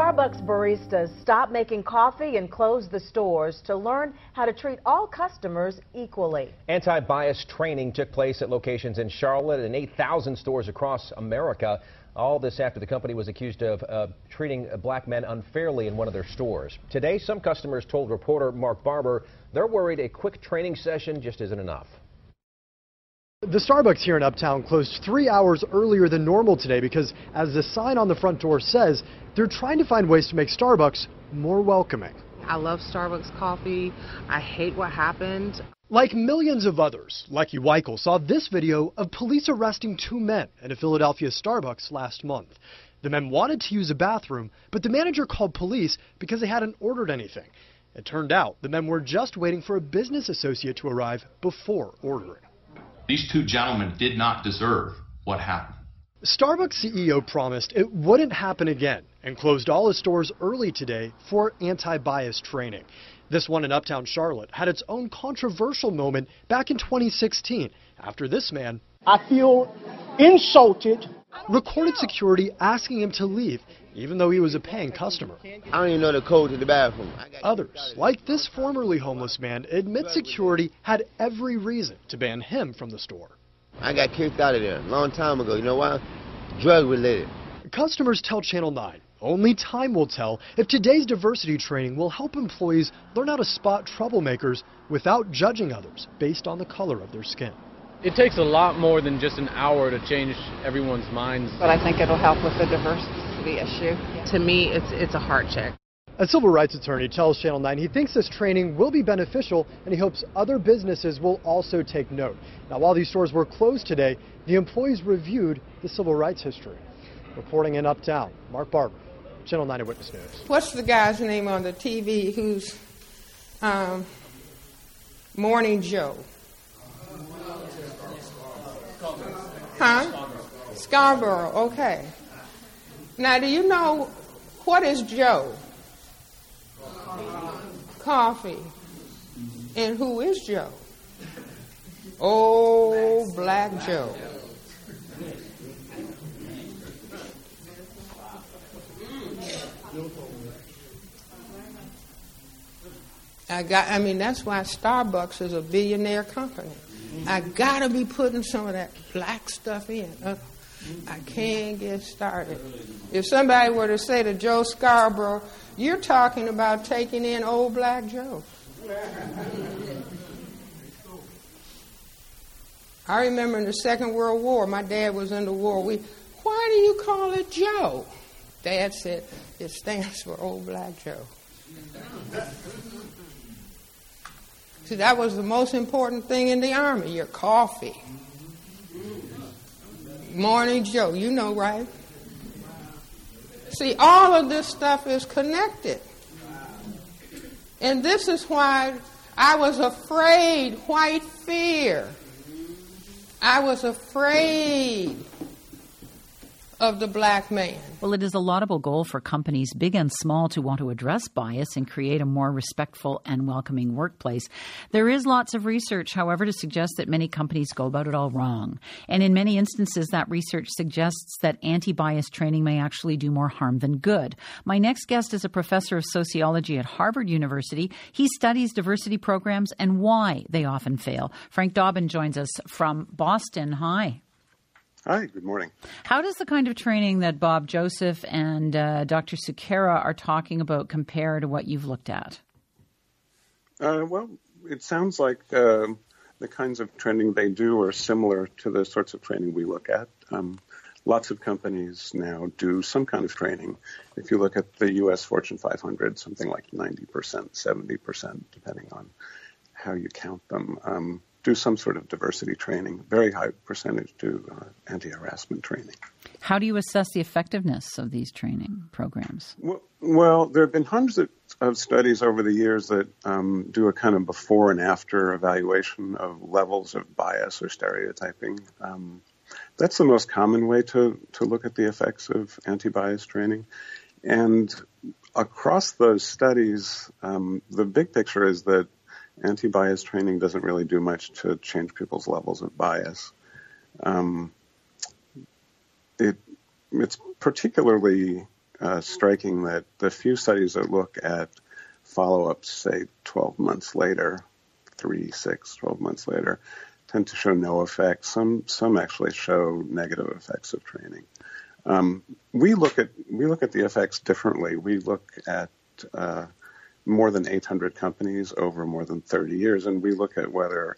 Starbucks baristas stop making coffee and close the stores to learn how to treat all customers equally. Anti-bias training took place at locations in Charlotte and 8,000 stores across America. All this after the company was accused of uh, treating black men unfairly in one of their stores. Today, some customers told reporter Mark Barber they're worried a quick training session just isn't enough. The Starbucks here in Uptown closed three hours earlier than normal today because, as the sign on the front door says, they're trying to find ways to make Starbucks more welcoming. I love Starbucks coffee. I hate what happened. Like millions of others, Lucky Weichel saw this video of police arresting two men at a Philadelphia Starbucks last month. The men wanted to use a bathroom, but the manager called police because they hadn't ordered anything. It turned out the men were just waiting for a business associate to arrive before ordering. These two gentlemen did not deserve what happened. Starbucks CEO promised it wouldn't happen again and closed all its stores early today for anti bias training. This one in Uptown Charlotte had its own controversial moment back in 2016 after this man. I feel insulted. Recorded security asking him to leave, even though he was a paying customer. I don't even know the code to the bathroom. Others, like this formerly homeless man, admit security had every reason to ban him from the store. I got kicked out of there a long time ago. You know why? Drug related. Customers tell Channel 9 only time will tell if today's diversity training will help employees learn how to spot troublemakers without judging others based on the color of their skin. It takes a lot more than just an hour to change everyone's minds. But I think it'll help with the diversity issue. To me, it's it's a heart check. A civil rights attorney tells Channel 9 he thinks this training will be beneficial and he hopes other businesses will also take note. Now, while these stores were closed today, the employees reviewed the civil rights history. Reporting in Uptown, Mark Barber, Channel 9 Witness News. What's the guy's name on the TV who's um, Morning Joe? Huh? Scarborough, okay. Now, do you know what is Joe? Coffee. And who is Joe? Oh, Black Joe. I got I mean that's why Starbucks is a billionaire company. I gotta be putting some of that black stuff in. Uh, I can't get started. If somebody were to say to Joe Scarborough, you're talking about taking in old black Joe. I remember in the Second World War, my dad was in the war. We, why do you call it Joe? Dad said, it stands for old black Joe. See, that was the most important thing in the Army your coffee. Morning Joe, you know, right? See, all of this stuff is connected. And this is why I was afraid, white fear. I was afraid of the black man. Well, it is a laudable goal for companies, big and small, to want to address bias and create a more respectful and welcoming workplace. There is lots of research, however, to suggest that many companies go about it all wrong. And in many instances, that research suggests that anti bias training may actually do more harm than good. My next guest is a professor of sociology at Harvard University. He studies diversity programs and why they often fail. Frank Dobbin joins us from Boston. Hi. Hi, good morning. How does the kind of training that Bob Joseph and uh, Dr. Sukkara are talking about compare to what you've looked at? Uh, well, it sounds like uh, the kinds of training they do are similar to the sorts of training we look at. Um, lots of companies now do some kind of training. If you look at the U.S. Fortune 500, something like 90%, 70%, depending on how you count them. Um, do some sort of diversity training. Very high percentage do uh, anti-harassment training. How do you assess the effectiveness of these training programs? Well, well there have been hundreds of, of studies over the years that um, do a kind of before and after evaluation of levels of bias or stereotyping. Um, that's the most common way to, to look at the effects of anti-bias training. And across those studies, um, the big picture is that anti-bias training doesn't really do much to change people's levels of bias. Um, it, it's particularly uh, striking that the few studies that look at follow-ups, say 12 months later, three, six, 12 months later, tend to show no effect. Some some actually show negative effects of training. Um, we look at we look at the effects differently. We look at uh, more than 800 companies over more than 30 years, and we look at whether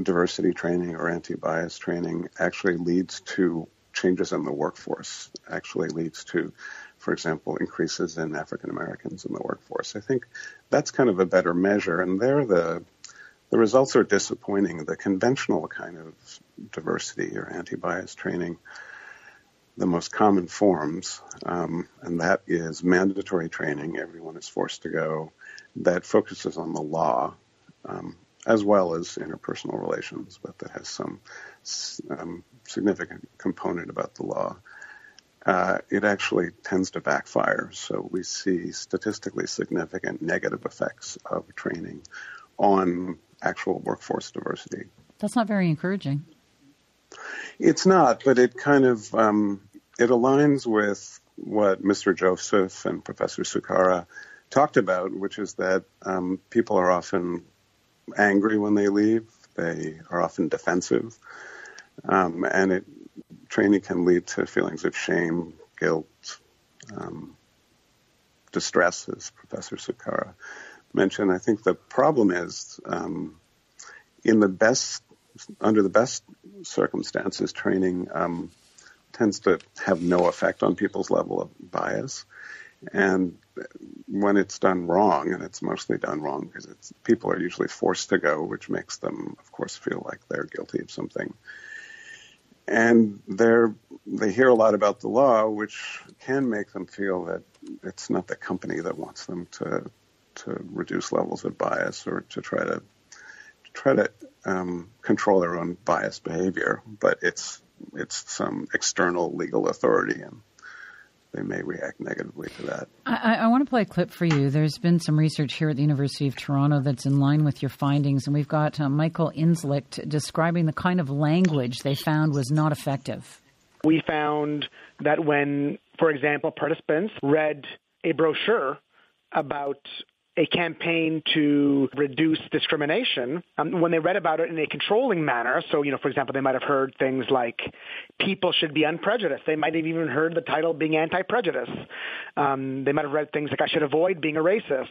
diversity training or anti-bias training actually leads to changes in the workforce, actually leads to, for example, increases in African Americans in the workforce. I think that's kind of a better measure, and there the the results are disappointing. The conventional kind of diversity or anti-bias training the most common forms, um, and that is mandatory training. Everyone is forced to go. That focuses on the law, um, as well as interpersonal relations, but that has some um, significant component about the law. Uh, it actually tends to backfire. So we see statistically significant negative effects of training on actual workforce diversity. That's not very encouraging. It's not, but it kind of um, it aligns with what Mr. Joseph and Professor Sukkara talked about, which is that um, people are often angry when they leave. They are often defensive, um, and it training can lead to feelings of shame, guilt, um, distress, as Professor Sukkara mentioned. I think the problem is um, in the best under the best circumstances, training um, tends to have no effect on people's level of bias. And when it's done wrong, and it's mostly done wrong because it's, people are usually forced to go, which makes them, of course, feel like they're guilty of something. And they're, they hear a lot about the law, which can make them feel that it's not the company that wants them to to reduce levels of bias or to try to, to try to um, control their own biased behavior, but it's it's some external legal authority, and they may react negatively to that. I, I, want to play a clip for you. There's been some research here at the University of Toronto that's in line with your findings, and we've got uh, Michael Inzlicht describing the kind of language they found was not effective. We found that when, for example, participants read a brochure about a campaign to reduce discrimination um, when they read about it in a controlling manner. So, you know, for example, they might have heard things like people should be unprejudiced. They might have even heard the title being anti-prejudice. Um, they might have read things like I should avoid being a racist.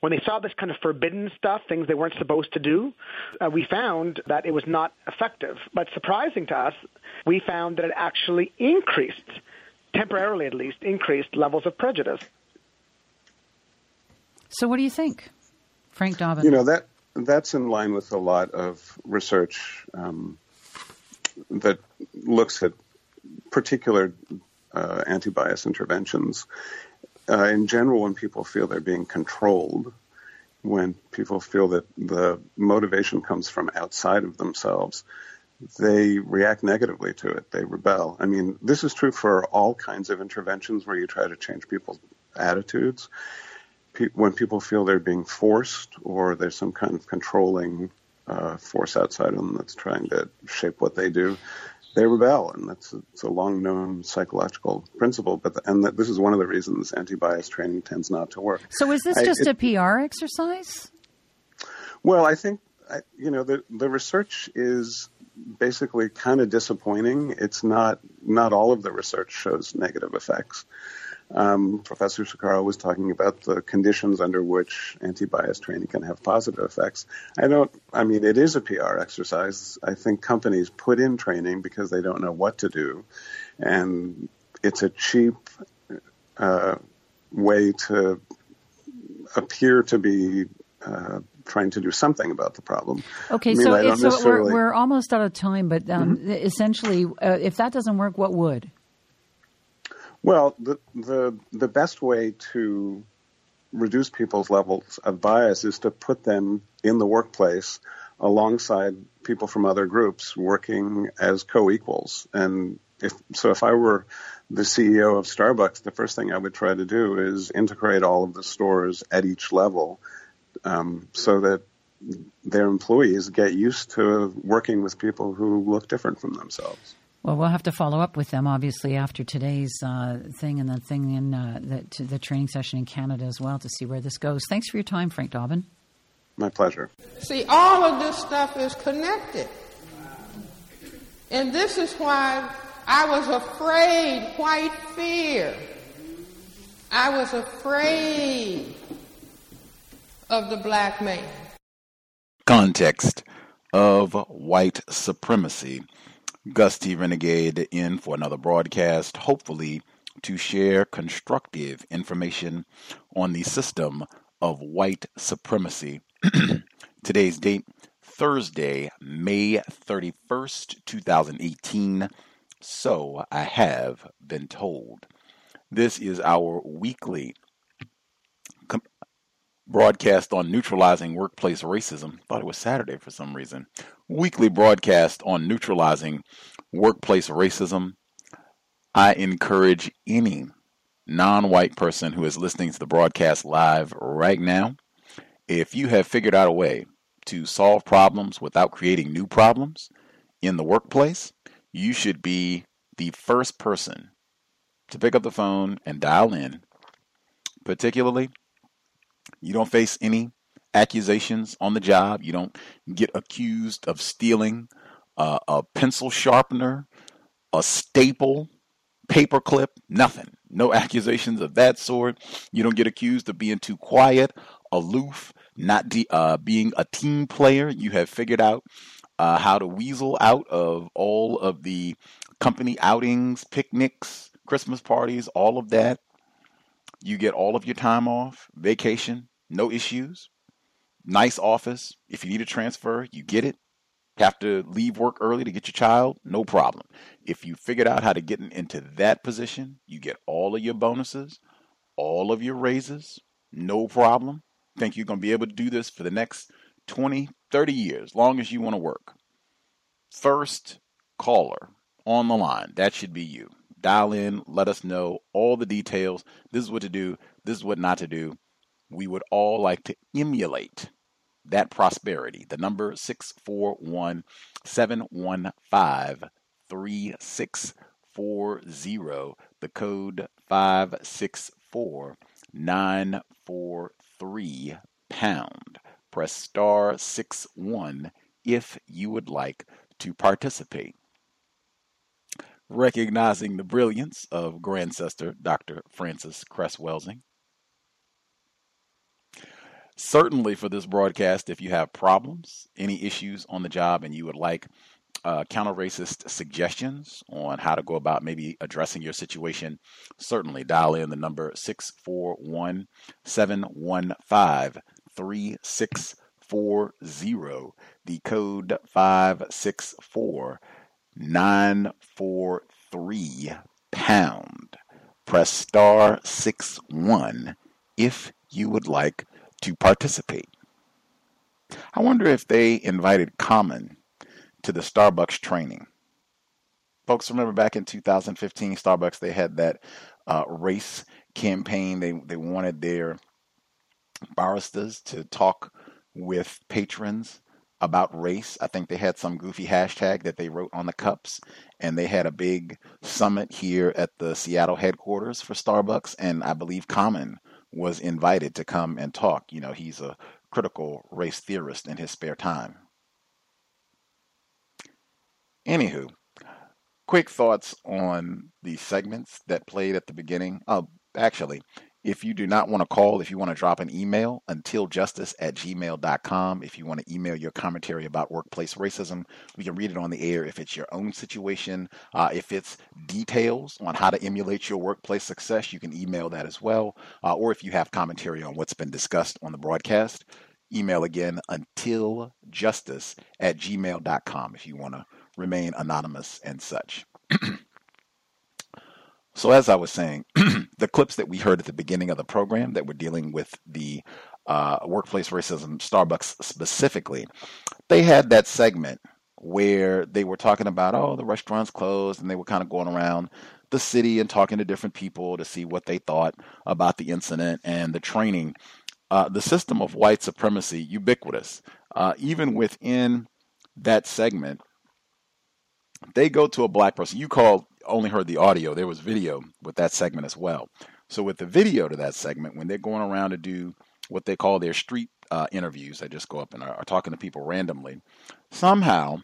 When they saw this kind of forbidden stuff, things they weren't supposed to do, uh, we found that it was not effective. But surprising to us, we found that it actually increased, temporarily at least, increased levels of prejudice. So, what do you think, Frank Dobbin? You know that that's in line with a lot of research um, that looks at particular uh, anti-bias interventions. Uh, in general, when people feel they're being controlled, when people feel that the motivation comes from outside of themselves, they react negatively to it. They rebel. I mean, this is true for all kinds of interventions where you try to change people's attitudes. When people feel they're being forced or there's some kind of controlling uh, force outside of them that's trying to shape what they do, they rebel, and that's a, it's a long known psychological principle. But the, and that this is one of the reasons anti-bias training tends not to work. So is this I, just it, a PR exercise? Well, I think I, you know the the research is basically kind of disappointing. It's not not all of the research shows negative effects. Um, Professor Socorro was talking about the conditions under which anti-bias training can have positive effects. I don't. I mean, it is a PR exercise. I think companies put in training because they don't know what to do, and it's a cheap uh, way to appear to be uh, trying to do something about the problem. Okay, I mean, so, so necessarily... we're, we're almost out of time, but um, mm-hmm. essentially, uh, if that doesn't work, what would? Well, the, the the best way to reduce people's levels of bias is to put them in the workplace alongside people from other groups working as co-equals. And if so, if I were the CEO of Starbucks, the first thing I would try to do is integrate all of the stores at each level um, so that their employees get used to working with people who look different from themselves. Well, we'll have to follow up with them, obviously, after today's uh, thing and the thing in uh, the, the training session in Canada as well to see where this goes. Thanks for your time, Frank Dobbin. My pleasure. See, all of this stuff is connected. And this is why I was afraid, white fear. I was afraid of the black man. Context of white supremacy. Gus T. Renegade in for another broadcast, hopefully to share constructive information on the system of white supremacy. Today's date, Thursday, May 31st, 2018. So I have been told. This is our weekly broadcast on neutralizing workplace racism. Thought it was Saturday for some reason. Weekly broadcast on neutralizing workplace racism. I encourage any non white person who is listening to the broadcast live right now, if you have figured out a way to solve problems without creating new problems in the workplace, you should be the first person to pick up the phone and dial in, particularly you don't face any accusations on the job. You don't get accused of stealing uh, a pencil sharpener, a staple, paperclip, nothing. No accusations of that sort. You don't get accused of being too quiet, aloof, not de- uh, being a team player. You have figured out uh, how to weasel out of all of the company outings, picnics, Christmas parties, all of that. You get all of your time off, vacation, no issues. Nice office. If you need a transfer, you get it. Have to leave work early to get your child, no problem. If you figured out how to get into that position, you get all of your bonuses, all of your raises, no problem. Think you're going to be able to do this for the next 20, 30 years, long as you want to work. First caller on the line, that should be you dial in, let us know all the details. This is what to do, this is what not to do. We would all like to emulate that prosperity. The number 641 715 3640, the code 564 943 pound. Press star 6 1 if you would like to participate recognizing the brilliance of Grandsister Dr. Frances Cress Welsing. Certainly, for this broadcast, if you have problems, any issues on the job, and you would like uh, counter racist suggestions on how to go about maybe addressing your situation, certainly dial in the number 641 715 940. The code 564 943 pound. Press star 6 1 if you would like to participate. I wonder if they invited Common to the Starbucks training. Folks, remember back in 2015, Starbucks, they had that uh, race campaign. They, they wanted their baristas to talk with patrons about race. I think they had some goofy hashtag that they wrote on the cups, and they had a big summit here at the Seattle headquarters for Starbucks. And I believe Common was invited to come and talk. You know, he's a critical race theorist in his spare time. Anywho, quick thoughts on the segments that played at the beginning. Oh, actually, if you do not want to call, if you want to drop an email, untiljustice at gmail.com. If you want to email your commentary about workplace racism, we can read it on the air if it's your own situation. Uh, if it's details on how to emulate your workplace success, you can email that as well. Uh, or if you have commentary on what's been discussed on the broadcast, email again untiljustice at gmail.com if you want to remain anonymous and such. So, as I was saying, the clips that we heard at the beginning of the program that were dealing with the uh, workplace racism, Starbucks specifically, they had that segment where they were talking about, oh, the restaurant's closed, and they were kind of going around the city and talking to different people to see what they thought about the incident and the training. Uh, the system of white supremacy, ubiquitous, uh, even within that segment, they go to a black person. You called only heard the audio. There was video with that segment as well. So with the video to that segment, when they're going around to do what they call their street uh, interviews, they just go up and are, are talking to people randomly. Somehow,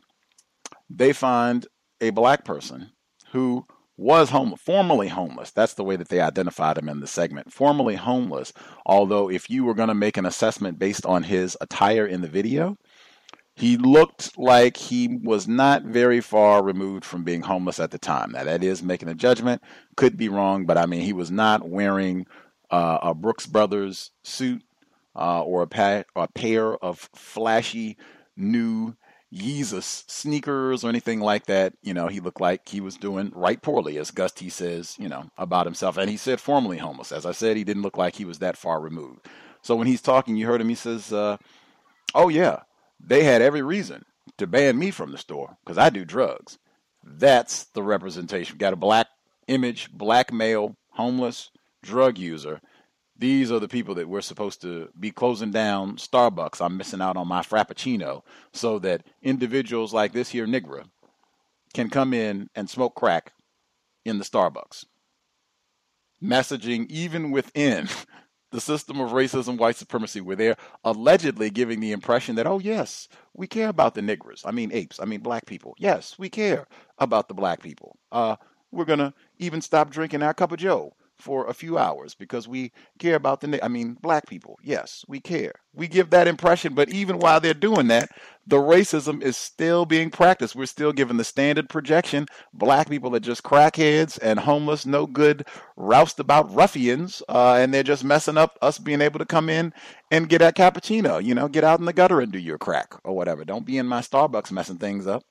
they find a black person who was home, formerly homeless. That's the way that they identified him in the segment. Formerly homeless. Although, if you were going to make an assessment based on his attire in the video, he looked like he was not very far removed from being homeless at the time. Now, that is making a judgment, could be wrong, but I mean, he was not wearing uh, a Brooks Brothers suit uh, or a, pa- a pair of flashy new Yeezus sneakers or anything like that. You know, he looked like he was doing right poorly, as Gus T says, you know, about himself. And he said formerly homeless. As I said, he didn't look like he was that far removed. So when he's talking, you heard him, he says, uh, Oh, yeah, they had every reason to ban me from the store because I do drugs. That's the representation. Got a black image, black male, homeless, drug user. These are the people that we're supposed to be closing down Starbucks. I'm missing out on my Frappuccino so that individuals like this here Nigra can come in and smoke crack in the Starbucks. Messaging even within the system of racism, white supremacy, where they're allegedly giving the impression that, oh, yes, we care about the niggers. I mean, apes. I mean, black people. Yes, we care about the black people. Uh, we're going to even stop drinking our cup of joe for a few hours because we care about the I mean black people. Yes, we care. We give that impression, but even while they're doing that, the racism is still being practiced. We're still given the standard projection. Black people are just crackheads and homeless, no good, roustabout ruffians, uh, and they're just messing up us being able to come in and get that cappuccino. You know, get out in the gutter and do your crack or whatever. Don't be in my Starbucks messing things up.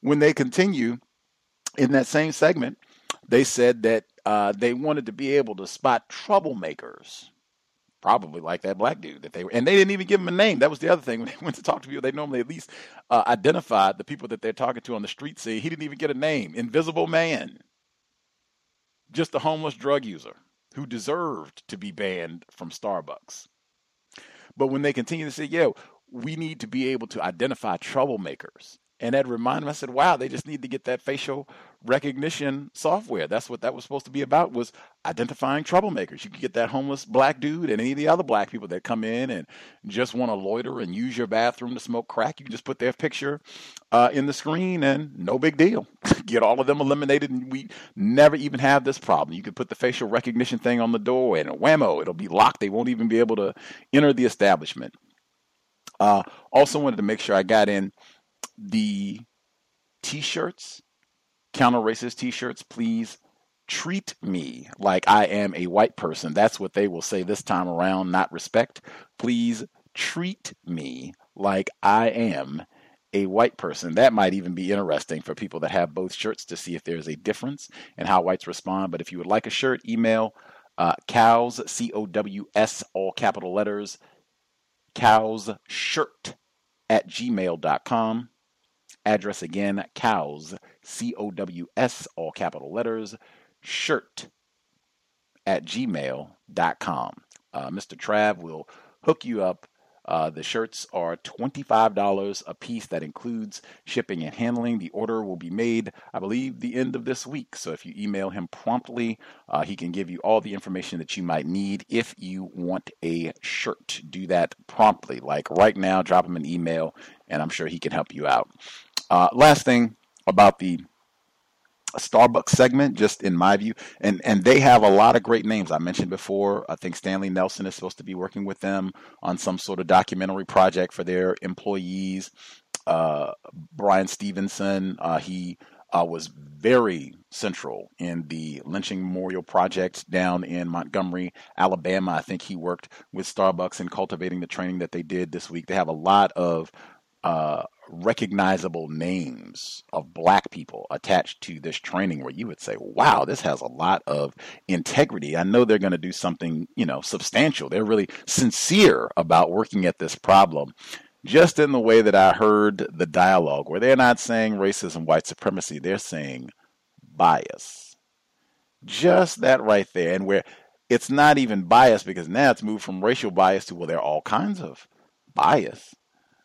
When they continue in that same segment, they said that uh, they wanted to be able to spot troublemakers, probably like that black dude that they were, and they didn't even give him a name. That was the other thing when they went to talk to people. They normally at least uh, identified the people that they're talking to on the street. See, he didn't even get a name. Invisible man, just a homeless drug user who deserved to be banned from Starbucks. But when they continue to say, "Yeah, we need to be able to identify troublemakers," And that reminded me, I said, wow, they just need to get that facial recognition software. That's what that was supposed to be about was identifying troublemakers. You could get that homeless black dude and any of the other black people that come in and just want to loiter and use your bathroom to smoke crack. You can just put their picture uh, in the screen and no big deal. get all of them eliminated and we never even have this problem. You could put the facial recognition thing on the door and whammo, it'll be locked. They won't even be able to enter the establishment. Uh, also wanted to make sure I got in the t-shirts, counter racist t-shirts, please treat me like I am a white person. That's what they will say this time around, not respect. Please treat me like I am a white person. That might even be interesting for people that have both shirts to see if there's a difference in how whites respond. But if you would like a shirt, email uh, cows, C O W S, all capital letters, cows shirt at gmail.com. Address again, cows, C O W S, all capital letters, shirt at gmail.com. Uh, Mr. Trav will hook you up uh, the shirts are $25 a piece. That includes shipping and handling. The order will be made, I believe, the end of this week. So if you email him promptly, uh, he can give you all the information that you might need if you want a shirt. Do that promptly. Like right now, drop him an email, and I'm sure he can help you out. Uh, last thing about the Starbucks segment, just in my view, and and they have a lot of great names. I mentioned before. I think Stanley Nelson is supposed to be working with them on some sort of documentary project for their employees. Uh, Bryan Stevenson, uh, he uh, was very central in the lynching memorial project down in Montgomery, Alabama. I think he worked with Starbucks in cultivating the training that they did this week. They have a lot of uh, recognizable names of black people attached to this training where you would say, wow, this has a lot of integrity. I know they're going to do something, you know, substantial. They're really sincere about working at this problem. Just in the way that I heard the dialogue, where they're not saying racism, white supremacy, they're saying bias. Just that right there. And where it's not even bias because now it's moved from racial bias to, well, there are all kinds of bias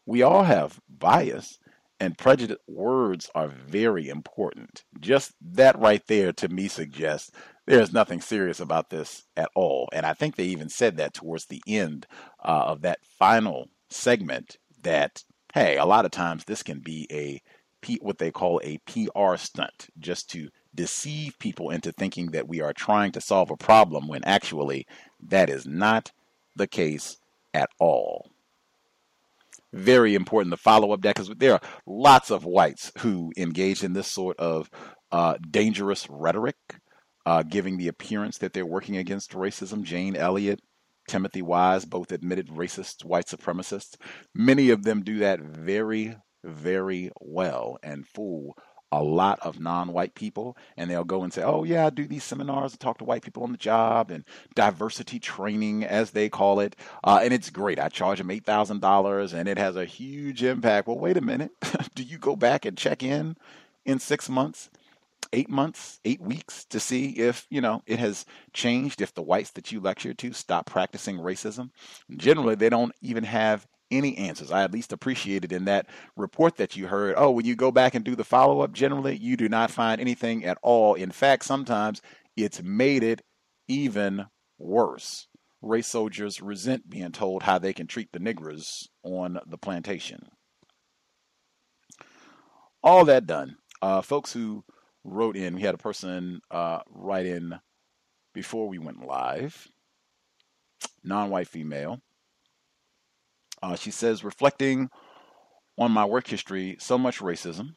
we all have bias, and prejudiced words are very important. Just that right there to me suggests there's nothing serious about this at all. And I think they even said that towards the end uh, of that final segment that, hey, a lot of times this can be a P, what they call a PR stunt, just to deceive people into thinking that we are trying to solve a problem when actually that is not the case at all very important to follow up that because there are lots of whites who engage in this sort of uh, dangerous rhetoric, uh, giving the appearance that they're working against racism. Jane Elliott, Timothy Wise, both admitted racist white supremacists. Many of them do that very, very well and fool a lot of non-white people and they'll go and say oh yeah i do these seminars and talk to white people on the job and diversity training as they call it. Uh, and it's great. I charge them $8000 and it has a huge impact. Well wait a minute. Do you go back and check in in six months eight months eight weeks to see if you know it has changed if the whites that you lecture to stop practicing racism? Generally they don't even have any answers. I at least appreciated in that report that you heard. Oh, when you go back and do the follow up, generally you do not find anything at all. In fact, sometimes it's made it even worse. Race soldiers resent being told how they can treat the niggers on the plantation. All that done. Uh, folks who wrote in, we had a person uh, write in before we went live, non white female uh, she says, reflecting on my work history, so much racism,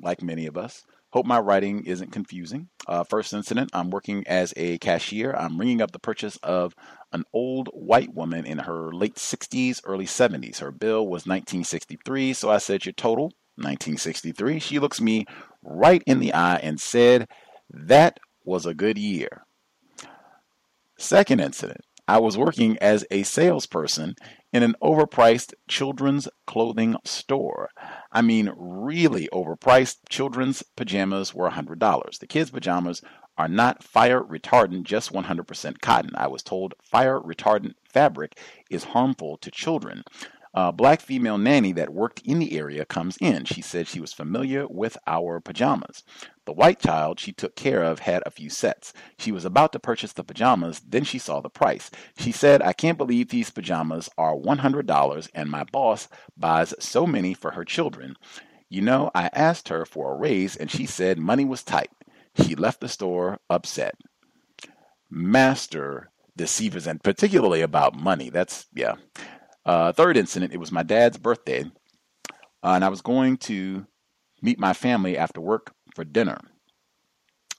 like many of us. Hope my writing isn't confusing. Uh, first incident, I'm working as a cashier. I'm ringing up the purchase of an old white woman in her late 60s, early 70s. Her bill was 1963, so I said, Your total, 1963. She looks me right in the eye and said, That was a good year. Second incident, I was working as a salesperson in an overpriced children's clothing store. I mean, really overpriced. Children's pajamas were $100. The kids' pajamas are not fire retardant, just 100% cotton. I was told fire retardant fabric is harmful to children a black female nanny that worked in the area comes in. She said she was familiar with our pajamas. The white child she took care of had a few sets. She was about to purchase the pajamas, then she saw the price. She said, I can't believe these pajamas are $100 and my boss buys so many for her children. You know, I asked her for a raise and she said money was tight. She left the store upset. Master deceivers, and particularly about money. That's, yeah. Uh, third incident, it was my dad's birthday, uh, and I was going to meet my family after work for dinner.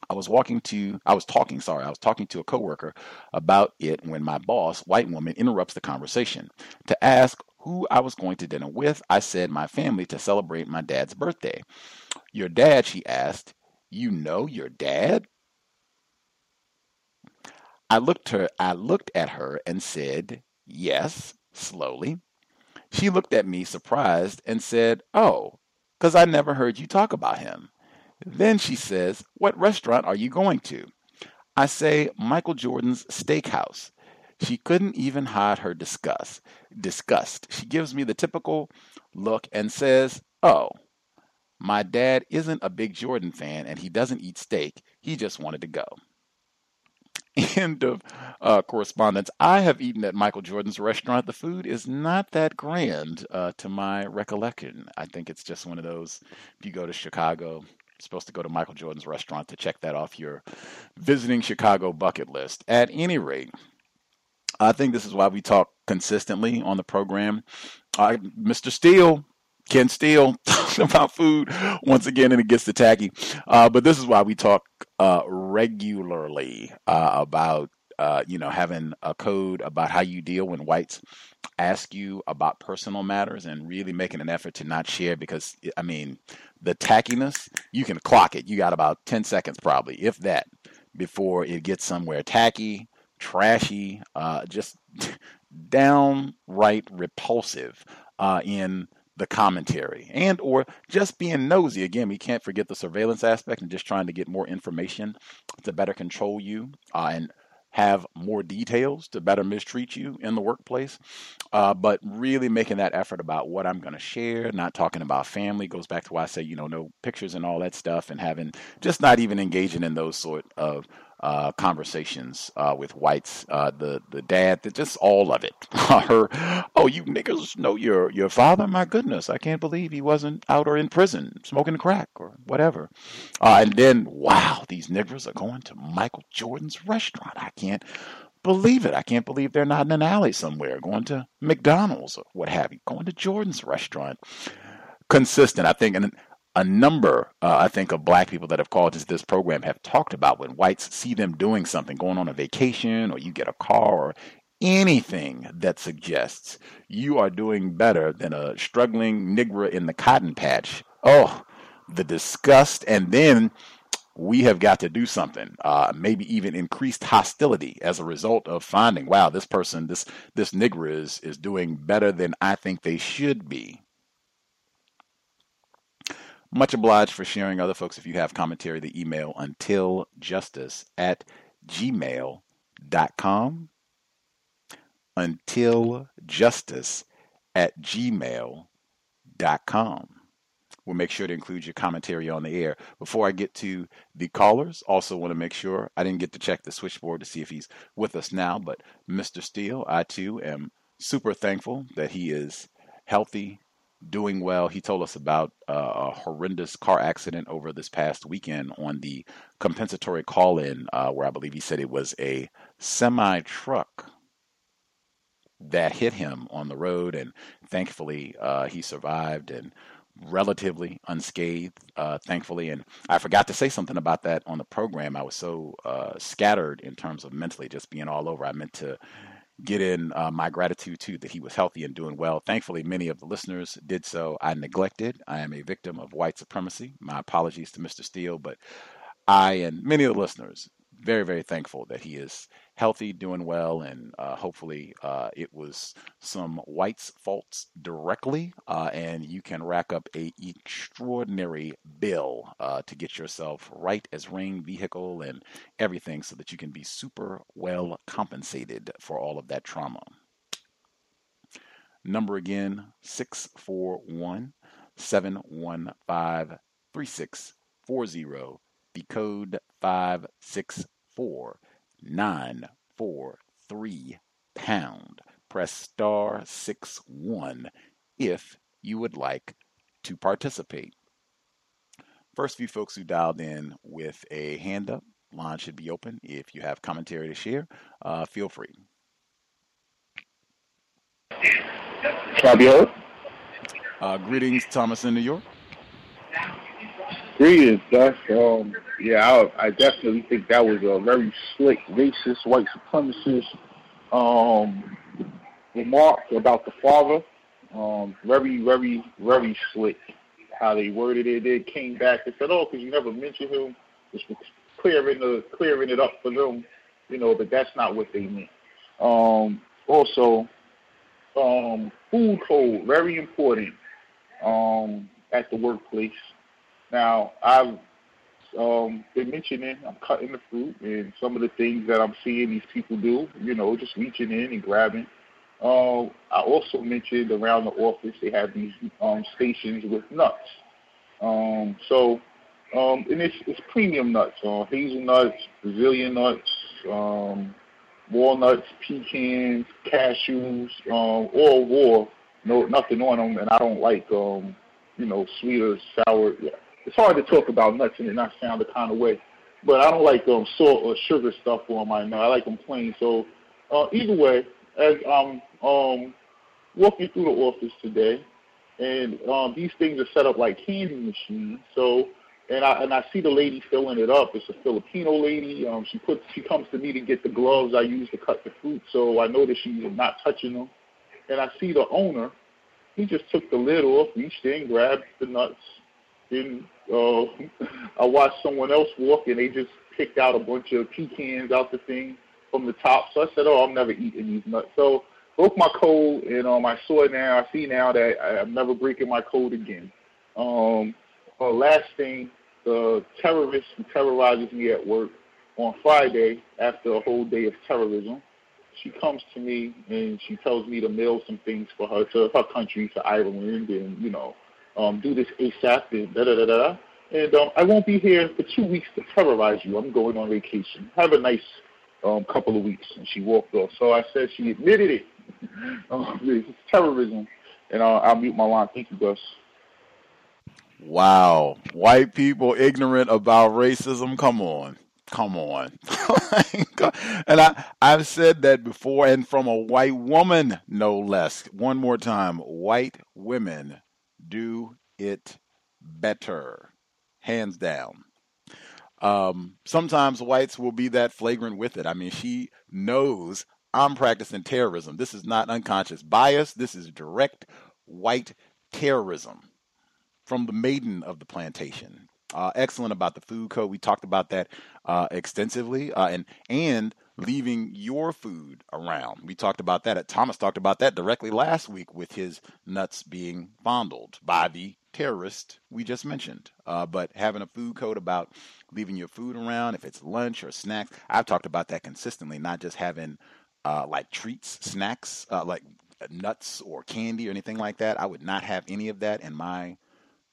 I was walking to, I was talking, sorry, I was talking to a coworker about it when my boss, white woman, interrupts the conversation to ask who I was going to dinner with. I said my family to celebrate my dad's birthday. Your dad, she asked. You know your dad? I looked her I looked at her and said, "Yes," slowly. She looked at me surprised and said, "Oh, cuz I never heard you talk about him." Then she says, "What restaurant are you going to?" I say, "Michael Jordan's Steakhouse." She couldn't even hide her disgust. Disgust. She gives me the typical look and says, "Oh, my dad isn't a big Jordan fan and he doesn't eat steak. He just wanted to go." End of uh, correspondence. I have eaten at Michael Jordan's restaurant. The food is not that grand uh, to my recollection. I think it's just one of those, if you go to Chicago, you're supposed to go to Michael Jordan's restaurant to check that off your visiting Chicago bucket list. At any rate, I think this is why we talk consistently on the program. Mr. Steele, Ken Steele, talking about food once again, and it gets to tacky. Uh, but this is why we talk uh, regularly uh, about uh, you know having a code about how you deal when whites ask you about personal matters, and really making an effort to not share because I mean the tackiness you can clock it. You got about ten seconds probably, if that, before it gets somewhere tacky, trashy, uh, just downright repulsive uh, in the commentary and or just being nosy. Again we can't forget the surveillance aspect and just trying to get more information to better control you uh, and have more details to better mistreat you in the workplace. Uh, but really making that effort about what i'm going to share not talking about family goes back to why i say you know no pictures and all that stuff and having just not even engaging in those sort of uh, conversations uh, with whites, uh, the the dad, the, just all of it. Her, oh, you niggas know your your father? My goodness, I can't believe he wasn't out or in prison smoking crack or whatever. Uh, and then, wow, these niggers are going to Michael Jordan's restaurant. I can't believe it. I can't believe they're not in an alley somewhere, going to McDonald's or what have you, going to Jordan's restaurant. Consistent, I think, and a number, uh, I think, of black people that have called to this program have talked about when whites see them doing something, going on a vacation, or you get a car, or anything that suggests you are doing better than a struggling Negro in the cotton patch. Oh, the disgust. And then we have got to do something, uh, maybe even increased hostility as a result of finding, wow, this person, this this Negro is is doing better than I think they should be. Much obliged for sharing other folks. If you have commentary, the email untiljustice at gmail.com. Untiljustice at gmail.com. We'll make sure to include your commentary on the air. Before I get to the callers, also want to make sure I didn't get to check the switchboard to see if he's with us now, but Mr. Steele, I too am super thankful that he is healthy, doing well. He told us about uh, a horrendous car accident over this past weekend on the compensatory call in, uh, where I believe he said it was a semi truck that hit him on the road. And thankfully, uh, he survived and relatively unscathed, uh, thankfully. And I forgot to say something about that on the program. I was so uh, scattered in terms of mentally just being all over. I meant to get in uh, my gratitude too that he was healthy and doing well. Thankfully, many of the listeners did so. I neglected. I am a victim of white supremacy. My apologies to Mr. Steele, but I and many of the listeners very very thankful that he is healthy, doing well, and uh, hopefully uh, it was some whites' faults directly, uh, and you can rack up a extraordinary bill uh, to get yourself right as ring, vehicle, and everything, so that you can be super well compensated for all of that trauma. Number again, 641 715 3640. The code 564 943 pound. Press star 6 1 if you would like to participate. First few folks who dialed in with a hand up, line should be open. If you have commentary to share, uh, feel free. Can I be heard? Uh, greetings, Thomas in New York. Greetings, Gus. Um, yeah, I, I definitely think that was a very slick, racist, white supremacist um, remark about the father. Um, very, very, very slick how they worded it. They came back and said, "Oh, because you never mentioned him," was clearing the clearing it up for them, you know. But that's not what they meant. Um, also, um, food code very important um, at the workplace. Now, I've um, been mentioning I'm cutting the fruit and some of the things that I'm seeing these people do. You know, just reaching in and grabbing. Uh, I also mentioned around the office they have these um, stations with nuts. Um, so, um, and it's, it's premium nuts, uh, hazelnuts, Brazilian nuts, um, walnuts, pecans, cashews, um, all raw. No, nothing on them, and I don't like, um, you know, sweet or sour. Yeah. It's hard to talk about nuts and not sound the kind of way, but I don't like um, salt or sugar stuff on my nut. I like them plain. So, uh, either way, as I'm um, walking through the office today, and um, these things are set up like candy machines. So, and I and I see the lady filling it up. It's a Filipino lady. Um, she puts she comes to me to get the gloves I use to cut the fruit. So I know that she's not touching them. And I see the owner. He just took the lid off, reached in, grabbed the nuts. Then uh, I watched someone else walk, and they just picked out a bunch of pecans out the thing from the top. So I said, "Oh, I'm never eating these nuts." So broke my code, and um, I saw it now. I see now that I, I'm never breaking my code again. Um, uh, last thing, the terrorist who terrorizes me at work on Friday after a whole day of terrorism, she comes to me and she tells me to mail some things for her to her country, to Ireland, and you know, um, do this ASAP and da da da da. And um, I won't be here for two weeks to terrorize you. I'm going on vacation. Have a nice um, couple of weeks. And she walked off. So I said she admitted it. um, it's terrorism. And uh, I'll mute my line. Thank you, Gus. Wow. White people ignorant about racism. Come on. Come on. and I, I've said that before, and from a white woman, no less. One more time. White women do it better. Hands down. Um, sometimes whites will be that flagrant with it. I mean, she knows I'm practicing terrorism. This is not unconscious bias. This is direct white terrorism from the maiden of the plantation. Uh, excellent about the food code. We talked about that uh, extensively, uh, and and leaving your food around. We talked about that. Thomas talked about that directly last week with his nuts being fondled by the terrorist we just mentioned. Uh, but having a food code about leaving your food around, if it's lunch or snacks, I've talked about that consistently, not just having uh, like treats, snacks, uh, like nuts or candy or anything like that. I would not have any of that in my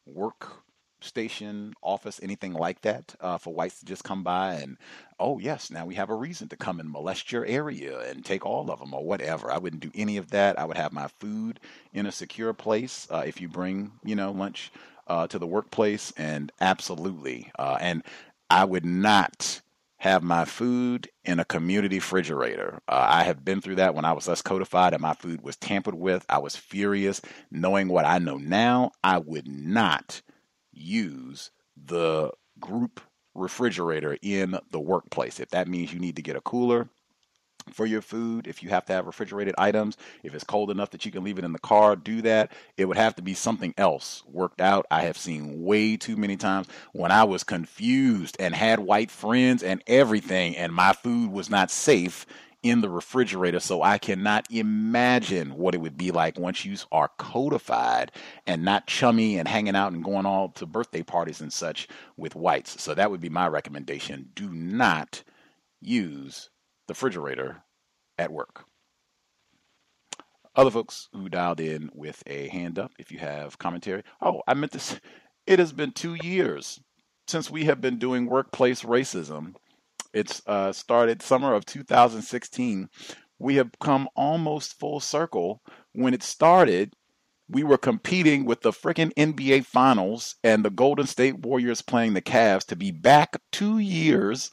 work station, office, anything like that, uh, for whites to just come by and, oh, yes, now we have a reason to come and molest your area and take all of them or whatever. I wouldn't do any of that. I would have my food in a secure place. Uh, if you bring, you know, lunch uh, to the workplace, and absolutely. Uh, and I would not have my food in a community refrigerator. Uh, I have been through that when I was less codified and my food was tampered with. I was furious. Knowing what I know now, I would not use the group refrigerator in the workplace. If that means you need to get a cooler, for your food. If you have to have refrigerated items, if it's cold enough that you can leave it in the car, do that. It would have to be something else worked out. I have seen way too many times when I was confused and had white friends and everything, and my food was not safe in the refrigerator. So I cannot imagine what it would be like once you are codified and not chummy and hanging out and going all to birthday parties and such with whites. So that would be my recommendation. Do not use the refrigerator at work. Other folks who dialed in with a hand up, if you have commentary. Oh, I meant this. It has been two years since we have been doing workplace racism it's uh, started summer of 2016. We have come almost full circle. When it started, we were competing with the freaking NBA Finals and the Golden State Warriors playing the Cavs to be back two years.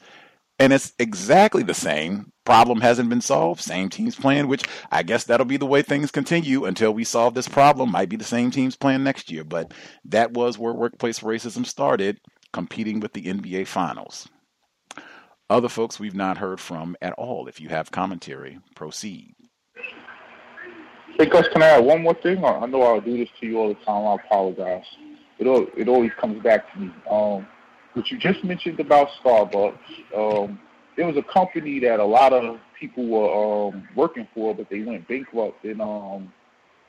And it's exactly the same. Problem hasn't been solved. Same teams playing, which I guess that'll be the way things continue until we solve this problem. Might be the same teams playing next year. But that was where workplace racism started, competing with the NBA Finals. Other folks we've not heard from at all. If you have commentary, proceed. Hey, Gus, can I add one more thing? I know I'll do this to you all the time. I apologize. It it always comes back to me. Um, what you just mentioned about Starbucks, um, was a company that a lot of people were um, working for, but they went bankrupt in um,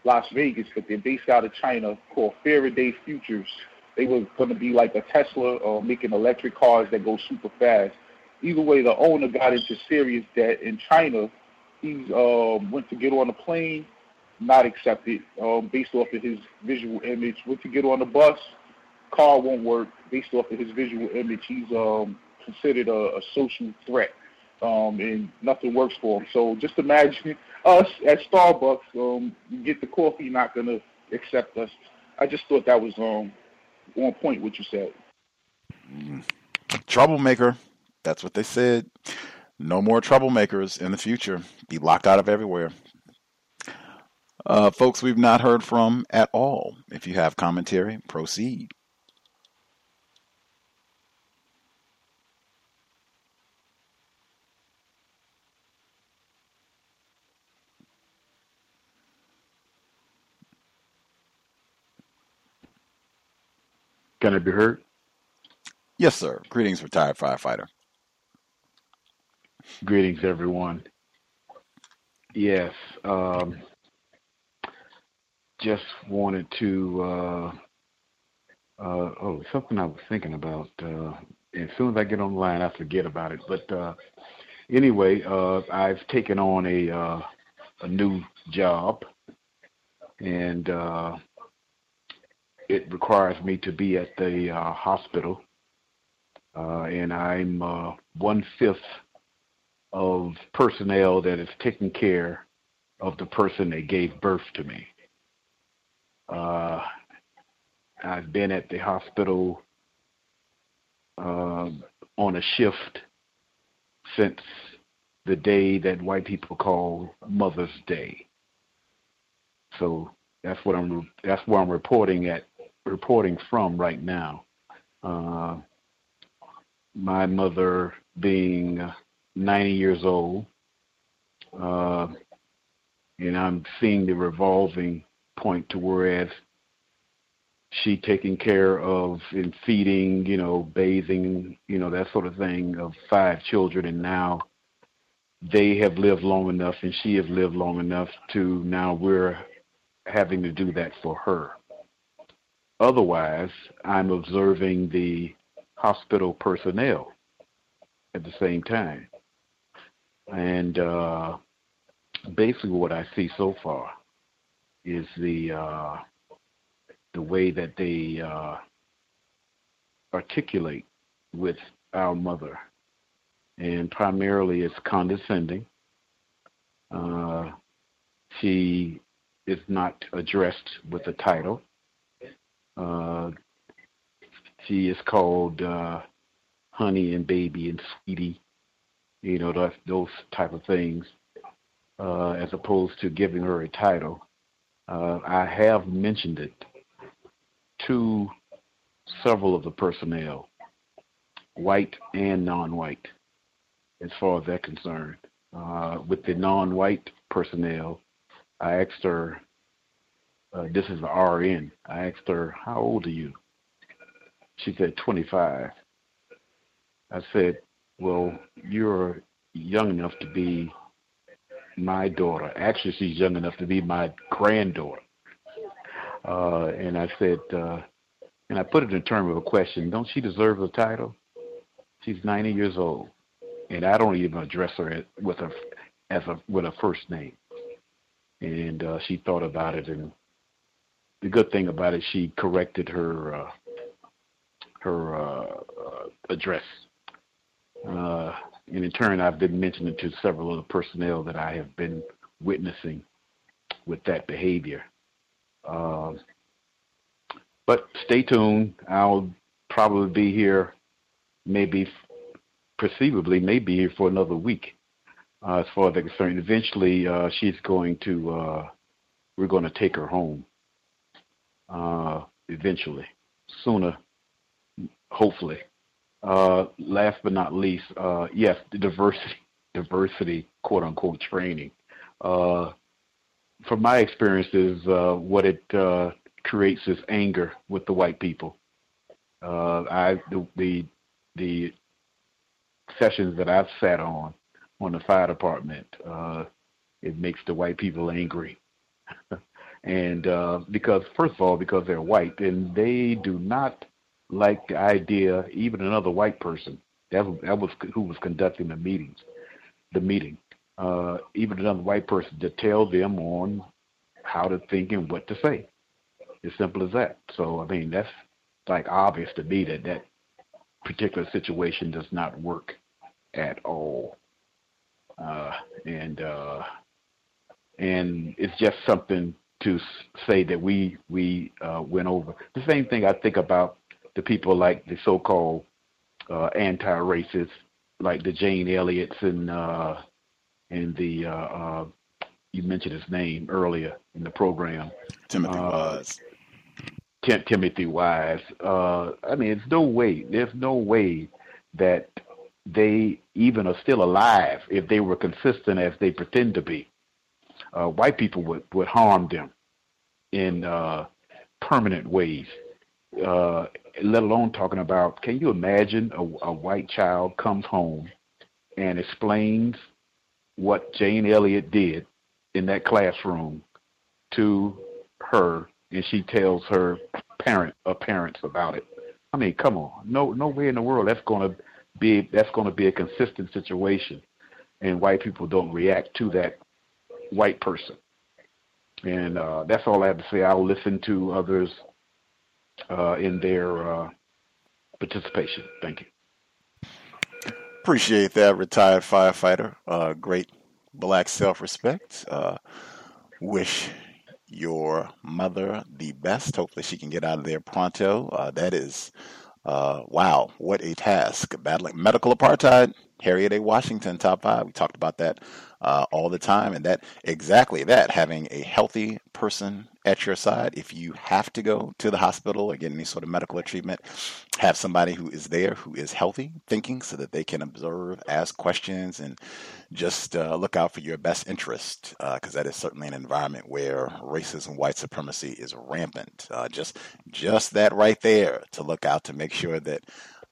Las Vegas, but they're based out of China, called Faraday Futures. They were going to be like a Tesla, uh, making electric cars that go super fast. Either way, the owner got into serious debt in China. He um, went to get on a plane, not accepted, um, based off of his visual image. Went to get on the bus, car won't work, based off of his visual image. He's um, considered a, a social threat, um, and nothing works for him. So just imagine us at Starbucks. Um, get the coffee, not gonna accept us. I just thought that was um, on point what you said. Troublemaker. That's what they said. No more troublemakers in the future. Be locked out of everywhere. Uh, folks we've not heard from at all. If you have commentary, proceed. Can I be heard? Yes, sir. Greetings, retired firefighter. Greetings, everyone. Yes, um, just wanted to. Uh, uh, oh, something I was thinking about. Uh, as soon as I get online, I forget about it. But uh, anyway, uh, I've taken on a uh, a new job, and uh, it requires me to be at the uh, hospital, uh, and I'm uh, one fifth of personnel that is taking care of the person that gave birth to me. Uh, I've been at the hospital uh, on a shift since the day that white people call Mother's Day. So that's what I'm. That's where I'm reporting at. Reporting from right now. Uh, my mother being 90 years old, uh, and I'm seeing the revolving point to whereas she taking care of and feeding, you know, bathing, you know, that sort of thing of five children, and now they have lived long enough, and she has lived long enough to now we're having to do that for her. Otherwise, I'm observing the hospital personnel at the same time. And uh, basically, what I see so far is the uh, the way that they uh, articulate with our mother, and primarily it's condescending. Uh, she is not addressed with a title. Uh, she is called uh, honey and baby and sweetie, you know, those, those type of things, uh, as opposed to giving her a title. Uh, I have mentioned it to several of the personnel, white and non-white, as far as they're concerned. Uh, with the non-white personnel, I asked her, uh, this is the RN, I asked her, how old are you? She said, 25. I said, well, you're young enough to be my daughter. Actually, she's young enough to be my granddaughter. Uh, and I said, uh, and I put it in terms of a question, don't she deserve the title? She's 90 years old, and I don't even address her with a as a with a first name. And uh, she thought about it, and the good thing about it, she corrected her uh, her uh, uh, address. Uh, and in turn, I've been mentioning to several of the personnel that I have been witnessing with that behavior. Uh, but stay tuned. I'll probably be here, maybe, perceivably, maybe here for another week. Uh, as far as I'm concerned, eventually uh, she's going to. Uh, we're going to take her home. Uh, eventually, sooner, hopefully. Uh, last but not least, uh, yes, diversity, diversity, quote unquote, training. Uh, from my experiences, uh, what it uh, creates is anger with the white people. Uh, I the, the the sessions that I've sat on on the fire department, it makes the white people angry. and because first of all, because they're white and they do not like the idea, even another white person that was, that was who was conducting the meetings, the meeting, uh, even another white person to tell them on how to think and what to say. As simple as that. So I mean that's like obvious to me that that particular situation does not work at all. Uh, and uh, and it's just something to say that we we uh, went over. The same thing I think about the people like the so-called uh, anti-racists, like the Jane Elliott's and uh, and the uh, uh, you mentioned his name earlier in the program, Timothy uh, Wise. Tim- Timothy Wise. Uh, I mean, it's no way. There's no way that they even are still alive if they were consistent as they pretend to be. Uh, white people would, would harm them in uh, permanent ways. Uh, let alone talking about, can you imagine a, a white child comes home and explains what Jane Elliott did in that classroom to her, and she tells her parent or parents about it. I mean, come on, no, no way in the world that's going to be that's going to be a consistent situation, and white people don't react to that white person. And uh, that's all I have to say. I'll listen to others uh, in their uh, participation. Thank you. Appreciate that, retired firefighter. Uh, great black self respect. Uh, wish your mother the best. Hopefully, she can get out of there pronto. Uh, that is, uh, wow, what a task. Battling medical apartheid. Harriet A. Washington, top five. We talked about that uh, all the time, and that exactly that having a healthy person at your side. If you have to go to the hospital or get any sort of medical treatment, have somebody who is there who is healthy, thinking, so that they can observe, ask questions, and just uh, look out for your best interest, because uh, that is certainly an environment where racism, white supremacy is rampant. Uh, just, just that right there to look out to make sure that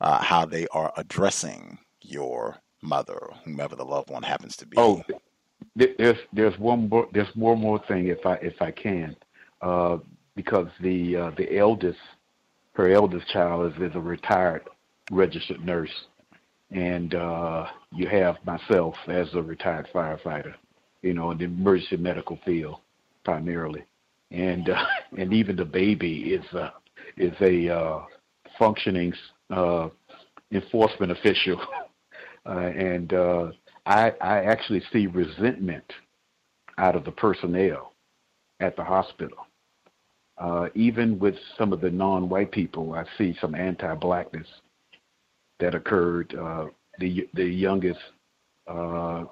uh, how they are addressing your mother, whomever the loved one happens to be. Oh, there's there's one more there's one more thing if I if I can, uh, because the uh, the eldest her eldest child is, is a retired registered nurse, and uh, you have myself as a retired firefighter, you know, in the emergency medical field primarily, and uh, and even the baby is a is a uh, functioning uh, enforcement official uh, and uh, I, I actually see resentment out of the personnel at the hospital. Uh, even with some of the non-white people, I see some anti-blackness that occurred. Uh, the the youngest uh,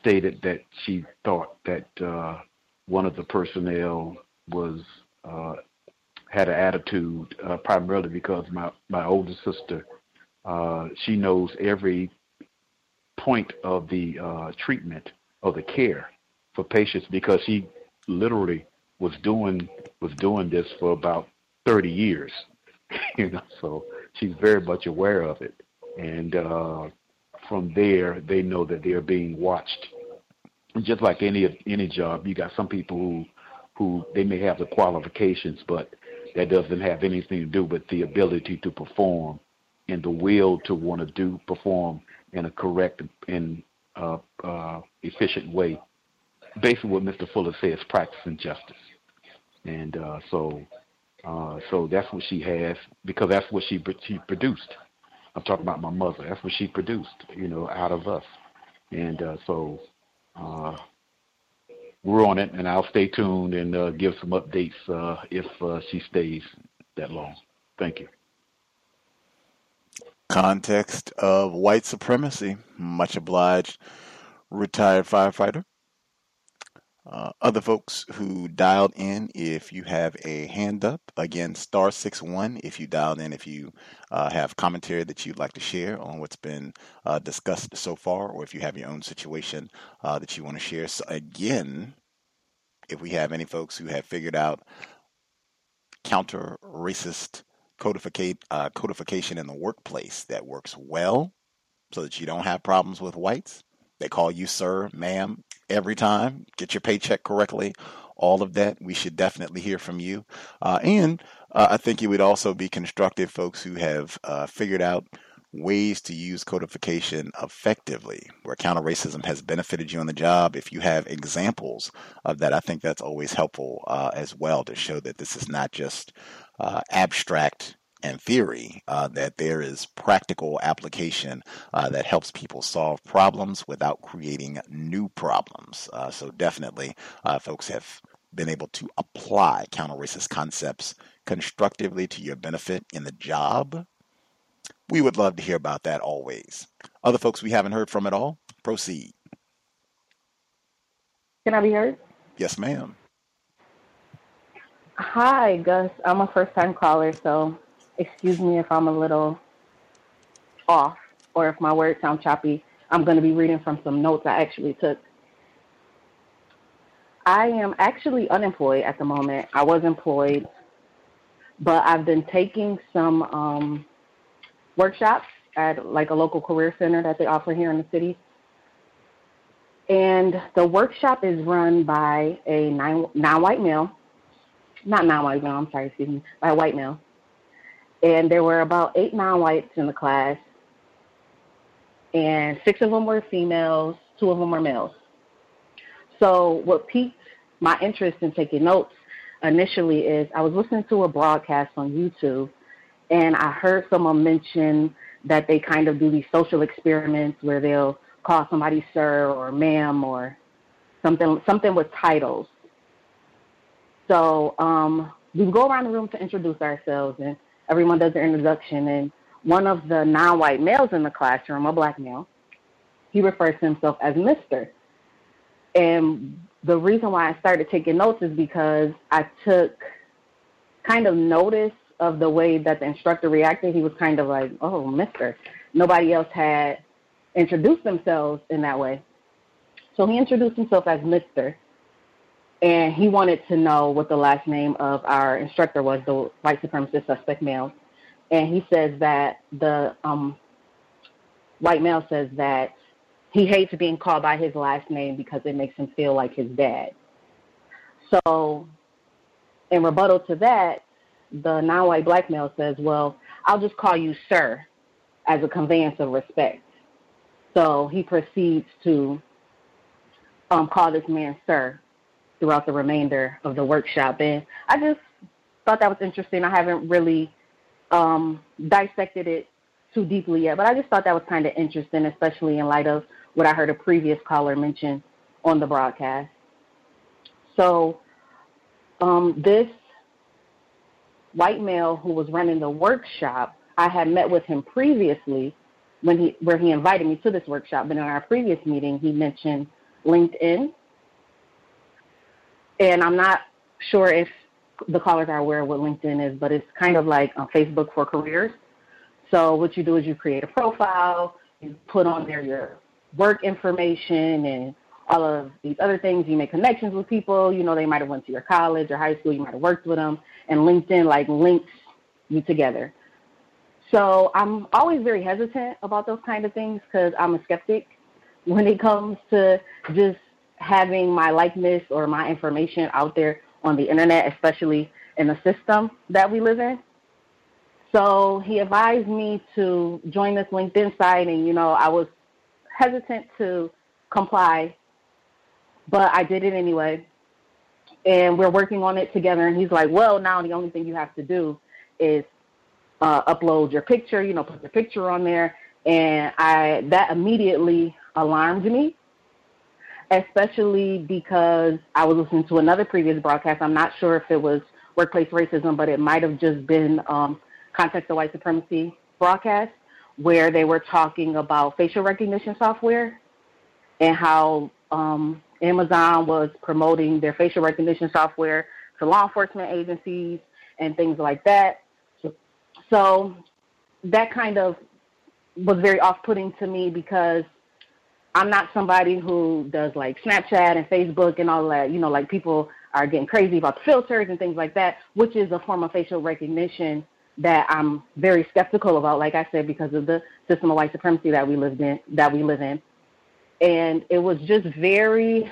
stated that she thought that uh, one of the personnel was uh, had an attitude, uh, primarily because my my older sister, she knows every point of the uh, treatment or the care for patients because he literally was doing was doing this for about 30 years you know so she's very much aware of it. And uh from there they know that they're being watched. And just like any any job you got some people who who they may have the qualifications but that doesn't have anything to do with the ability to perform and the will to want to do perform in a correct and uh, uh, efficient way. Basically, what Mr. Fuller says, practicing justice, and uh, so uh, so that's what she has because that's what she she produced. I'm talking about my mother. That's what she produced, you know, out of us, and uh, so uh, we're on it, and I'll stay tuned and give some updates if she stays that long. Thank you context of white supremacy. Much obliged, retired firefighter. Uh, other folks who dialed in, if you have a hand up, again, star six one. If you dialed in, if you uh, have commentary that you'd like to share on what's been uh, discussed so far, or if you have your own situation uh, that you want to share. So again, if we have any folks who have figured out counter racist codificate, uh, codification in the workplace that works well so that you don't have problems with whites. They call you sir, ma'am, every time. Get your paycheck correctly. All of that, we should definitely hear from you. Uh, and uh, I think it would also be constructive, folks who have uh, figured out ways to use codification effectively, where counter racism has benefited you on the job. If you have examples of that, I think that's always helpful uh, as well to show that this is not just uh, abstract and theory, uh, that there is practical application uh, that helps people solve problems without creating new problems. Uh, so, definitely, uh, folks have been able to apply counter racist concepts constructively to your benefit in the job we would love to hear about that always. Other folks we haven't heard from at all, proceed. Can I be heard? Yes, ma'am. Hi, Gus. I'm a first time caller, so excuse me if I'm a little off or if my words sound choppy. I'm going to be reading from some notes I actually took. I am actually unemployed at the moment. I was employed, but I've been taking some um, workshops at like a local career center that they offer here in the city. And the workshop is run by a non white male, not non white male, I'm sorry, excuse me, by white male. And there were about eight non whites in the class, and six of them were females, two of them were males. So, what piqued my interest in taking notes initially is I was listening to a broadcast on YouTube and I heard someone mention that they kind of do these social experiments where they'll call somebody sir or ma'am or something something with titles. So um, we go around the room to introduce ourselves, and everyone does their introduction. And one of the non-white males in the classroom, a black male, he refers to himself as Mister. And the reason why I started taking notes is because I took kind of notice of the way that the instructor reacted, he was kind of like, "Oh, Mister." Nobody else had introduced themselves in that way, so he introduced himself as Mister, and he wanted to know what the last name of our instructor was, the white supremacist suspect male, and he says that the um, white male says that he hates being called by his last name because it makes him feel like his dad. So, in rebuttal to that, the non-white black male says, well, I'll just call you sir as a conveyance of respect. So he proceeds to um, call this man sir throughout the remainder of the workshop. And I just thought that was interesting. I haven't really um, dissected it too deeply yet, but I just thought that was kind of interesting, especially in light of what I heard a previous caller mention on the broadcast. So um, this white male who was running the workshop, I had met with him previously when he where he invited me to this workshop. But in our previous meeting, he mentioned LinkedIn, and I'm not sure if the callers are aware of what LinkedIn is, but it's kind of like a Facebook for careers. So what you do is you create a profile, you put on there your work information and all of these other things. You make connections with people. You know, they might have went to your college or high school. You might have worked with them, and LinkedIn like links you together. So I'm always very hesitant about those kind of things because I'm a skeptic when it comes to just having my likeness or my information out there on the internet, especially in the system that we live in. So he advised me to join this LinkedIn site, and you know I was hesitant to comply but I did it anyway. And we're working on it together. And he's like, well, now the only thing you have to do is uh, upload your picture, you know, put your picture on there. And I that immediately alarmed me, especially because I was listening to another previous broadcast. I'm not sure if it was workplace racism, but it might have just been um, Context of White Supremacy broadcast where they were talking about facial recognition software and how um, Amazon was promoting their facial recognition software to law enforcement agencies and things like that. So, so that kind of was very off-putting to me because I'm not somebody who does like Snapchat and Facebook and all that. You know, like people are getting crazy about the filters and things like that, which is a form of facial recognition that I'm very skeptical about, like I said, because of the system of white supremacy that we lived in that we live in. And it was just very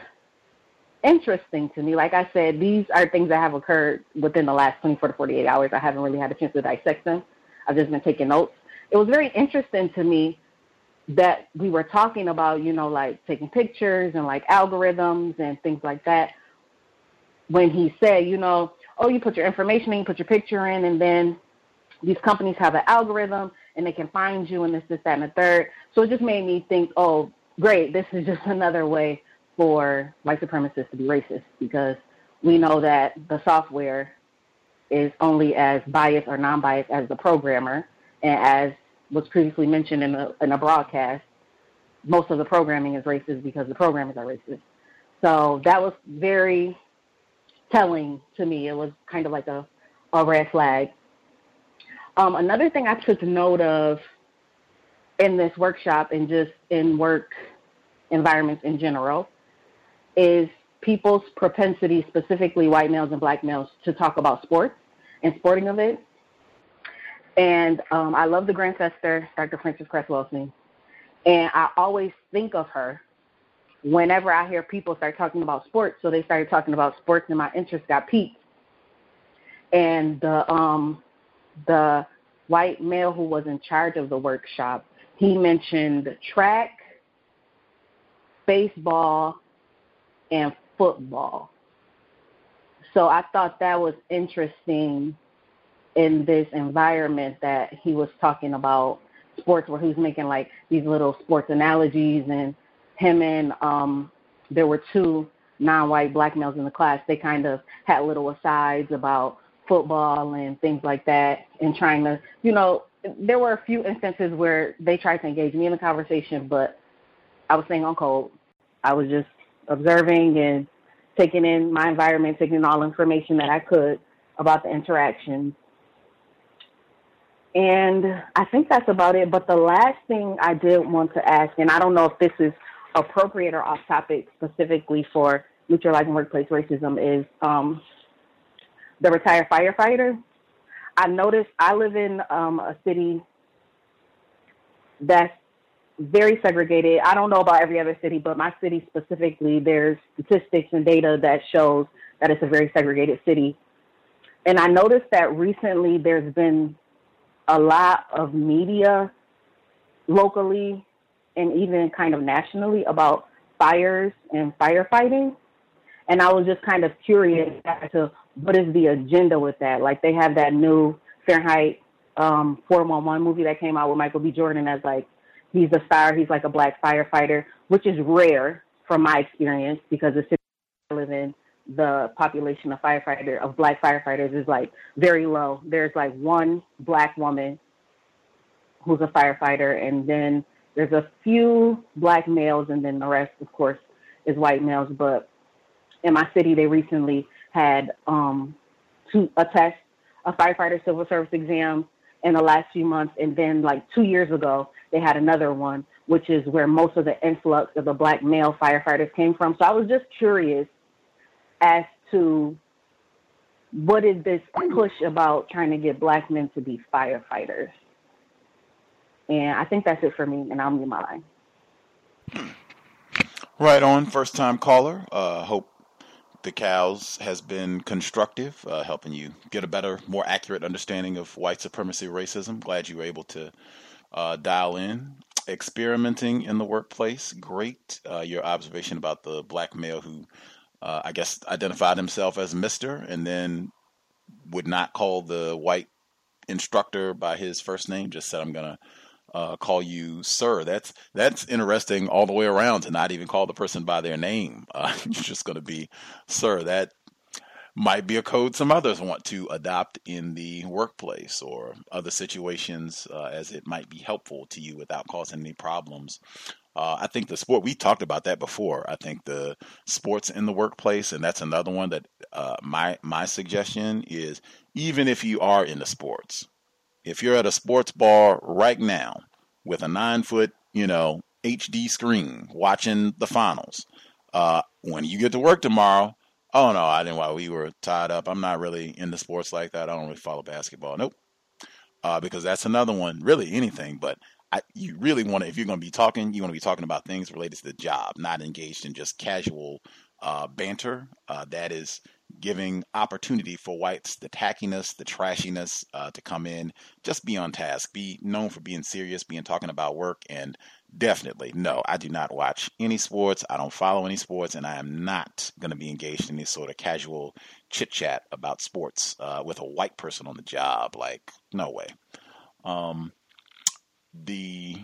interesting to me. Like I said, these are things that have occurred within the last 24 to 48 hours. I haven't really had a chance to dissect them. I've just been taking notes. It was very interesting to me that we were talking about, you know, like taking pictures and like algorithms and things like that. When he said, you know, oh, you put your information in, you put your picture in, and then these companies have an algorithm and they can find you and this, this, that, and the third. So it just made me think, oh, great, this is just another way for white supremacists to be racist because we know that the software is only as biased or non-biased as the programmer, and as was previously mentioned in a, in a broadcast, most of the programming is racist because the programmers are racist. So that was very telling to me. It was kind of like a, a red flag. Um, another thing I took note of in this workshop and just in work environments in general is people's propensity, specifically white males and black males, to talk about sports and sporting events. And um, I love the Grandcester, Dr. Frances Cress Welsing. And I always think of her whenever I hear people start talking about sports. So they started talking about sports, and my interest got piqued. And the um, the white male who was in charge of the workshop, he mentioned track, baseball, and football. So I thought that was interesting in this environment that he was talking about sports where he was making like these little sports analogies and him and um there were two non-white black males in the class they kind of had little asides about football and things like that and trying to you know there were a few instances where they tried to engage me in the conversation but i was staying on code i was just observing and taking in my environment, taking in all information that I could about the interactions. And I think that's about it. But the last thing I did want to ask, and I don't know if this is appropriate or off topic specifically for neutralizing workplace racism, is um, the retired firefighter. I noticed I live in um, a city that's very segregated. I don't know about every other city, but my city specifically, there's statistics and data that shows that it's a very segregated city. And I noticed that recently there's been a lot of media locally and even kind of nationally about fires and firefighting. And I was just kind of curious as to what is the agenda with that. Like they have that new Fahrenheit um, 411 movie that came out with Michael B. Jordan as like he's a star. He's like a black firefighter, which is rare from my experience because the city I live in, the population of firefighter of black firefighters is like very low. There's like one black woman who's a firefighter, and then there's a few black males, and then the rest, of course, is white males. But in my city, they recently had um, a test, a firefighter civil service exam in the last few months, and then like two years ago, they had another one, which is where most of the influx of the black male firefighters came from. So I was just curious as to what is this push about trying to get black men to be firefighters? And I think that's it for me, and I'll mute my line. Right on, first time caller. Uh, hope the cows has been constructive, uh, helping you get a better, more accurate understanding of white supremacy racism. Glad you were able to uh, dial in. Experimenting in the workplace, great. Uh, your observation about the black male who, uh, I guess, identified himself as Mister and then would not call the white instructor by his first name, just said, "I'm gonna." Uh, call you sir. That's that's interesting all the way around to not even call the person by their name. Uh, you're just going to be sir. That might be a code some others want to adopt in the workplace or other situations uh, as it might be helpful to you without causing any problems. Uh, I think the sport, we talked about that before. I think the sports in the workplace, and that's another one that uh, my, my suggestion is even if you are into sports, if you're at a sports bar right now with a nine foot, you know, HD screen watching the finals, uh, when you get to work tomorrow, Oh no, I didn't. While we were tied up, I'm not really into sports like that. I don't really follow basketball. Nope. Uh, because that's another one. Really, anything. But I, you really want to. If you're going to be talking, you want to be talking about things related to the job, not engaged in just casual uh, banter. Uh, that is giving opportunity for whites, the tackiness, the trashiness, uh, to come in. Just be on task. Be known for being serious, being talking about work, and definitely no, I do not watch any sports. I don't follow any sports, and I am not going to be engaged in any sort of casual chit chat about sports uh, with a white person on the job. Like, no way. Um, the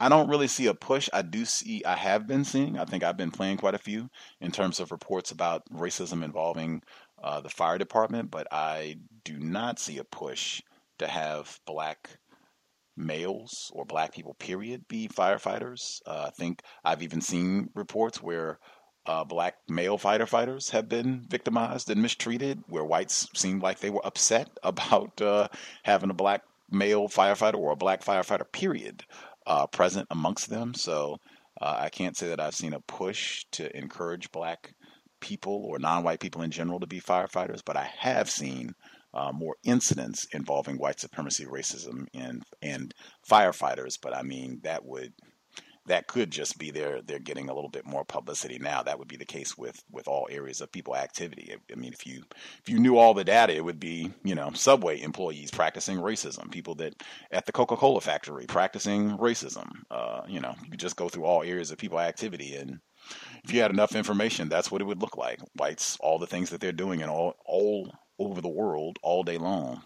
I don't really see a push. I do see, I have been seeing, I think I've been playing quite a few in terms of reports about racism involving uh, the fire department, but I do not see a push to have black males or black people, period, be firefighters. Uh, I think I've even seen reports where uh, black male firefighters have been victimized and mistreated, where whites seemed like they were upset about uh, having a black male firefighter or a black firefighter, period uh, present amongst them. So uh, I can't say that I've seen a push to encourage black people or non-white people in general to be firefighters, but I have seen uh, more incidents involving white supremacy, racism, and and firefighters. But I mean that would that could just be they're they're getting a little bit more publicity now. That would be the case with with all areas of people activity. I mean, if you if you knew all the data, it would be you know subway employees practicing racism, people that at the Coca Cola factory practicing racism. Uh, you know, you could just go through all areas of people activity, and if you had enough information, that's what it would look like. Whites, all the things that they're doing, and all all over the world all day long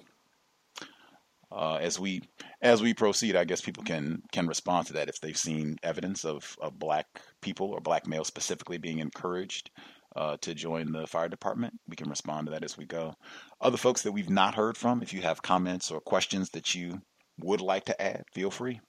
uh, as we as we proceed, I guess people can can respond to that if they've seen evidence of, of black people or black males specifically being encouraged uh, to join the fire department. We can respond to that as we go. Other folks that we've not heard from, if you have comments or questions that you would like to add, feel free.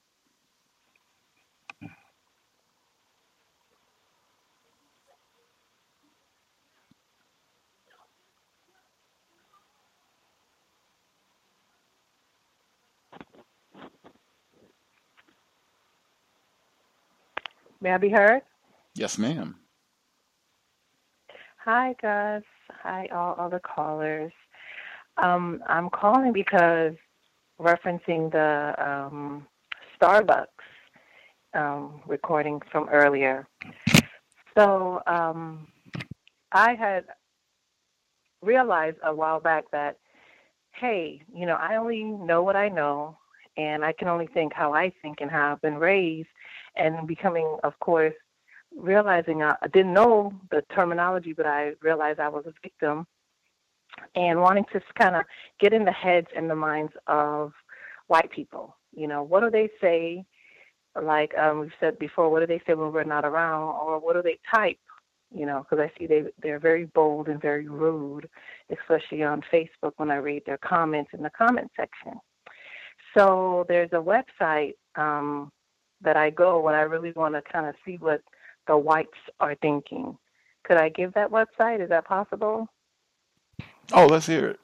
May I be heard? Yes, ma'am. Hi, Gus. Hi, all other callers. Um, I'm calling because referencing the um, Starbucks um, recording from earlier. So um, I had realized a while back that, hey, you know, I only know what I know, and I can only think how I think and how I've been raised and becoming, of course, realizing I, I didn't know the terminology, but I realized I was a victim and wanting to kind of get in the heads and the minds of white people. You know, what do they say? Like um, we've said before, what do they say when we're not around, or what do they type? You know, because I see they they're very bold and very rude, especially on Facebook when I read their comments in the comment section. So there's a website um, that I go when I really want to kind of see what the whites are thinking. Could I give that website? Is that possible? Oh, let's hear it.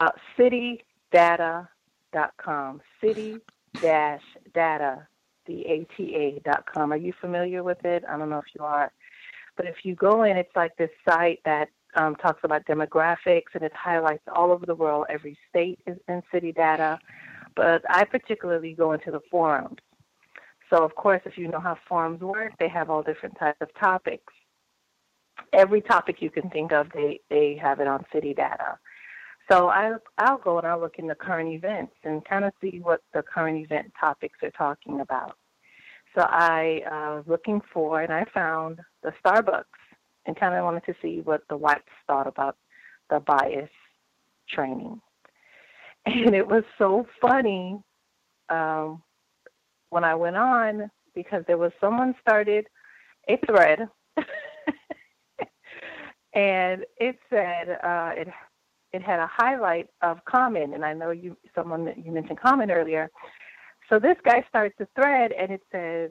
Uh, citydata.com. City dash data, dot com. Are you familiar with it? I don't know if you are. But if you go in, it's like this site that um, talks about demographics and it highlights all over the world. Every state is in city data but I particularly go into the forums. So, of course, if you know how forums work, they have all different types of topics. Every topic you can think of, they, they have it on city data. So I, I'll go and I'll look in the current events and kind of see what the current event topics are talking about. So I uh, was looking for, and I found the Starbucks and kind of wanted to see what the whites thought about the bias training. And it was so funny um, when I went on because there was someone started a thread, and it said uh, it it had a highlight of Common, and I know you someone you mentioned Common earlier. So this guy starts a thread, and it says,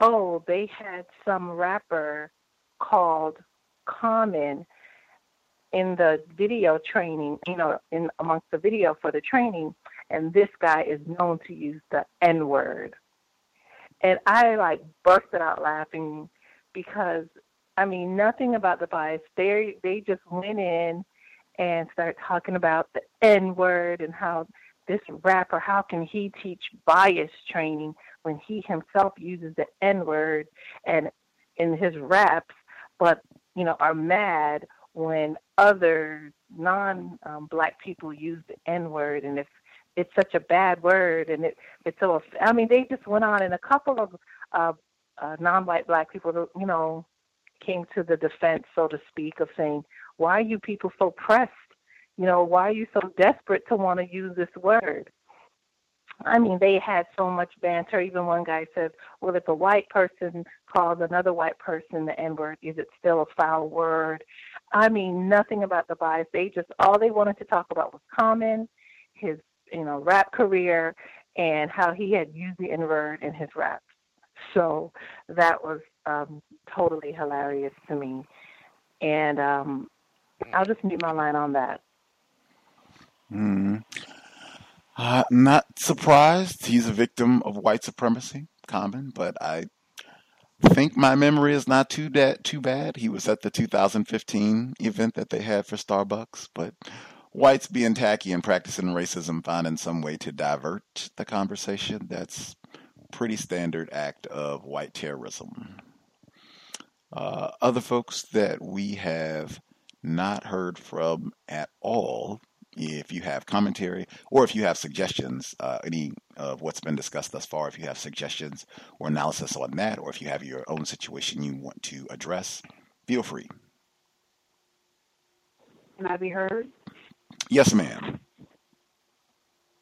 "Oh, they had some rapper called Common." In the video training, you know, in amongst the video for the training, and this guy is known to use the N word. And I like busted out laughing because I mean, nothing about the bias. They they just went in and started talking about the N word and how this rapper, how can he teach bias training when he himself uses the N word and in his raps, but you know are mad when other non um, people use the N word and if it's such a bad word and it it's so I mean they just went on and a couple of uh, uh, non-white black people you know came to the defense so to speak of saying why are you people so pressed you know why are you so desperate to want to use this word I mean, they had so much banter. Even one guy said, "Well, if a white person calls another white person the N word, is it still a foul word?" I mean, nothing about the bias. They just all they wanted to talk about was Common, his you know rap career, and how he had used the N word in his raps. So that was um, totally hilarious to me, and um, I'll just mute my line on that. Hmm. Uh, not surprised. He's a victim of white supremacy, Common, but I think my memory is not too da- too bad. He was at the 2015 event that they had for Starbucks, but whites being tacky and practicing racism, finding some way to divert the conversation. That's pretty standard act of white terrorism. Uh, other folks that we have not heard from at all if you have commentary or if you have suggestions, uh, any of what's been discussed thus far, if you have suggestions or analysis on that, or if you have your own situation you want to address, feel free. Can I be heard? Yes, ma'am.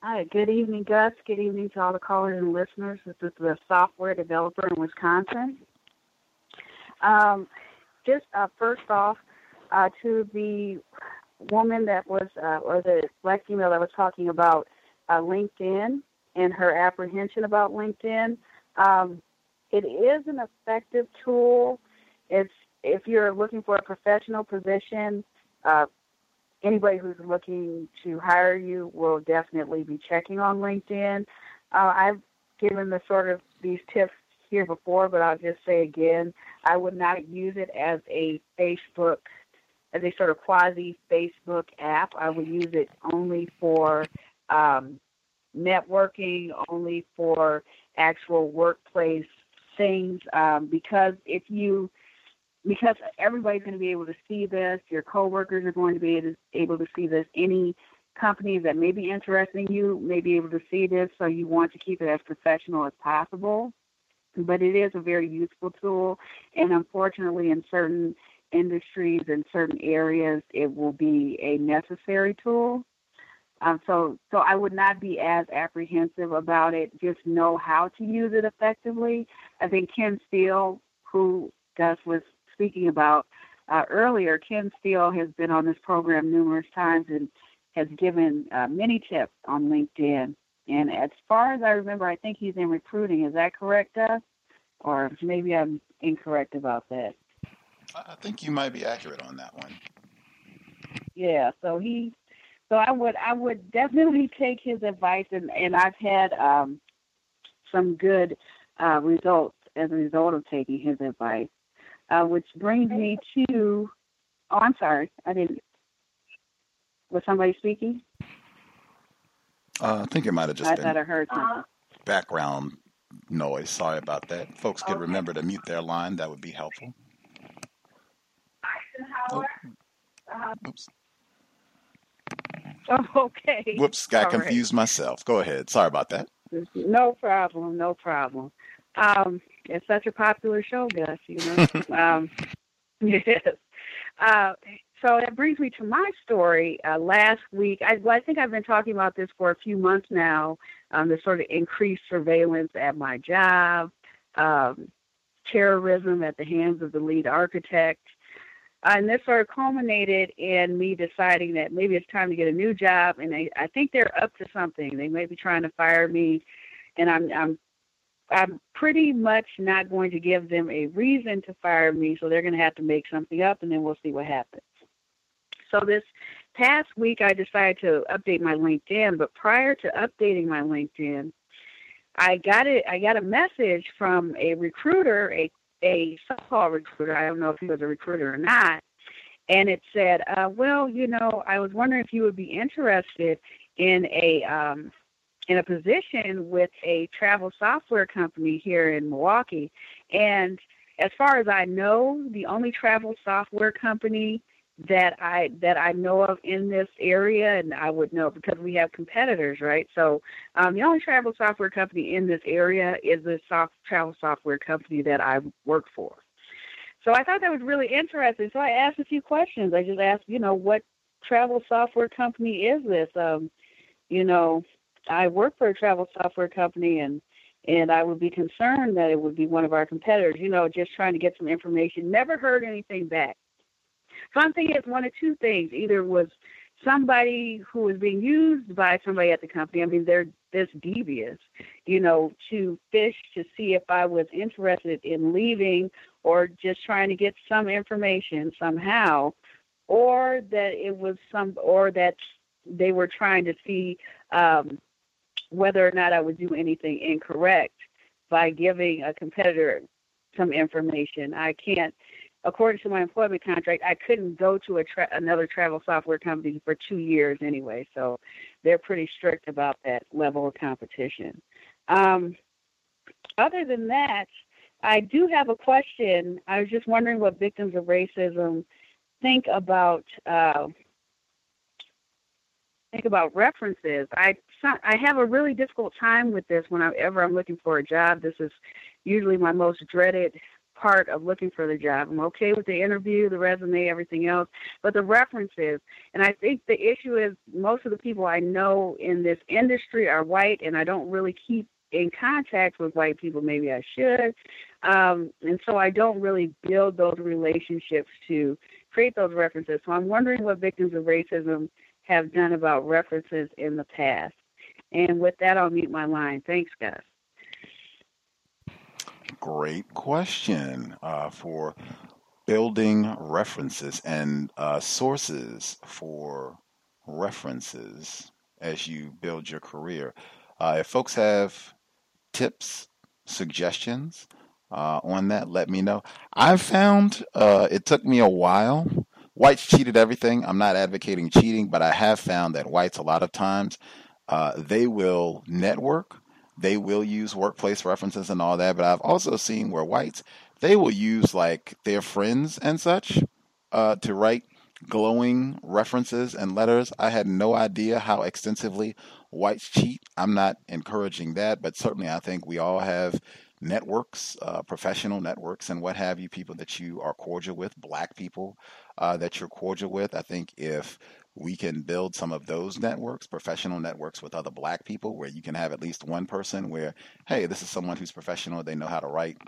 Hi, good evening, Gus. Good evening to all the callers and listeners. This is the software developer in Wisconsin. Um, just uh, first off, uh, to the woman that was, uh, or the black female that was talking about uh, LinkedIn and her apprehension about LinkedIn. Um, it is an effective tool. It's if you're looking for a professional position, uh, anybody who's looking to hire you will definitely be checking on LinkedIn. Uh, I've given the sort of these tips here before, but I'll just say again, I would not use it as a Facebook as a sort of quasi Facebook app. I would use it only for um, networking, only for actual workplace things. Um, because if you, because everybody's going to be able to see this, your coworkers are going to be able to see this. Any companies that may be interested in you may be able to see this, so you want to keep it as professional as possible. But it is a very useful tool, and unfortunately, in certain industries in certain areas, it will be a necessary tool. Um, so, so I would not be as apprehensive about it. Just know how to use it effectively. I think Ken Steele, who Gus was speaking about uh, earlier, Ken Steele has been on this program numerous times and has given uh, many tips on LinkedIn. And as far as I remember, I think he's in recruiting. Is that correct, Gus? Or maybe I'm incorrect about that. I think you might be accurate on that one. Yeah, so he so I would I would definitely take his advice and and I've had um some good uh results as a result of taking his advice. Uh which brings me to oh I'm sorry, I didn't was somebody speaking? Uh, I think it might have just I been thought I heard something. background noise. Sorry about that. Folks could Okay. remember to mute their line. That would be helpful. Oh, oops. Oh, okay. Whoops, got All right. confused myself. Go ahead. Sorry about that. No problem, no problem. Um, it's such a popular show, Gus. You know. um, yes. Uh, so that brings me to my story. Uh, last week, I, well, I think I've been talking about this for a few months now. Um, the sort of increased surveillance at my job, um, terrorism at the hands of the lead architect. Uh, and this sort of culminated in me deciding that maybe it's time to get a new job. And they, I think they're up to something. They may be trying to fire me, and I'm I'm I'm pretty much not going to give them a reason to fire me. So they're going to have to make something up, and then we'll see what happens. So this past week, I decided to update my LinkedIn. But prior to updating my LinkedIn, I got it. I got a message from a recruiter, a a so-called recruiter. I don't know if he was a recruiter or not. And it said, uh, "Well, you know, I was wondering if you would be interested in a um, in a position with a travel software company here in Milwaukee." And as far as I know, the only travel software company that I that I know of in this area, and I would know because we have competitors, right? So um, the only travel software company in this area is the soft travel software company that I work for. So I thought that was really interesting. So I asked a few questions. I just asked, you know, what travel software company is this? Um, you know, I work for a travel software company, and and I would be concerned that it would be one of our competitors. You know, just trying to get some information. Never heard anything back. So I'm thinking one of two things. Either was somebody who was being used by somebody at the company. I mean, they're this devious, you know, to fish to see if I was interested in leaving or just trying to get some information somehow, or that it was some, or that they were trying to see um, whether or not I would do anything incorrect by giving a competitor some information. I can't according to my employment contract, I couldn't go to a tra- another travel software company for two years anyway. So they're pretty strict about that level of competition. Um, other than that, I do have a question. I was just wondering what victims of racism think about uh, think about references. I I have a really difficult time with this whenever I'm looking for a job. This is usually my most dreaded part of looking for the job. I'm okay with the interview, the resume, everything else, but the references. And I think the issue is most of the people I know in this industry are white, and I don't really keep in contact with white people. Maybe I should. Um, and so I don't really build those relationships to create those references. So I'm wondering what victims of racism have done about references in the past. And with that, I'll mute my line. Thanks, guys. Great question uh, for building references and uh, sources for references as you build your career. Uh, if folks have tips, suggestions uh, on that, let me know. I've found uh, it took me a while. Whites cheated everything. I'm not advocating cheating, but I have found that whites, a lot of times, uh, they will network they will use workplace references and all that. But I've also seen where whites they will use like their friends and such uh, to write glowing references and letters. I had no idea how extensively whites cheat. I'm not encouraging that, but certainly I think we all have networks, uh, professional networks, and what have you, people that you are cordial with, black people uh, that you're cordial with. I think if we can build some of those networks, professional networks with other black people, where you can have at least one person where, hey, this is someone who's professional. They know how to write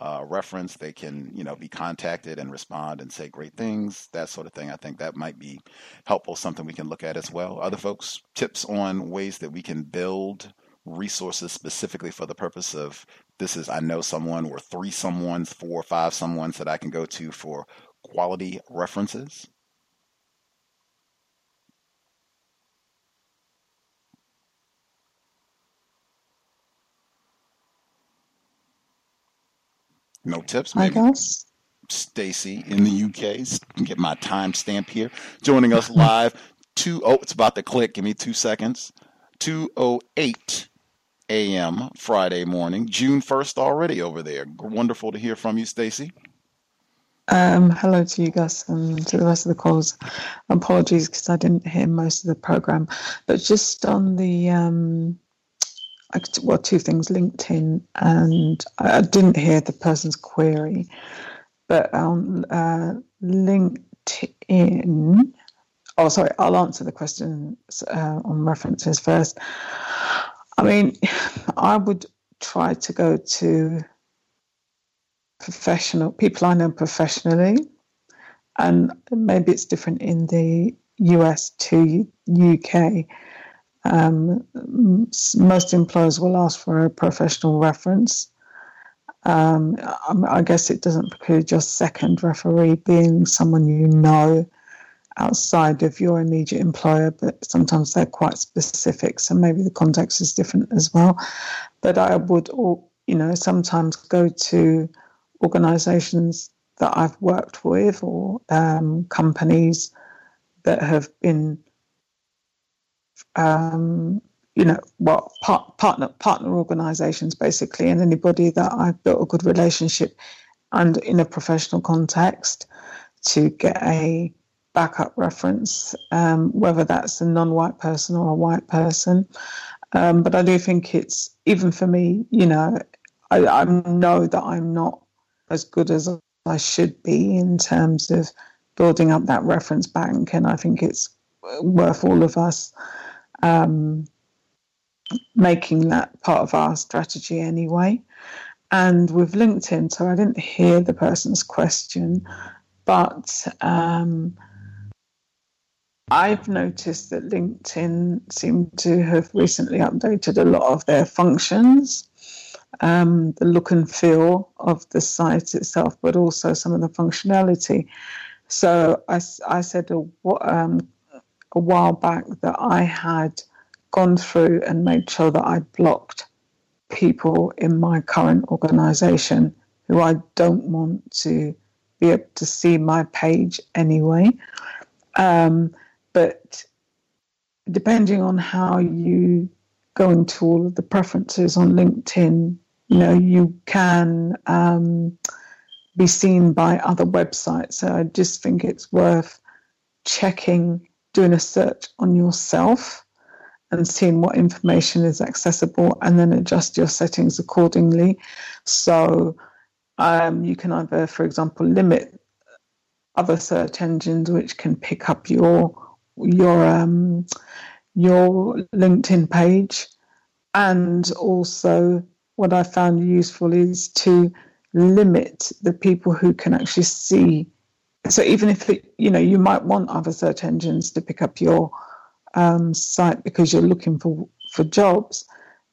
uh, reference. They can, you know, be contacted and respond and say great things, that sort of thing. I think that might be helpful, something we can look at as well. Other folks, tips on ways that we can build resources specifically for the purpose of this is I know someone or three someones, four or five someones that I can go to for quality references. No tips, maybe. I guess. Stacy in the UK. Get my timestamp here. Joining us live. Two oh, it's about to click. Give me two seconds. Two oh eight a.m. Friday morning, June first already over there. Wonderful to hear from you, Stacy. Um, hello to you guys and to the rest of the calls. Apologies because I didn't hear most of the program, but just on the um, well, two things LinkedIn, and I didn't hear the person's query, but on uh, LinkedIn, oh, sorry, I'll answer the questions uh, on references first. I mean, I would try to go to professional people I know professionally, and maybe it's different in the US to UK um, most employers will ask for a professional reference. Um, I guess it doesn't preclude your second referee being someone you know outside of your immediate employer, but sometimes they're quite specific, so maybe the context is different as well. But I would, you know, sometimes go to organisations that I've worked with or um, companies that have been, um, you know, well, part, partner partner organisations basically, and anybody that I've built a good relationship and in a professional context to get a backup reference, um, whether that's a non-white person or a white person. Um, but I do think it's even for me, you know, I, I know that I'm not as good as I should be in terms of building up that reference bank, and I think it's worth all of us um, making that part of our strategy anyway. And with LinkedIn, so I didn't hear the person's question, but um, I've noticed that LinkedIn seemed to have recently updated a lot of their functions, um, the look and feel of the site itself, but also some of the functionality. So I, I said "What?" um, a while back that I had gone through and made sure that I blocked people in my current organization who I don't want to be able to see my page anyway. Um, but depending on how you go into all of the preferences on LinkedIn, you know, you can um, be seen by other websites. So I just think it's worth checking, doing a search on yourself and seeing what information is accessible and then adjust your settings accordingly. So um, you can either, for example, limit other search engines which can pick up your your um, your LinkedIn page, and also what I found useful is to limit the people who can actually see. So even if it, you know you might want other search engines to pick up your um, site because you're looking for for jobs,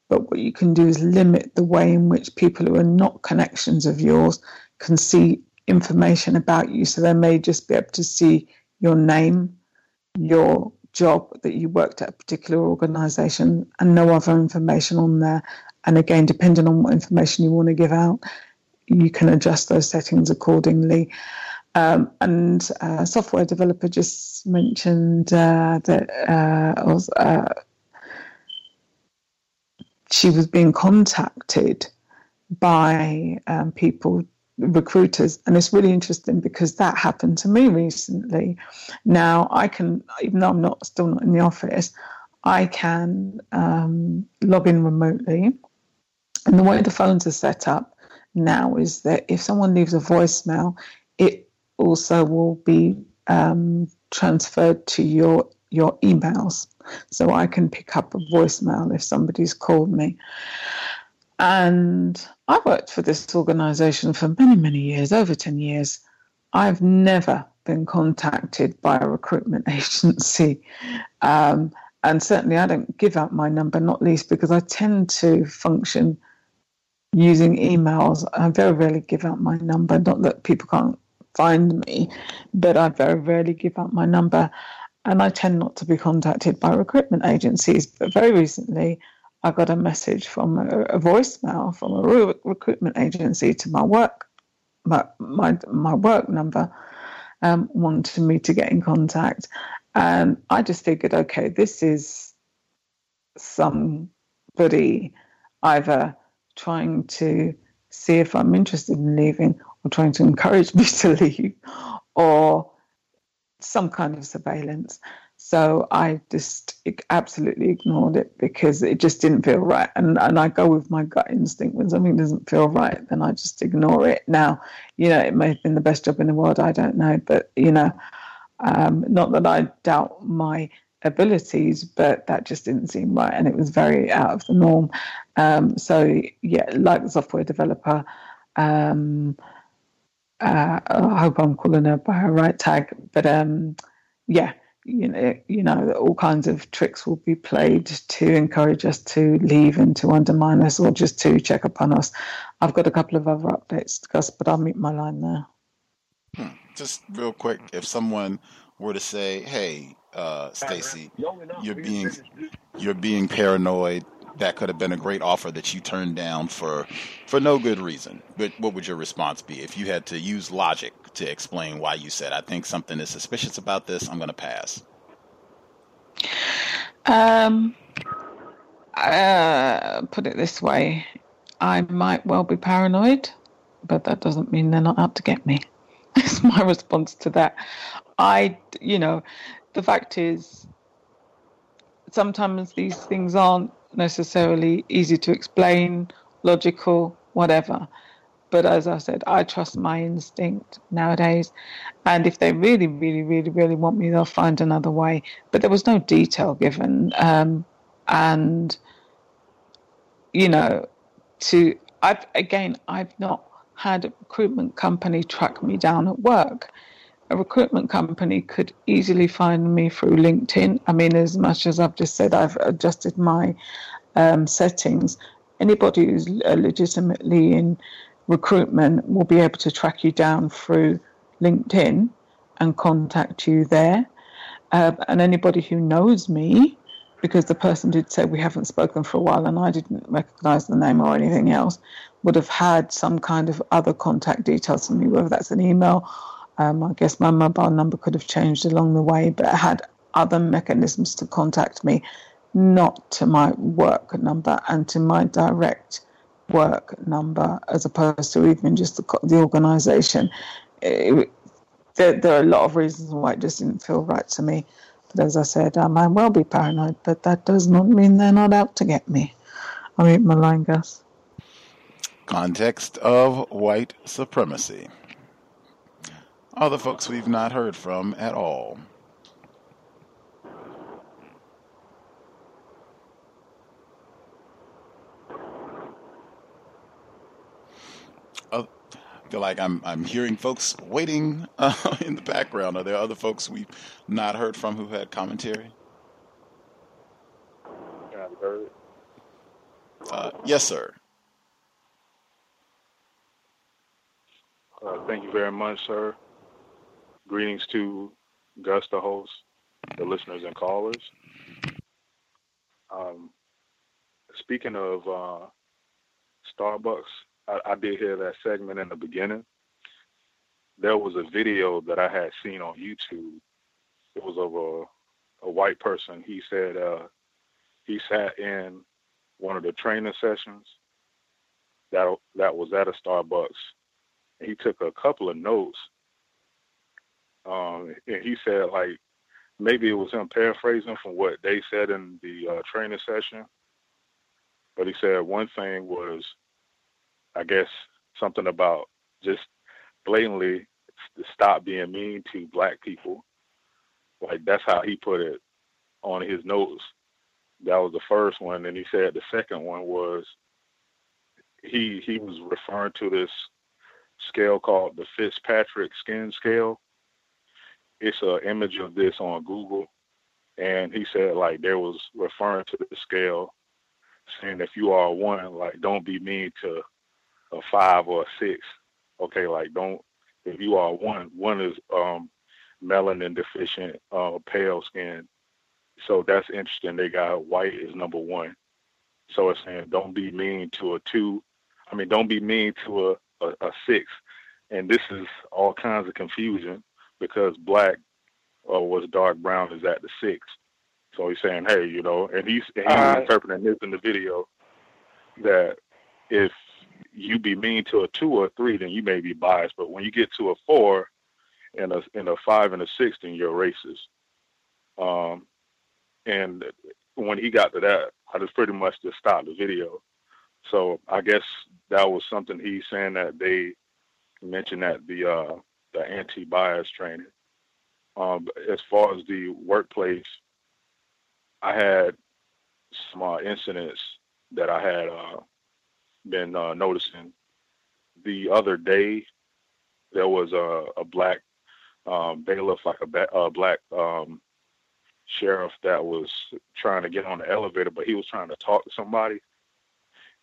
but what you can do is limit the way in which people who are not connections of yours can see information about you. So they may just be able to see your name your job that you worked at a particular organization and no other information on there. And again, depending on what information you want to give out, you can adjust those settings accordingly. Um, and uh, software developer just mentioned uh, that uh, was, uh, she was being contacted by um, people recruiters. And it's really interesting because that happened to me recently. Now i can even though i'm not still not in the office i can um, log in remotely. And the way the phones are set up now is that if someone leaves a voicemail also will be um, transferred to your your emails so i can pick up a voicemail if somebody's called me and I worked for this organization for many, many years, over 10 years. I've never been contacted by a recruitment agency. Um, and certainly I don't give out my number, not least because I tend to function using emails. I very rarely give out my number, not that people can't find me, but I very rarely give out my number. And I tend not to be contacted by recruitment agencies. But very recently, I got a message from a, a voicemail from a re- recruitment agency to my work, my my, my work number, um, wanting me to get in contact, and I just figured, okay, this is somebody either trying to see if I'm interested in leaving or trying to encourage me to leave, or some kind of surveillance. So I just absolutely ignored it because it just didn't feel right. And and I go with my gut instinct when something doesn't feel right, then I just ignore it. Now, you know, it may have been the best job in the world, I don't know, but you know, um, not that I doubt my abilities, but that just didn't seem right, and it was very out of the norm. Um, so yeah, like the software developer. Um, uh, I hope I'm calling her by her right tag, but um, yeah, you know, you know, all kinds of tricks will be played to encourage us to leave and to undermine us or just to check upon us. I've got a couple of other updates, Gus, but I'll meet my line there. Hmm. Just real quick, if someone were to say, "Hey, uh, Stacy, you're being you're being paranoid. That could have been a great offer that you turned down for for no good reason. But what would your response be if you had to use logic to explain why you said, "I think something is suspicious about this. I'm going to pass"? Um, uh, put it this way, I might well be paranoid, but that doesn't mean they're not out to get me. That's my response to that. I, you know, the fact is, sometimes these things aren't necessarily easy to explain, logical, whatever. But as I said, I trust my instinct nowadays. And if they really, really, really, really want me, they'll find another way. But there was no detail given. Um, and, you know, to, I've, again, I've not had a recruitment company track me down at work. A recruitment company could easily find me through LinkedIn. I mean, as much as I've just said, I've adjusted my um, settings. Anybody who's legitimately in recruitment will be able to track you down through LinkedIn and contact you there. Uh, and anybody who knows me, because the person did say we haven't spoken for a while and I didn't recognize the name or anything else, would have had some kind of other contact details from me, whether that's an email. Um, I guess my mobile number could have changed along the way, but I had other mechanisms to contact me, not to my work number and to my direct work number, as opposed to even just the, the organization. It, there, there are a lot of reasons why it just didn't feel right to me. But as I said, I might well be paranoid, but that does not mean they're not out to get me. I mean, my Gus. Context of white supremacy. Other folks we've not heard from at all. I feel like I'm I'm hearing folks waiting uh, in the background. Are there other folks we've not heard from who had commentary? Uh, yes, sir. Uh, thank you very much, sir. Greetings to Gus, the host, the listeners and callers. Um, speaking of uh, Starbucks, I, I did hear that segment in the beginning. There was a video that I had seen on YouTube. It was of a, a white person. He said uh, he sat in one of the training sessions that that was at a Starbucks he took a couple of notes. Um, and he said like maybe it was him paraphrasing from what they said in the uh, training session, but he said one thing was, I guess something about just blatantly stop being mean to black people. Like that's how he put it on his notes. That was the first one, and he said the second one was he he was referring to this scale called the Fitzpatrick skin scale. It's an image of this on Google, and he said like there was referring to the scale, saying if you are a one, like don't be mean to a five or a six. Okay, like don't if you are one, one is um melanin deficient, uh, pale skin. So that's interesting. They got white is number one. So it's saying don't be mean to a two. I mean, don't be mean to a a, a six, and this is all kinds of confusion because black uh, was dark brown is at the six. So he's saying, hey, you know, and he's and he's uh, interpreting this in the video that if you be mean to a two or a three, then you may be biased. But when you get to a four and a and a five and a six, then you're racist. Um, and when he got to that, I just pretty much just stopped the video so I guess that was something he's saying that they mentioned at the uh, the anti-bias training. Um, as far as the workplace, I had some uh, incidents that I had uh, been uh, noticing. The other day, there was a, a black um, bailiff, like a, ba- a black um, sheriff, that was trying to get on the elevator, but he was trying to talk to somebody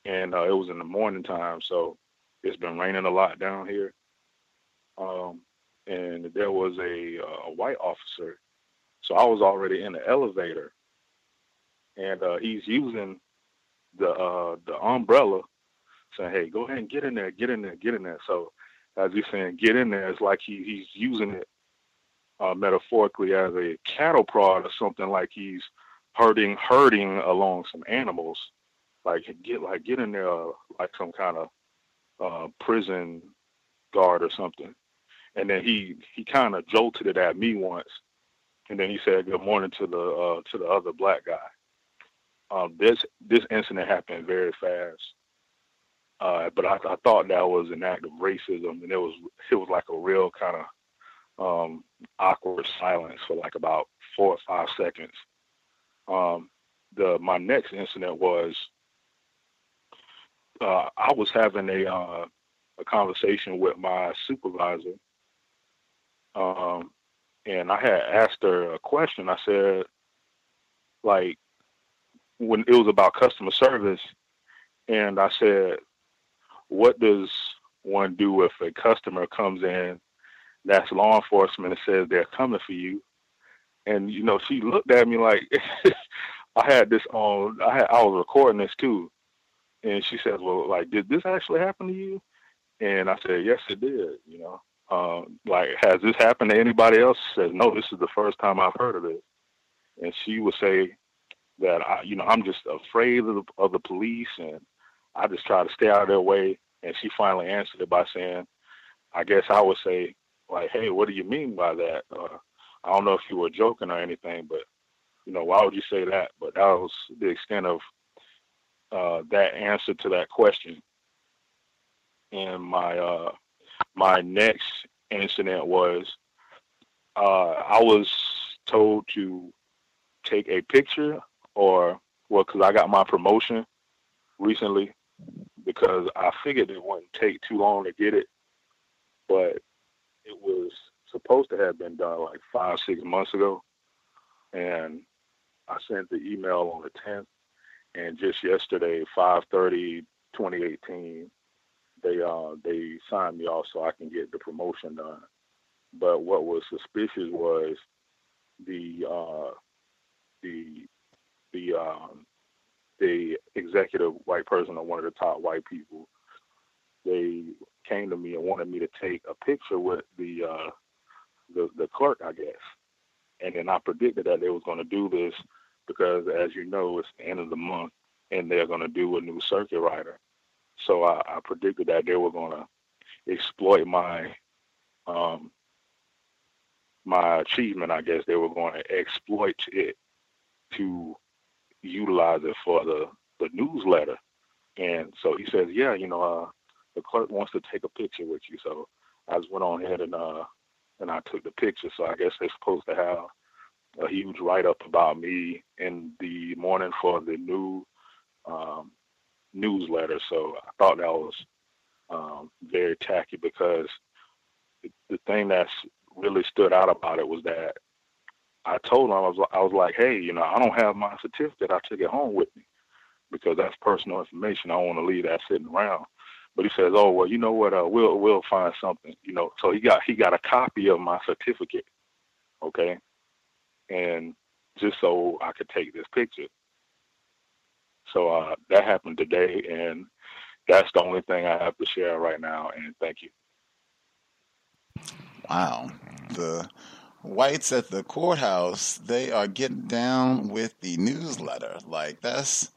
and uh, it was in the morning time, so it's been raining a lot down here. Um, and there was a, uh, a white officer, so I was already in the elevator, and uh, he's using the uh, the umbrella, saying, "Hey, go ahead and get in there, get in there, get in there." So as he's saying, "Get in there," it's like he he's using it uh, metaphorically as a cattle prod or something like he's herding herding along some animals. Like get like get in there uh, like some kind of uh, prison guard or something. And then he he kind of jolted it at me once, and then he said good morning to the uh, to the other black guy. Um, this this incident happened very fast, uh, but I, I thought that was an act of racism, and it was it was like a real kind of um, awkward silence for like about four or five seconds. Um, the my next incident was uh, I was having a uh, a conversation with my supervisor, um, and I had asked her a question. I said, like, when it was about customer service, and I said, what does one do if a customer comes in that's law enforcement and says they're coming for you? And you know, she looked at me like I had this on. I had I was recording this too, and she says, "Well, like, did this actually happen to you?" And I said, "Yes, it did." You know, um, like, has this happened to anybody else? Says, "No, this is the first time I've heard of it." And she would say that I, you know, I'm just afraid of the, of the police, and I just try to stay out of their way. And she finally answered it by saying, "I guess I would say, like, hey, what do you mean by that?" Uh, I don't know if you were joking or anything, but you know, why would you say that? But that was the extent of uh, that answer to that question. And my uh, my next incident was uh, I was told to take a picture or well, because I got my promotion recently because I figured it wouldn't take too long to get it, but it was supposed to have been done like five, six months ago. And I sent the email on the 10th. And just yesterday, 5:30, 2018, they uh they signed me off so I can get the promotion done. But what was suspicious was the uh the the um the executive white person or one of the top white people. They came to me and wanted me to take a picture with the uh the the clerk, I guess. And then I predicted that they was going to do this because, as you know, it's the end of the month and they're going to do a new circuit rider. So I, I predicted that they were going to exploit my um, my achievement. I guess they were going to exploit it to utilize it for the the newsletter. And so he says, yeah, you know, uh, the clerk wants to take a picture with you. So I just went on ahead and uh, and I took the picture. So I guess they're supposed to have a huge write up about me in the morning for the new um, newsletter. So I thought that was um, very tacky because the, thing that's really stood out about it was that I told him I was I was like, hey, you know, I don't have my certificate. I took it home with me because that's personal information. I don't want to leave that sitting around. But he says, "Oh well, you know what? Uh, we'll we'll find something." You know, so he got he got a copy of my certificate, okay, and just so I could take this picture. So uh, that happened today, and that's the only thing I have to share right now. And thank you. Wow, the whites at the courthouse they are getting down with the newsletter. Like that's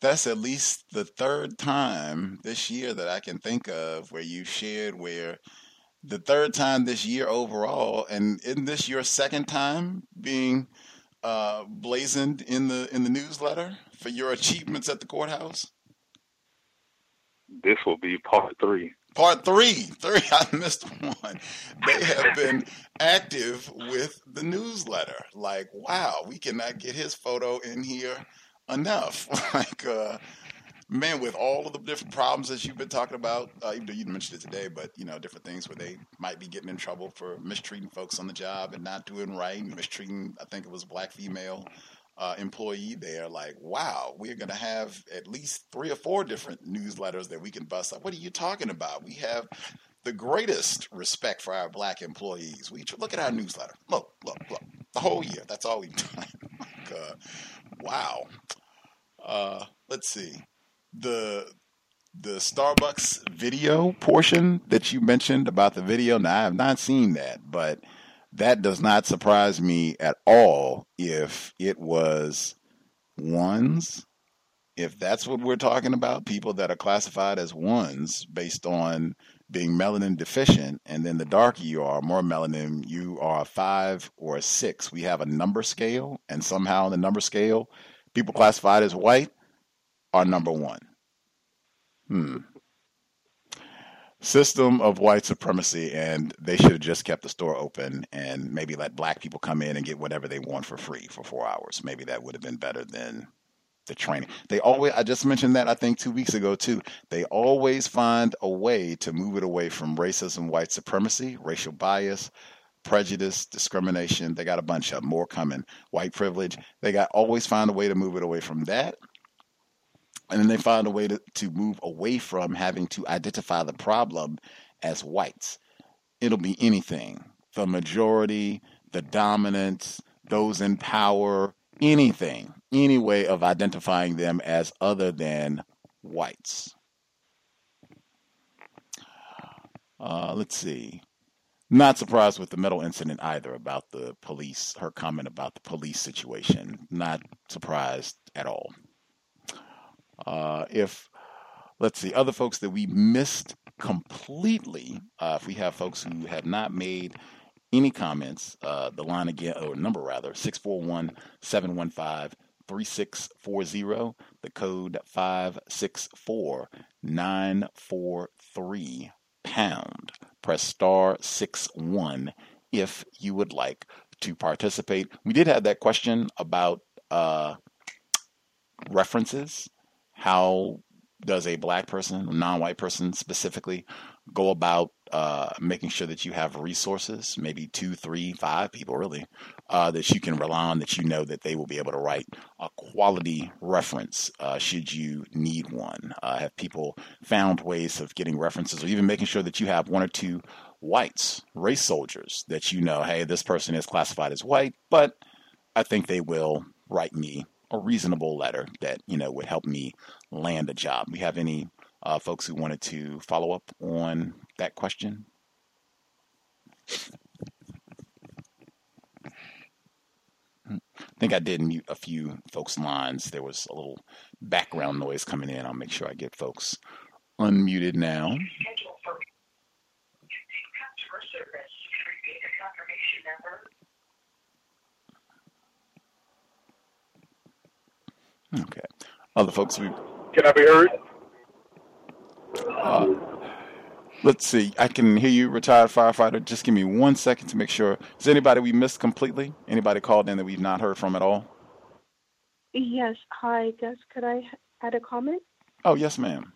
that's at least the third time this year that I can think of where you shared where the third time this year overall, and isn't this your second time being uh, blazoned in the in the newsletter for your achievements at the courthouse? This will be part three. Part three, three. I missed one. They have been active with the newsletter. Like, wow, we cannot get his photo in here enough. like, uh, man, with all of the different problems that you've been talking about, uh, even though you mentioned it today, but you know, different things where they might be getting in trouble for mistreating folks on the job and not doing right, mistreating. I think it was a black female uh, employee there. Like, wow, we're going to have at least three or four different newsletters that we can bust up. What are you talking about? We have the greatest respect for our black employees. We look at our newsletter. Look, look, look. The whole year. That's all we've done. like, uh, wow. Uh, let's see. the the Starbucks video portion that you mentioned about the video. Now I have not seen that, but that does not surprise me at all if it was ones. If that's what we're talking about, people that are classified as ones based on being melanin deficient, and then the darker you are, more melanin, you are a five or a six. We have a number scale, and somehow in the number scale, people classified as white are number one. Hmm. System of white supremacy, and they should have just kept the store open and maybe let black people come in and get whatever they want for free for four hours. Maybe that would have been better than the training. They always, I just mentioned that I think two weeks ago too. They always find a way to move it away from racism, white supremacy, racial bias, prejudice, discrimination. They got a bunch of more coming. White privilege. They got always find a way to move it away from that. And then they find a way to, to move away from having to identify the problem as whites. It'll be anything. The majority, the dominance, those in power, anything, any way of identifying them as other than whites. Uh, let's see. Not surprised with the metal incident either about the police, her comment about the police situation. Not surprised at all. Uh, if, let's see, other folks that we missed completely, uh, if we have folks who have not made any comments, uh, the line again, or number rather, 641 715 3640, the code 564 943 pound. Press star 6 1 if you would like to participate. We did have that question about uh, references. How does a black person, a non white person specifically, go about uh, making sure that you have resources, maybe two, three, five people really, uh, that you can rely on, that you know that they will be able to write a quality reference uh, should you need one. Uh, have people found ways of getting references, or even making sure that you have one or two whites, race soldiers, that you know, hey, this person is classified as white, but I think they will write me a reasonable letter that you know would help me land a job. We have any uh, folks who wanted to follow up on that question? I think I did mute a few folks' lines. There was a little background noise coming in. I'll make sure I get folks unmuted now. Okay. Other folks, we. Can I be heard? Uh, let's see. I can hear you, retired firefighter. Just give me one second to make sure. Is anybody we missed completely? Anybody called in that we've not heard from at all? Yes. Hi, Gus. Could I add a comment? Oh, yes, ma'am.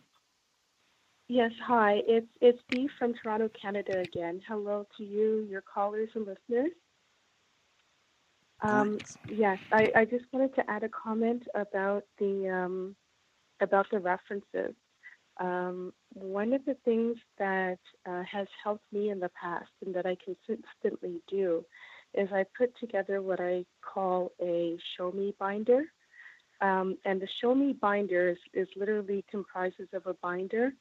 Yes. Hi. It's it's Dee from Toronto, Canada again. Hello to you, your callers and listeners. Um, yes, I, I just wanted to add a comment about the um, about the references. Um, one of the things that uh, has helped me in the past and that I consistently do is I put together what I call a show me binder. Um, and the show me binder is, is, literally comprises of a binder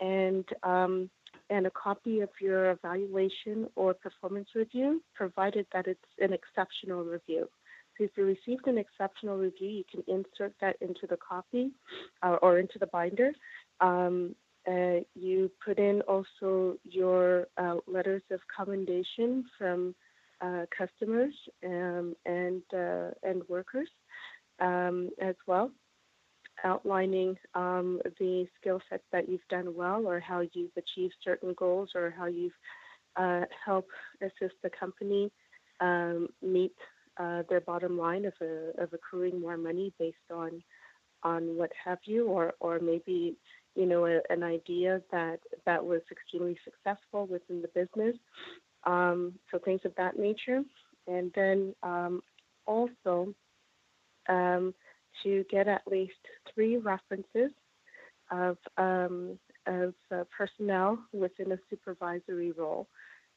and um, and a copy of your evaluation or performance review, provided that it's an exceptional review. So if you received an exceptional review, you can insert that into the copy uh, or into the binder. Um, uh, you put in also your uh, letters of commendation from uh, customers um, and uh, and workers um, as well, outlining um, the skill sets that you've done well, or how you've achieved certain goals, or how you've uh, helped assist the company um, meet uh, their bottom line of, of accruing more money based on on what have you, or or maybe you know a, an idea that that was extremely successful within the business. Um, so things of that nature, and then um, also um, to get at least three references of um, of uh, personnel within a supervisory role.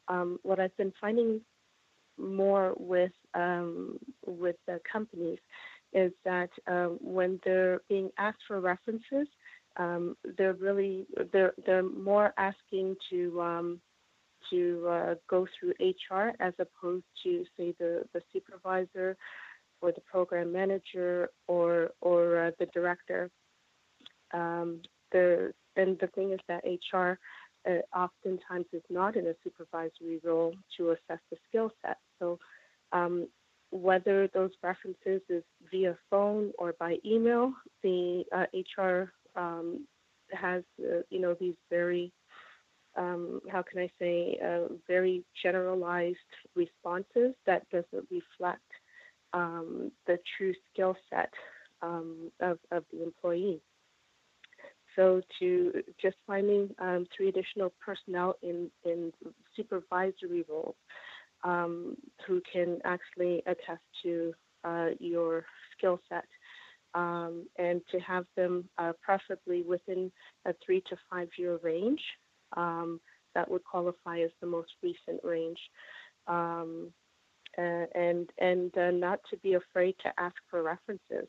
Um, what I've been finding more with um, with the companies is that uh, when they're being asked for references, um, they're really they're they're more asking to um, to uh, go through HR as opposed to say the the supervisor or the program manager or or uh, the director. Um, the and the thing is that HR uh, oftentimes is not in a supervisory role to assess the skill set. So um, whether those references is via phone or by email, the uh, HR um, has uh, you know these very um, how can I say uh, very generalized responses that doesn't reflect um, the true skill set um, of, of the employee. So to just finding um, three additional personnel in, in supervisory roles um, who can actually attest to uh, your skill set um, and to have them uh, preferably within a three to five year range um, that would qualify as the most recent range. Uh, and and uh, not to be afraid to ask for references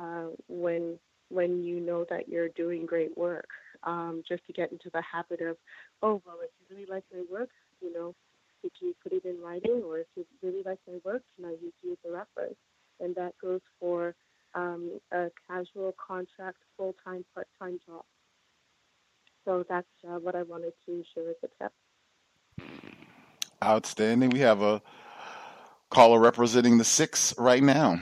uh, when when you know that you're doing great work. Um, just to get into the habit of, oh well, if you really like my work, you know, could you put it in writing, or if you really like my work, I use you as a reference? And that goes for um, a casual contract, full time, part time job. So that's uh, what I wanted to share as a tip. Outstanding. We have a caller representing the six right now,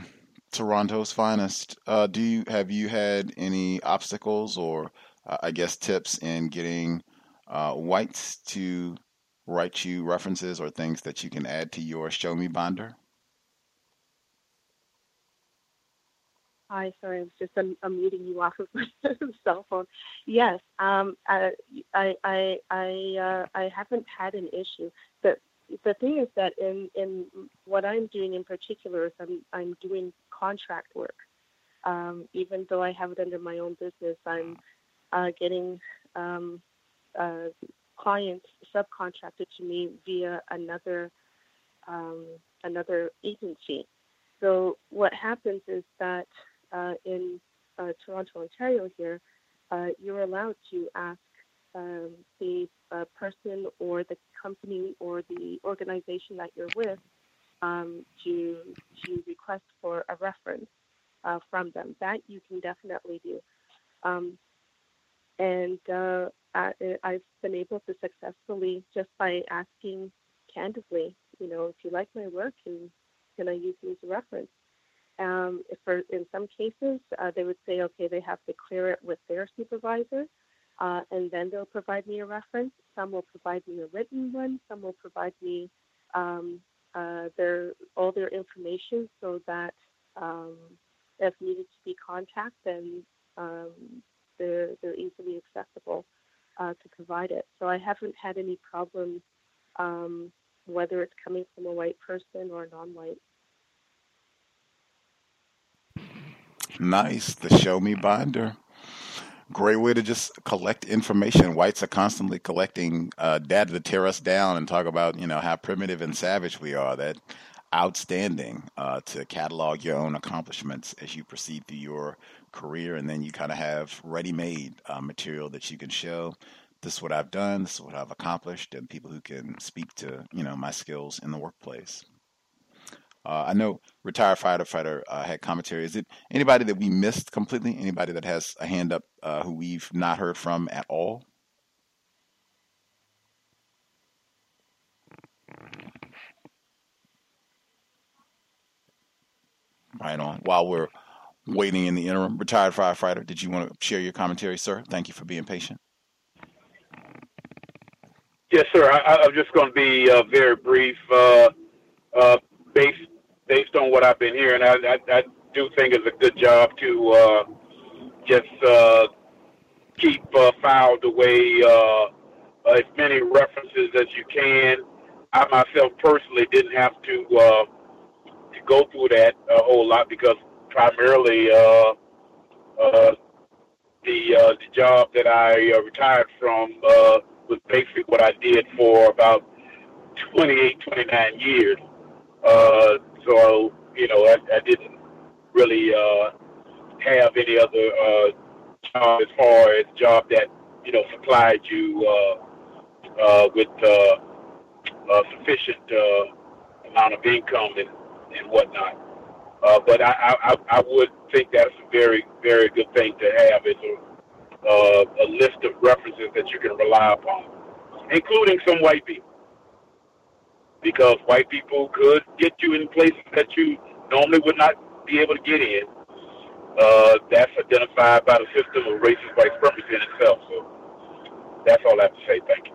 Toronto's finest. Uh, do you have you had any obstacles or uh, I guess tips in getting uh, whites to write you references or things that you can add to your show me binder? Hi, sorry, I was just un- unmuting you off of my cell phone. Yes, um, I, I, I, I, uh, I haven't had an issue. The the thing is that in in what I'm doing in particular is I'm I'm doing contract work. Um, even though I have it under my own business, I'm uh, getting um, uh, clients subcontracted to me via another um, another agency. So what happens is that uh, in uh, Toronto, Ontario, here, uh, you're allowed to ask um, the uh, person or the company or the organization that you're with um, to to request for a reference uh, from them. That you can definitely do. Um, and uh, I, I've been able to successfully just by asking candidly, you know, if you like my work, can can I use you as a reference? Um, for in some cases, uh, they would say, okay, they have to clear it with their supervisor, uh, and then they'll provide me a reference. Some will provide me a written one. Some will provide me um, uh, their all their information so that um, if needed to be contacted, then um, they're they're easily accessible uh, to provide it. So I haven't had any problems um, whether it's coming from a white person or a non-white. Nice. The show me binder. Great way to just collect information. Whites are constantly collecting uh, data to tear us down and talk about, you know, how primitive and savage we are. That outstanding uh, to catalog your own accomplishments as you proceed through your career, and then you kind of have ready-made uh, material that you can show. This is what I've done. This is what I've accomplished, and people who can speak to, you know, my skills in the workplace. Uh, I know retired firefighter uh, had commentary. Is it anybody that we missed completely? Anybody that has a hand up uh, who we've not heard from at all? Right on. While we're waiting in the interim, retired firefighter, did you want to share your commentary, sir? Thank you for being patient. Yes, sir. I, am just going to be uh, very brief. Uh, uh, based based on what I've been hearing, I, I, I do think it's a good job to uh, just uh, keep uh, filed away uh, as many references as you can. I myself personally didn't have to uh, to go through that a whole lot because primarily uh, uh, the uh, the job that I uh, retired from uh, was basically what I did for about 28, 29 years. Uh, so you know, I, I didn't really uh, have any other uh, job as far as job that you know supplied you uh, uh, with uh, uh, sufficient uh, amount of income and and whatnot. Uh, but I, I I would think that's a very very good thing to have is a uh, a list of references that you can rely upon, including some white people, because white people could get you in places that you normally would not be able to get in. Uh, that's identified by the system of racist white supremacy in itself. So that's all I have to say. Thank you.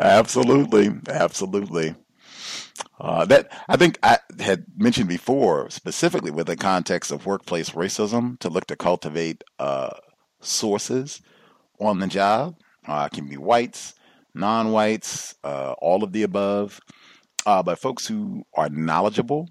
Absolutely, absolutely. Uh, that I think I had mentioned before, specifically with the context of workplace racism, to look to cultivate uh, sources on the job. Uh, can be whites, non-whites, uh, all of the above, uh, but folks who are knowledgeable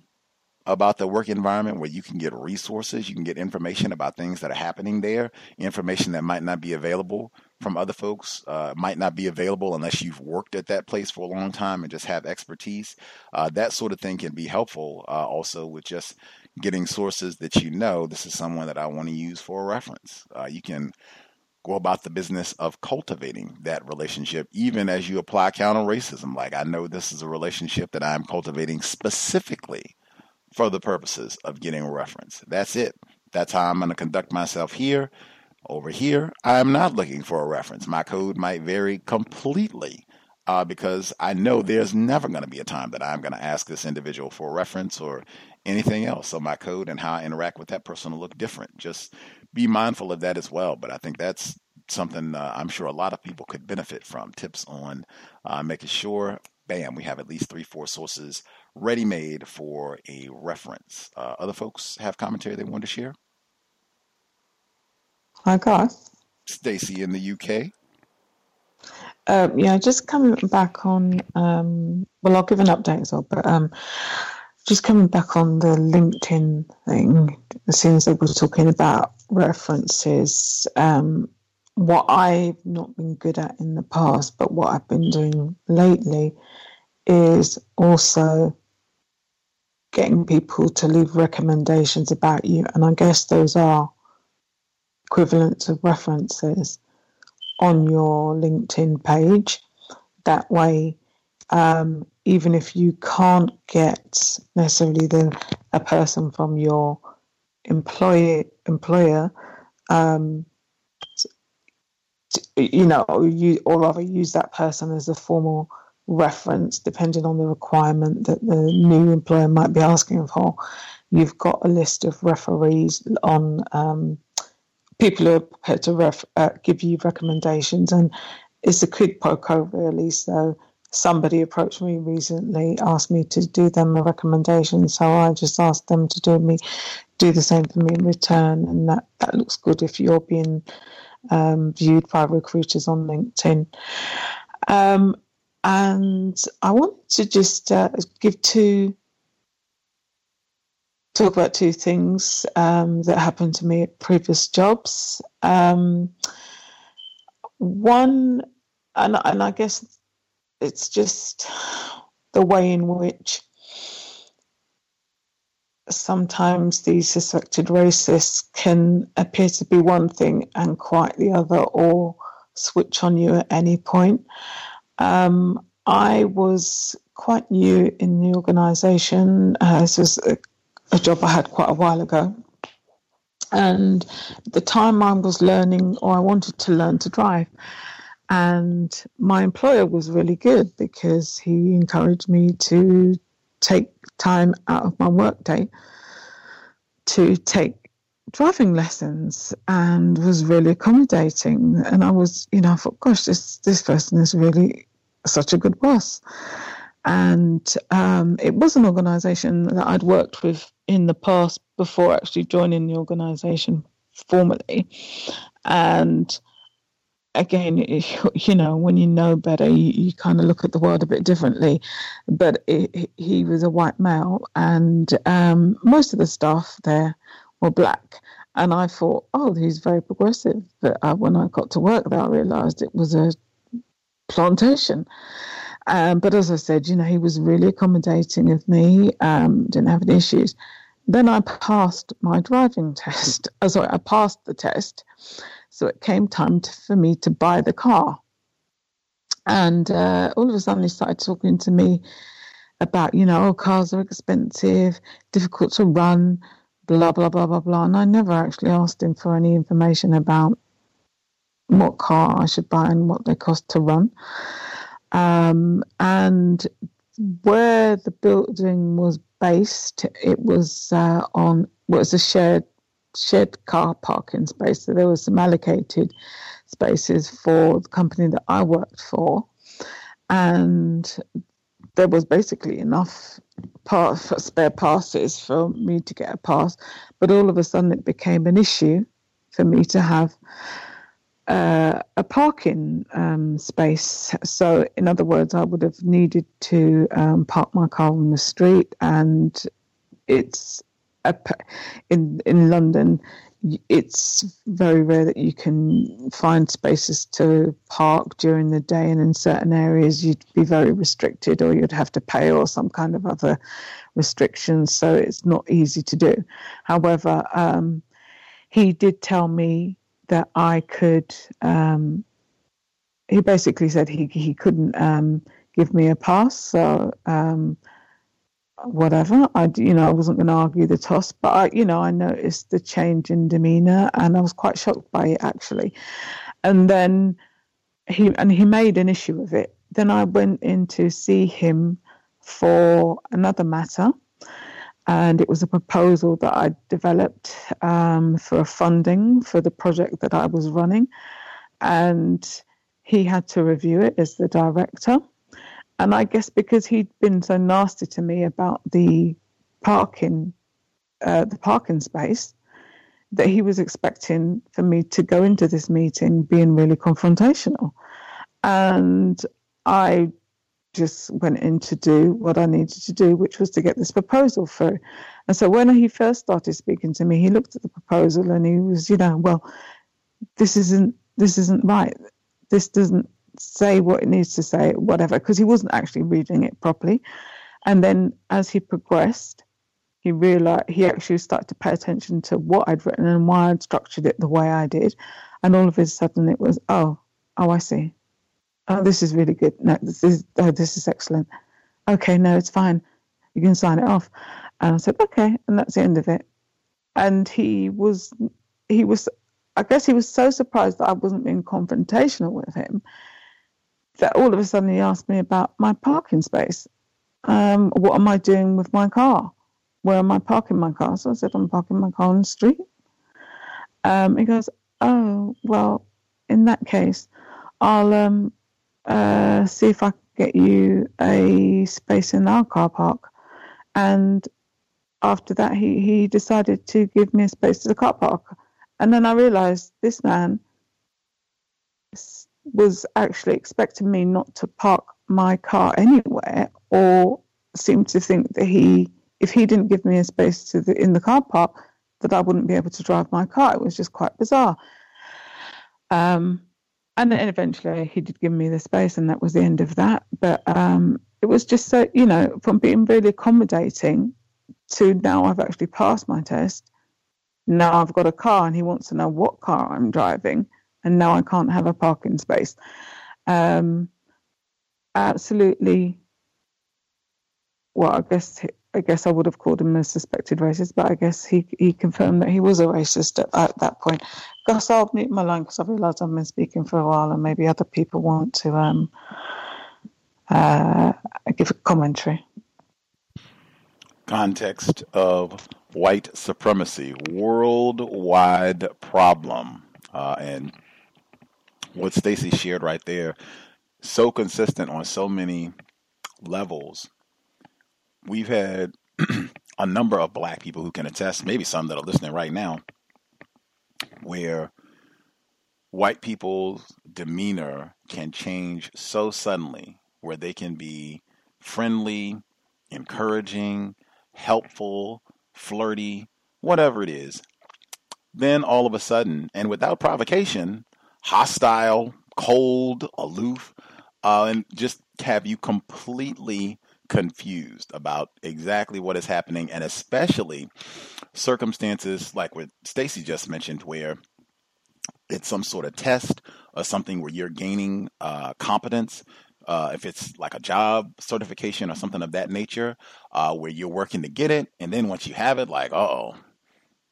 about the work environment where you can get resources, you can get information about things that are happening there, information that might not be available from other folks, uh, might not be available unless you've worked at that place for a long time and just have expertise. Uh, that sort of thing can be helpful uh, also with just getting sources that you know this is someone that I want to use for a reference. Uh, you can go about the business of cultivating that relationship, even as you apply counter racism. Like, I know this is a relationship that I'm cultivating specifically for the purposes of getting a reference. That's it. That's how I'm going to conduct myself here. Over here, I'm not looking for a reference. My code might vary completely uh, because I know there's never going to be a time that I'm going to ask this individual for a reference or anything else. So my code and how I interact with that person will look different. Just be mindful of that as well. But I think that's something uh, I'm sure a lot of people could benefit from. Tips on uh, making sure, bam, we have at least three, four sources ready made for a reference. Uh, other folks have commentary they want to share? Hi, guys. Stacy in the UK. Um, yeah, just coming back on. Um, well, I'll give an update as well, but um, just coming back on the LinkedIn thing. As soon as they were talking about references, um, what I've not been good at in the past, but what I've been doing lately, is also getting people to leave recommendations about you. And I guess those are equivalent to references on your LinkedIn page. That way, um, even if you can't get necessarily the a person from your employer employer, um, you know, you or rather use that person as a formal reference, depending on the requirement that the new employer might be asking for. You've got a list of referees on um, people who are prepared to ref, uh, give you recommendations, and it's a quid pro quo, really. So somebody approached me recently, asked me to do them a recommendation, so I just asked them to do me do the same for me in return, and that that looks good if you're being um, viewed by recruiters on LinkedIn. Um, and I wanted to just uh, give two talk about two things um, that happened to me at previous jobs. Um, one, and and I guess it's just the way in which sometimes these suspected racists can appear to be one thing and quite the other, or switch on you at any point. Um, I was quite new in the organisation. Uh, this was a, a, job I had quite a while ago. And the time I was learning, or I wanted to learn to drive. And my employer was really good because he encouraged me to take time out of my workday to take driving lessons and was really accommodating. And I was, you know, I thought, gosh, this this person is really such a good boss. And um, it was an organisation that I'd worked with in the past before actually joining the organisation formally. And again, you know, when you know better, you, you kind of look at the world a bit differently. But it, he was a white male, and um, most of the staff there were black. And I thought, oh, he's very progressive. But uh, when I got to work there, I realised it was a plantation. Um, but as I said, you know, he was really accommodating of me, um, didn't have any issues. then I passed my driving test. Oh, sorry, I passed the test. So it came time to, for me to buy the car. And uh, all of a sudden, he started talking to me about, you know, oh, cars are expensive, difficult to run, blah, blah, blah, blah, blah. And I never actually asked him for any information about what car I should buy and what they cost to run. Um, and where the building was based, it was uh, on was a shared shared car parking space. So there were some allocated spaces for the company that I worked for, and there was basically enough spare passes for me to get a pass. But all of a sudden, it became an issue for me to have uh, a parking um, space. So, in other words, I would have needed to um, park my car on the street, and it's a, in in London. It's very rare that you can find spaces to park during the day, and in certain areas you'd be very restricted, or you'd have to pay, or some kind of other restrictions. So it's not easy to do. However, um, he did tell me that I could. Um, he basically said he he couldn't um, give me a pass, so um, whatever. I you know I wasn't going to argue the toss, but I you know I noticed the change in demeanor, and I was quite shocked by it actually. And then he and he made an issue of it. Then I went in to see him for another matter and it was a proposal that I developed um, for a funding for the project that I was running, and he had to review it as the director. And I guess because he'd been so nasty to me about the parking, uh, the parking space, that he was expecting for me to go into this meeting being really confrontational. And I just went in to do what I needed to do, which was to get this proposal through. And so when he first started speaking to me, he looked at the proposal and he was, you know, well, this isn't this isn't right. This doesn't say what it needs to say, whatever, because he wasn't actually reading it properly. And then as he progressed, he realized he actually started to pay attention to what I'd written and why I'd structured it the way I did. And all of a sudden it was, oh, oh, I see oh, this is really good. No, this is oh, this is excellent. Okay, no, it's fine. You can sign it off. And I said, okay, and that's the end of it. And he was, he was, I guess he was so surprised that I wasn't being confrontational with him that all of a sudden he asked me about my parking space. Um, what am I doing with my car? Where am I parking my car? So I said, I'm parking my car on the street. Um, he goes, oh, well, in that case, I'll um, uh, see if I can get you a space in our car park. And after that, he, he decided to give me a space to the car park. And then I realized this man was actually expecting me not to park my car anywhere or seemed to think that he, if he didn't give me a space the, in the car park, that I wouldn't be able to drive my car. It was just quite bizarre. Um, and then eventually he did give me the space, and that was the end of that. But um, it was just so, you know, from being really accommodating to now I've actually passed my test. Now I've got a car, and he wants to know what car I'm driving, and now I can't have a parking space. Um, absolutely. Well, I guess I guess I would have called him a suspected racist, but I guess he he confirmed that he was a racist at, at that point. Gus, I'll mute my line because I realise I've been speaking for a while, and maybe other people want to um, uh, give a commentary. Context of white supremacy, worldwide problem, uh, and what Stacy shared right there, so consistent on so many levels we've had a number of black people who can attest, maybe some that are listening right now, where white people's demeanor can change so suddenly, where they can be friendly, encouraging, helpful, flirty, whatever it is. Then all of a sudden, and without provocation, hostile, cold, aloof, uh, and just have you completely confused about exactly what is happening, and especially circumstances like what Stacy just mentioned, where it's some sort of test or something where you're gaining uh, competence. Uh, if it's like a job certification or something of that nature, uh, where you're working to get it, and then once you have it, like, oh,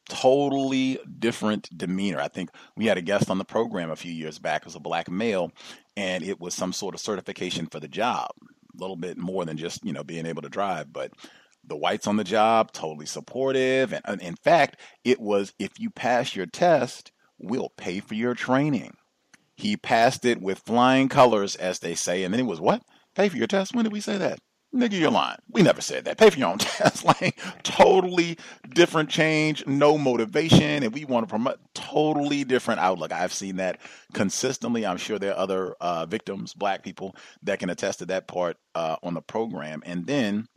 totally different demeanor. I think we had a guest on the program a few years back, as a black male, and it was some sort of certification for the job. A little bit more than just, you know, being able to drive, but the whites on the job totally supportive. And, and in fact it was if you pass your test we'll pay for your training. He passed it with flying colors as they say and then it was what? Pay for your test? When did we say that nigga you're lying. We never said that. Pay for your own test. Like totally different change no motivation and we want to promote totally different outlook. I've seen that consistently. I'm sure there are other uh, victims black people that can attest to that part uh, on the program. And then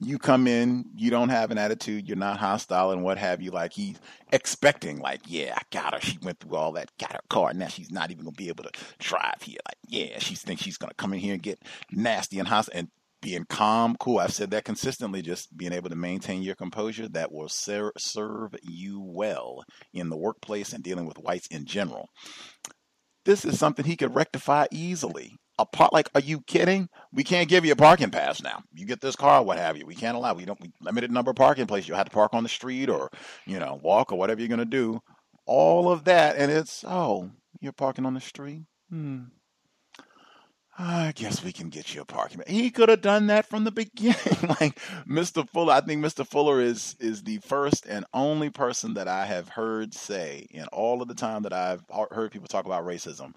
you come in, you don't have an attitude, you're not hostile and what have you. Like he's expecting, like, yeah, I got her. She went through all that, got her car. Now she's not even gonna be able to drive here. Like, yeah, she thinks she's gonna come in here and get nasty and hostile and being calm, cool. I've said that consistently. Just being able to maintain your composure that will ser- serve you well in the workplace and dealing with whites in general. This is something he could rectify easily a part like are you kidding we can't give you a parking pass now you get this car what have you we can't allow we don't we limited number of parking places you have to park on the street or you know walk or whatever you're going to do all of that and it's oh you're parking on the street hmm I guess we can get you a parking. He could have done that from the beginning. like Mr. Fuller, I think Mr. Fuller is is the first and only person that I have heard say in all of the time that I've heard people talk about racism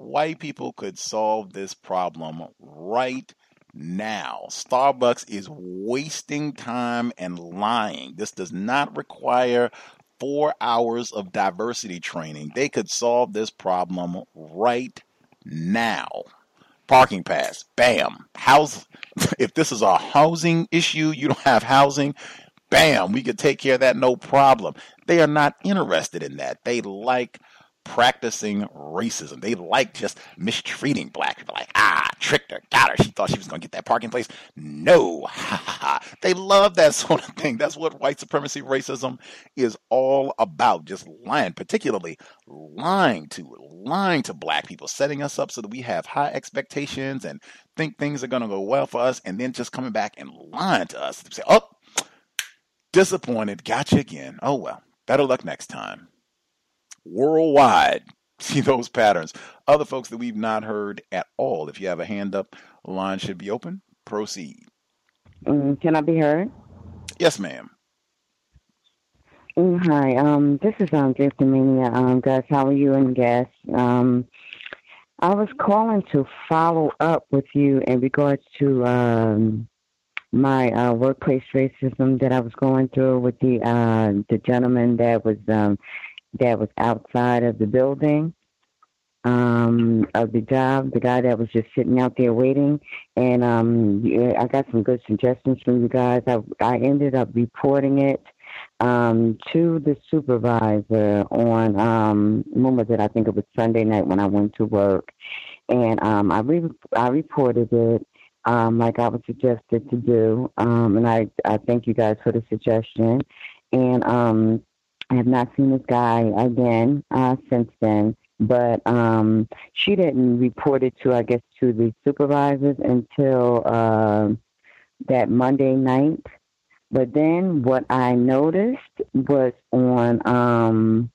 white people could solve this problem right now. Starbucks is wasting time and lying. This does not require four hours of diversity training. They could solve this problem right now. Parking pass, bam. House. If this is a housing issue, you don't have housing, bam. We could take care of that, no problem. They are not interested in that. They like practicing racism. They like just mistreating black people. Like, ah, tricked her, got her. She thought she was going to get that parking place. No. they love that sort of thing. That's what white supremacy racism is all about. Just lying, particularly lying to, lying to black people, setting us up so that we have high expectations and think things are going to go well for us, and then just coming back and lying to us. Say, oh, disappointed, got you again. Oh, well, better luck next time worldwide see those patterns. Other folks that we've not heard at all. If you have a hand up, line should be open. Proceed. Mm, can I be heard? Yes, ma'am. Mm, hi, um, this is um, Driftomania. Um, Gus, how are you and guests? Um, I was calling to follow up with you in regards to um, my uh, workplace racism that I was going through with the uh, the gentleman that was um, that was outside of the building um of the job the guy that was just sitting out there waiting. And um i got some good suggestions from you guys. I i ended up reporting it um to the supervisor on um when was it? I think it was sunday night when i went to work. And um i re- i reported it um like i was suggested to do um and i i thank you guys for the suggestion. And um I have not seen this guy again uh, since then. But um, she didn't report it to, I guess, to the supervisors until uh, that Monday night. But then what I noticed was on um,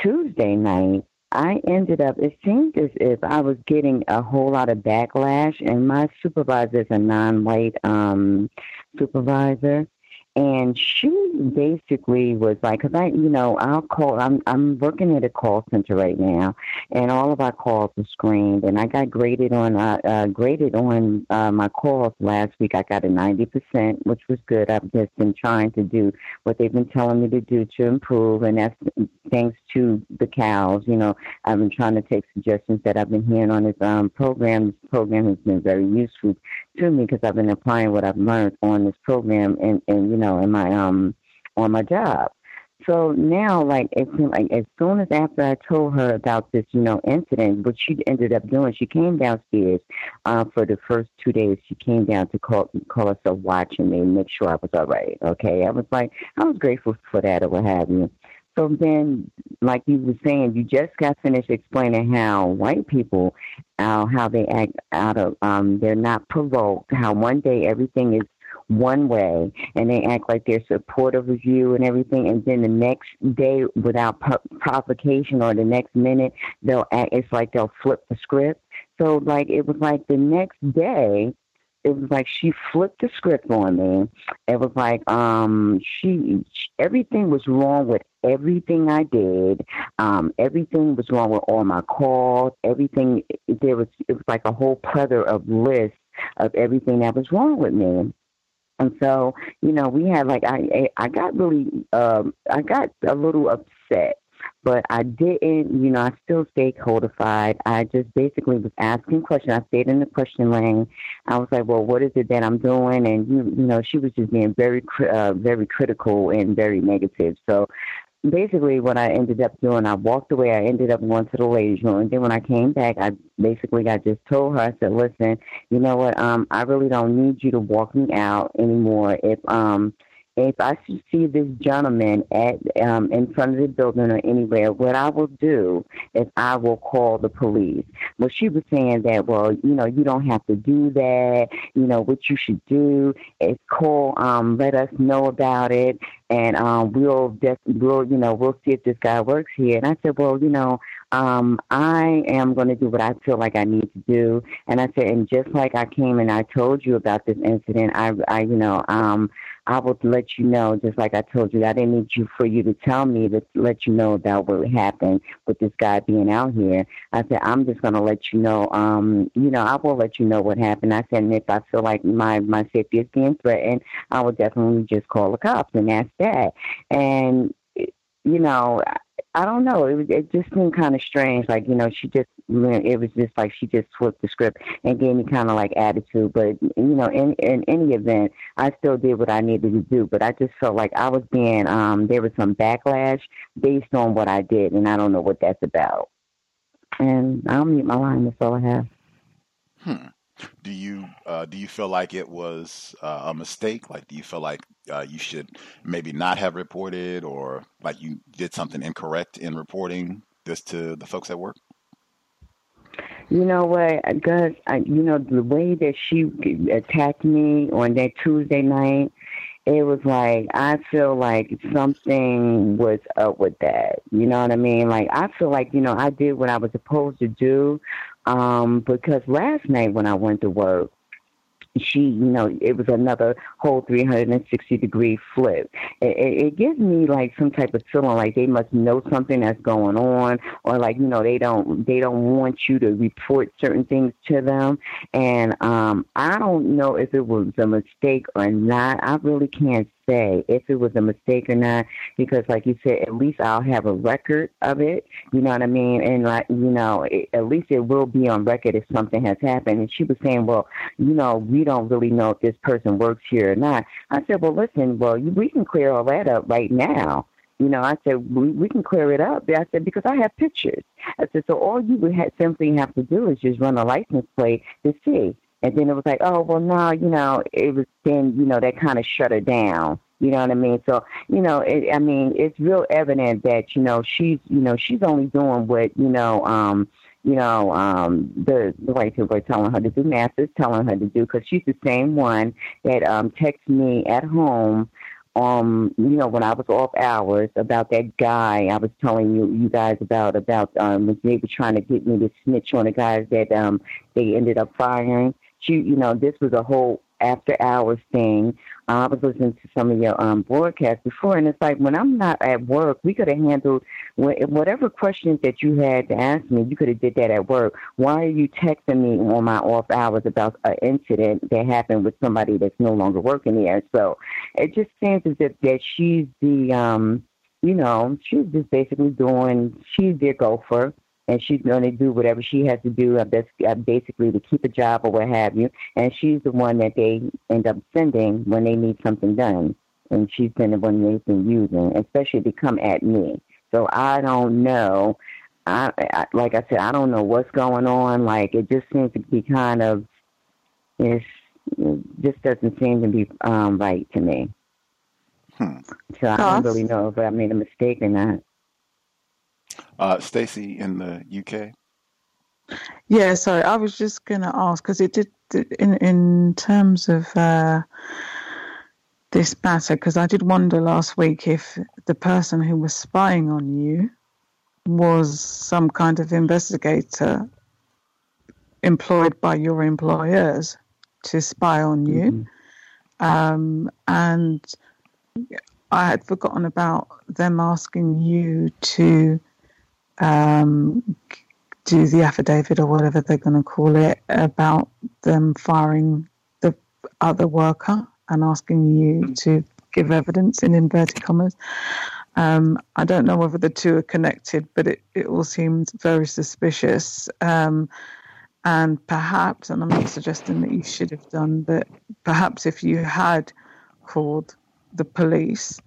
Tuesday night, I ended up, it seemed as if I was getting a whole lot of backlash, and my supervisor is a non white um, supervisor and she basically was like, because I, you know, I'll call. I'm I'm working at a call center right now, and all of our calls are screened. And I got graded on uh, uh graded on uh, my calls last week. I got a ninety percent, which was good. I've just been trying to do what they've been telling me to do to improve, and that's thanks to the COWS. You know, I've been trying to take suggestions that I've been hearing on this um program. This program has been very useful to me because I've been applying what I've learned on this program, and and you know, in my um on my job. So now, like, it seemed like as soon as after I told her about this, you know, incident, what she ended up doing, she came downstairs uh, for the first two days. She came down to call call herself watching me, make sure I was all right. Okay, I was like, I was grateful for that or what have you. So then, like you were saying, you just got finished explaining how white people, uh, how they act out of, um, they're not provoked. How one day everything is one way and they act like they're supportive of you and everything and then the next day without provocation or the next minute they'll act it's like they'll flip the script so like it was like the next day it was like she flipped the script on me. It was like um she, she everything was wrong with everything I did. Um everything was wrong with all my calls. Everything there was it was like a whole plethora of lists of everything that was wrong with me. And so, you know, we had like I I got really um I got a little upset but I didn't, you know, I still stayed codified. I just basically was asking questions. I stayed in the question lane. I was like, well, what is it that I'm doing? And, you, you know, she was just being very, uh, very critical and very negative. So basically what I ended up doing, I walked away. I ended up going to the ladies' room, and then when I came back, I basically I just told her, I said, "Listen, you know what? Um, I really don't need you to walk me out anymore. If um." If I should see this gentleman at um, in front of the building or anywhere, what I will do is I will call the police. Well, she was saying that, well, you know, you don't have to do that. You know, what you should do is call, um, let us know about it, and um, we'll, def- we'll, you know, we'll see if this guy works here. And I said, well, you know, um, I am going to do what I feel like I need to do. And I said, and just like I came and I told you about this incident, I, I, you know, um, I will let you know, just like I told you. I didn't need you for you to tell me to let you know about what happened with this guy being out here. I said, I'm just going to let you know, um, you know, I will let you know what happened. I said, and if I feel like my, my safety is being threatened, I will definitely just call the cops. And that's that. And, you know, I don't know. It was, it just seemed kind of strange. Like you know, she just it was just like she just flipped the script and gave me kind of like attitude. But you know, in in any event, I still did what I needed to do. But I just felt like I was being um there was some backlash based on what I did, and I don't know what that's about. And I'll mute my line. That's all I have. Hmm. Do you uh, do you feel like it was uh, a mistake? Like, do you feel like uh, you should maybe not have reported, or like you did something incorrect in reporting this to the folks at work? You know what, Gus? You know the way that she attacked me on that Tuesday night. It was like I feel like something was up with that. You know what I mean? Like I feel like you know I did what I was supposed to do, um, because last night when I went to work, she, you know, it was another whole 360 degree flip. It, it, it gives me like some type of feeling like they must know something that's going on, or like you know they don't they don't want you to report certain things to them. And um, I don't know if it was a mistake or not. I really can't say if it was a mistake or not because like you said at least i'll have a record of it you know what i mean and like you know it, at least it will be on record if something has happened and she was saying well you know we don't really know if this person works here or not i said well listen well you, we can clear all that up right now you know, I said, we, we can clear it up. I said, because I have pictures. I said, so all you would have, simply have to do is just run a license plate to see. And then it was like, oh, well, no, you know, it was then, you know, that kind of shut her down. You know what I mean? So, you know, it, I mean, it's real evident that, you know, she's, you know, she's only doing what, you know, um, you know, um, the the white people are telling her to do, math is telling her to do, because she's the same one that um texts me at home um, you know, when I was off hours about that guy I was telling you you guys about about um they were trying to get me to snitch on the guys that um they ended up firing you, you know, this was a whole after hours thing. I was listening to some of your um, broadcasts before, and it's like when I'm not at work, we could have handled whatever questions that you had to ask me. You could have did that at work. Why are you texting me on my off hours about an incident that happened with somebody that's no longer working there? So it just seems as if that she's the, um, you know, she's just basically doing. She's their gopher and she's going to do whatever she has to do, uh, basically to keep a job or what have you. And she's the one that they end up sending when they need something done. and she's been the one they've been using, especially to come at me. So I don't know. I, I like I said, I don't know what's going on. Like it just seems to be kind of it's it just doesn't seem to be um right to me. Hmm. So I don't really know if I made a mistake or not. Uh, Stacy in the UK. Yeah, sorry, I was just going to ask because it did in in terms of uh, this matter because I did wonder last week if the person who was spying on you was some kind of investigator employed by your employers to spy on you, um, and I had forgotten about them asking you to um, do the affidavit or whatever they're going to call it about them firing the other worker and asking you to give evidence in inverted commas. Um, I don't know whether the two are connected, but it, it all seems very suspicious. Um, and perhaps, and I'm not suggesting that you should have done, but perhaps if you had called the police,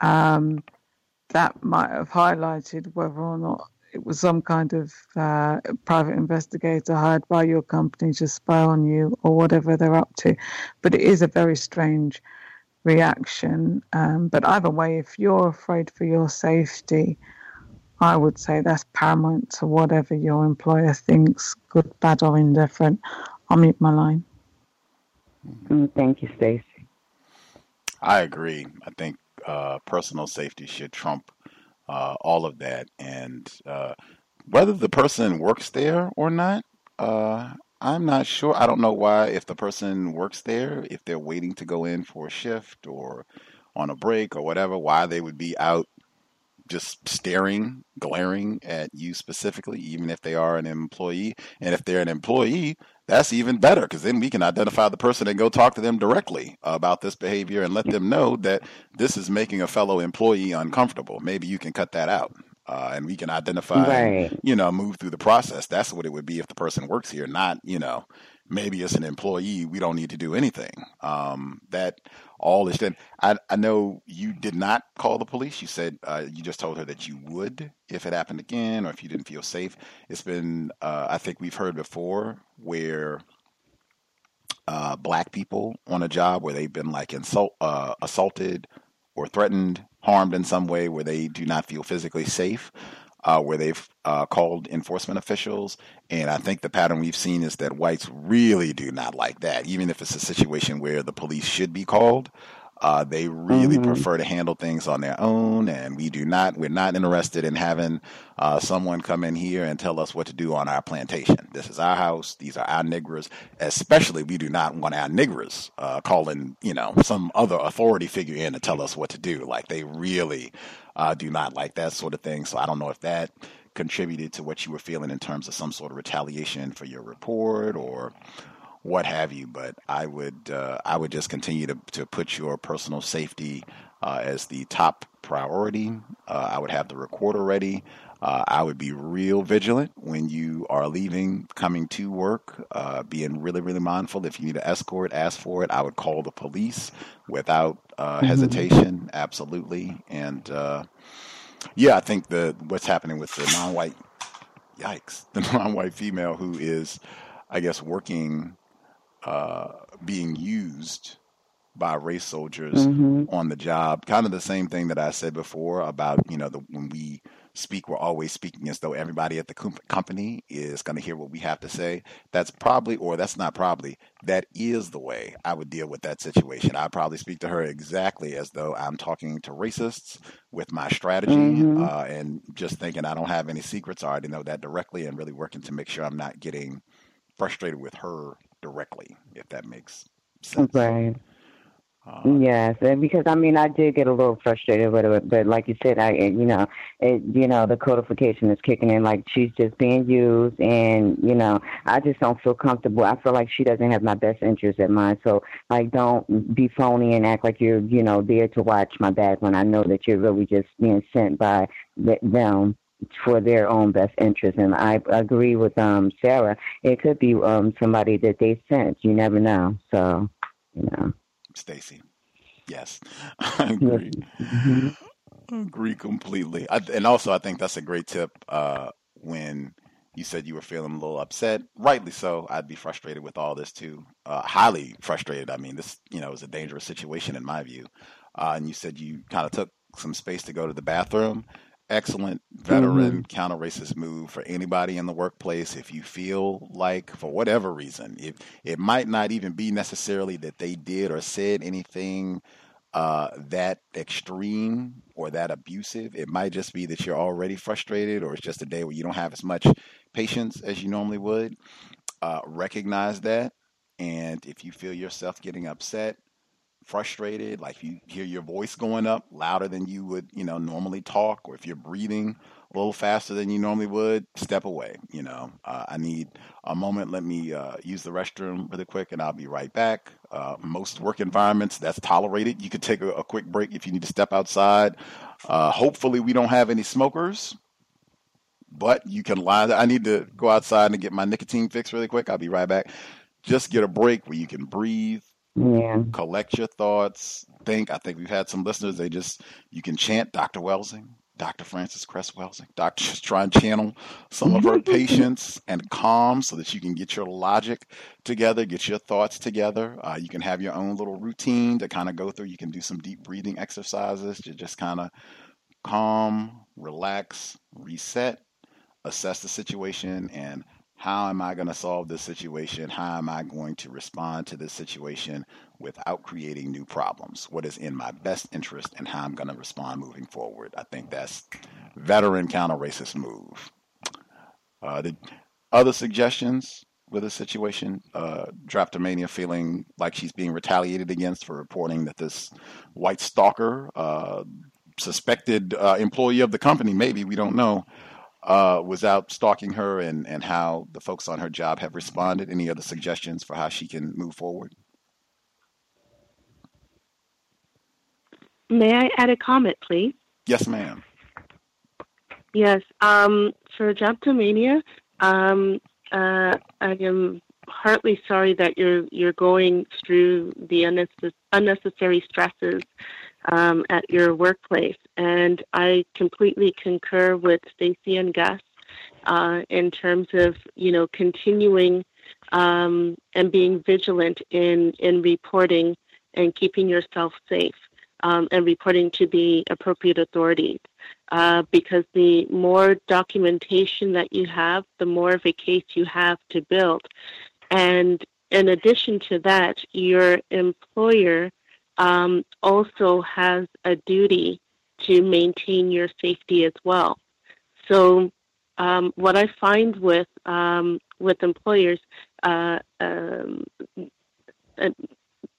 um, that might have highlighted whether or not it was some kind of uh, private investigator hired by your company to spy on you or whatever they're up to. But it is a very strange reaction. Um, but either way, if you're afraid for your safety, I would say that's paramount to whatever your employer thinks, good, bad, or indifferent. I'll mute my line. Mm, thank you, Stacy. I agree. I think uh, personal safety should trump uh, all of that. And uh, whether the person works there or not, uh, I'm not sure. I don't know why, if the person works there, if they're waiting to go in for a shift or on a break or whatever, why they would be out just staring, glaring at you specifically, even if they are an employee. And if they're an employee, that's even better because then we can identify the person and go talk to them directly about this behavior and let them know that this is making a fellow employee uncomfortable. Maybe you can cut that out. Uh, and we can identify, Right. and, you know, move through the process. That's what it would be if the person works here, not, you know, maybe as an employee, we don't need to do anything. Um, that all this. I, I know you did not call the police. You said uh, you just told her that you would if it happened again or if you didn't feel safe. It's been, uh, I think we've heard before where uh, black people on a job where they've been like insult, uh, assaulted or threatened, harmed in some way where they do not feel physically safe, uh, where they've uh, called enforcement officials. And I think the pattern we've seen is that whites really do not like that, even if it's a situation where the police should be called. Uh, they really Mhm. prefer to handle things on their own, and we do not. We're not interested in having uh, someone come in here and tell us what to do on our plantation. This is our house. These are our niggers. Especially, we do not want our niggers uh, calling, you know, some other authority figure in to tell us what to do. Like they really uh, do not like that sort of thing. So I don't know if that contributed to what you were feeling in terms of some sort of retaliation for your report or what have you. But I would uh, I would just continue to to put your personal safety uh, as the top priority. Uh, I would have the recorder ready. Uh, I would be real vigilant when you are leaving, coming to work, uh, being really, really mindful. If you need an escort, ask for it. I would call the police without uh, Mhm. hesitation, absolutely. And uh, yeah, I think the what's happening with the non-white, yikes, the non-white female who is, I guess, working, uh, being used by race soldiers Mhm. on the job. Kind of the same thing that I said before about you know the when we speak, we're always speaking as though everybody at the com- company is going to hear what we have to say. That's probably, or that's not probably, that is the way I would deal with that situation. I'd probably speak to her exactly as though I'm talking to racists with my strategy Mhm. uh, and just thinking I don't have any secrets. I already know that directly and really working to make sure I'm not getting frustrated with her directly, if that makes sense. Right. Uh, Yes, and because I mean, I did get a little frustrated with it, but like you said, I, you know, it, you know, the codification is kicking in. Like she's just being used, and you know, I just don't feel comfortable. I feel like she doesn't have my best interest in mind. So, like, don't be phony and act like you're, you know, there to watch my back when I know that you're really just being sent by them for their own best interest. And I agree with um Sarah. It could be um somebody that they sent. You never know. So, you know. Stacy. Yes, I agree. Mm-hmm. Agree completely. I, and also, I think that's a great tip. Uh, when you said you were feeling a little upset, rightly so. I'd be frustrated with all this too. Uh, highly frustrated. I mean, this you know is a dangerous situation in my view. Uh, and you said you kind of took some space to go to the bathroom. Excellent veteran Mhm. counter racist move for anybody in the workplace. If you feel like, for whatever reason, it it might not even be necessarily that they did or said anything uh, that extreme or that abusive. It might just be that you're already frustrated, or it's just a day where you don't have as much patience as you normally would. Uh, recognize that, and if you feel yourself getting upset, frustrated, like you hear your voice going up louder than you would, you know, normally talk, or if you're breathing a little faster than you normally would, step away. You know, uh, I need a moment. Let me uh, use the restroom really quick, and I'll be right back. Uh, most work environments that's tolerated. You could take a, a quick break if you need to step outside. Uh, hopefully, we don't have any smokers. But you can lie. I need to go outside and get my nicotine fix really quick. I'll be right back. Just get a break where you can breathe, Yeah. collect your thoughts, think. I think we've had some listeners, they just, you can chant Dr. Welsing, Dr. Frances Cress Welsing. Doctor, just try and channel some of her patience and calm so that you can get your logic together, get your thoughts together. Uh, you can have your own little routine to kind of go through. You can do some deep breathing exercises to just kind of calm, relax, reset, assess the situation, and how am I going to solve this situation? How am I going to respond to this situation without creating new problems? What is in my best interest and how I'm going to respond moving forward? I think that's veteran counter racist move. Uh, the other suggestions with this situation, uh, Drapetomania feeling like she's being retaliated against for reporting that this white stalker, uh, suspected uh, employee of the company, maybe, we don't know, uh, was out stalking her and, and how the folks on her job have responded. Any other suggestions for how she can move forward? May I add a comment, please? Yes, ma'am. Yes. Um, for Drapetomania, um, uh, I am heartily sorry that you're you're going through the unnecess- unnecessary stresses um, at your workplace, and I completely concur with Stacy and Gus uh, in terms of you know continuing um, and being vigilant in in reporting and keeping yourself safe um, and reporting to the appropriate authorities. Uh, because the more documentation that you have, the more of a case you have to build. And in addition to that, your employer um, also has a duty to maintain your safety as well. So, um, what I find with um, with employers, uh, um, uh,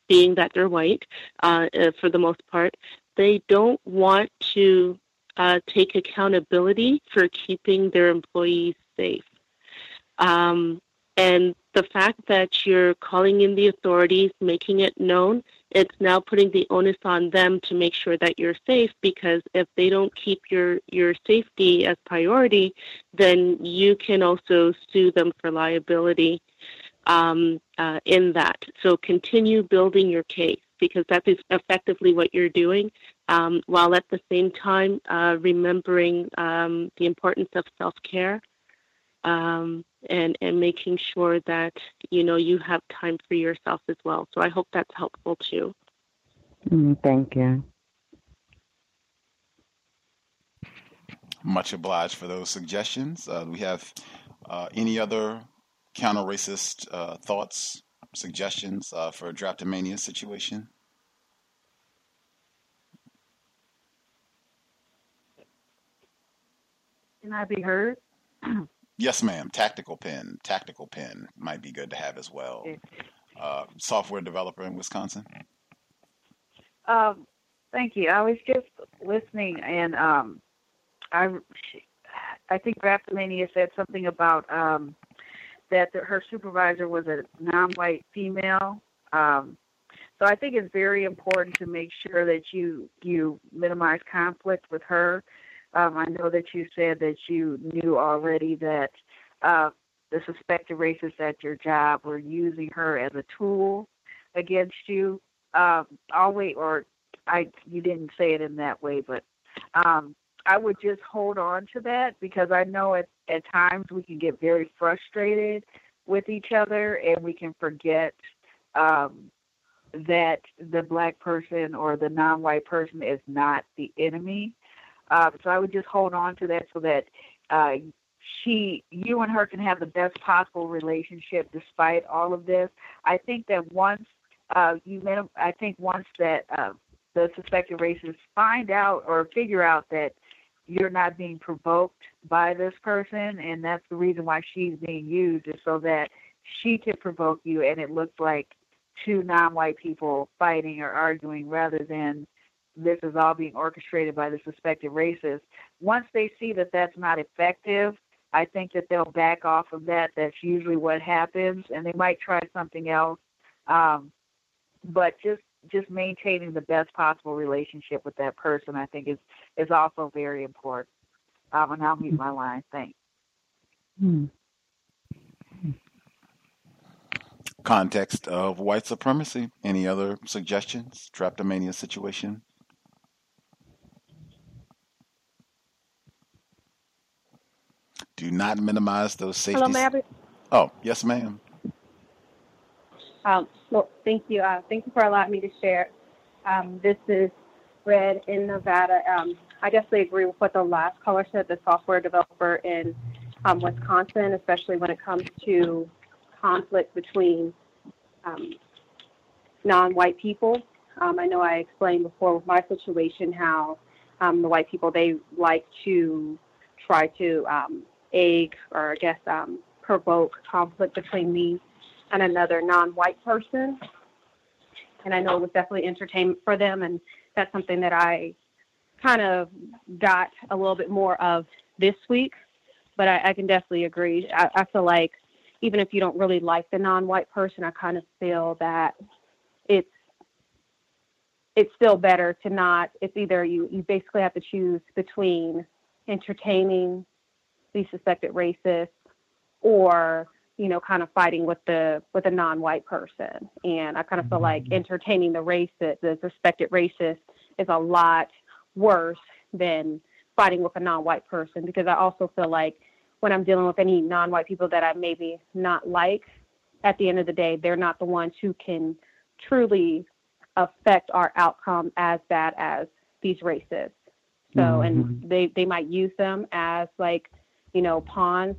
being that they're white, uh, uh, for the most part, they don't want to uh, take accountability for keeping their employees safe. Um, and the fact that you're calling in the authorities, making it known, it's now putting the onus on them to make sure that you're safe because if they don't keep your, your safety as priority, then you can also sue them for liability um, uh, in that. So continue building your case because that is effectively what you're doing, um, while at the same time uh, remembering um, the importance of self-care um, and and making sure that you know you have time for yourself as well. So I hope that's helpful too. Mm, thank you. Much obliged for those suggestions. Uh, we have uh, any other counter racist uh, thoughts, suggestions uh, for a Drapetomania situation? Can I be heard? Yes, ma'am. Tactical pen. Tactical pen might be good to have as well. Uh, software developer in Wisconsin. Um, thank you. I was just listening, and um, I, I think Drapetomania said something about um, that the, her supervisor was a non-white female. Um, so I think it's very important to make sure that you you minimize conflict with her. Um, I know that you said that you knew already that uh, the suspected racists at your job were using her as a tool against you. Um, always, or I you didn't say it in that way, but um, I would just hold on to that because I know at at times we can get very frustrated with each other and we can forget um, that the black person or the non-white person is not the enemy. Uh, so I would just hold on to that so that uh, she, you and her can have the best possible relationship despite all of this. I think that once uh, you met, I think once that uh, the suspected racists find out or figure out that you're not being provoked by this person, and that's the reason why she's being used is so that she can provoke you, and it looks like two non-white people fighting or arguing rather than this is all being orchestrated by the suspected racist. Once they see that that's not effective, I think that they'll back off of that. That's usually what happens, and they might try something else. Um, but just just maintaining the best possible relationship with that person, I think, is is also very important. Um, and I'll mute my line. Thanks. Hmm. Context of white supremacy. Any other suggestions? Drapetomania situation. Do not minimize those safety. Hello, be- Oh, yes, ma'am. Um, well, thank you. Uh, thank you for allowing me to share. Um, this is Red in Nevada. Um, I definitely agree with what the last caller said, the software developer in um, Wisconsin, especially when it comes to conflict between um, non-white people. Um, I know I explained before with my situation how um, the white people, they like to try to um, egg or I guess um, provoke conflict between me and another non-white person. And I know it was definitely entertainment for them, and that's something that I kind of got a little bit more of this week. But I, I can definitely agree. I, I feel like even if you don't really like the non-white person, I kind of feel that it's it's still better to not. It's either you you basically have to choose between entertaining the suspected racist or you know kind of fighting with the with a non-white person. And i kind of feel like mm-hmm. entertaining the racist the suspected racist is a lot worse than fighting with a non-white person because i also feel like when i'm dealing with any non-white people that i maybe not like at the end of the day they're not the ones who can truly affect our outcome as bad as these racists. So and mm-hmm. they they might use them as like you know pawns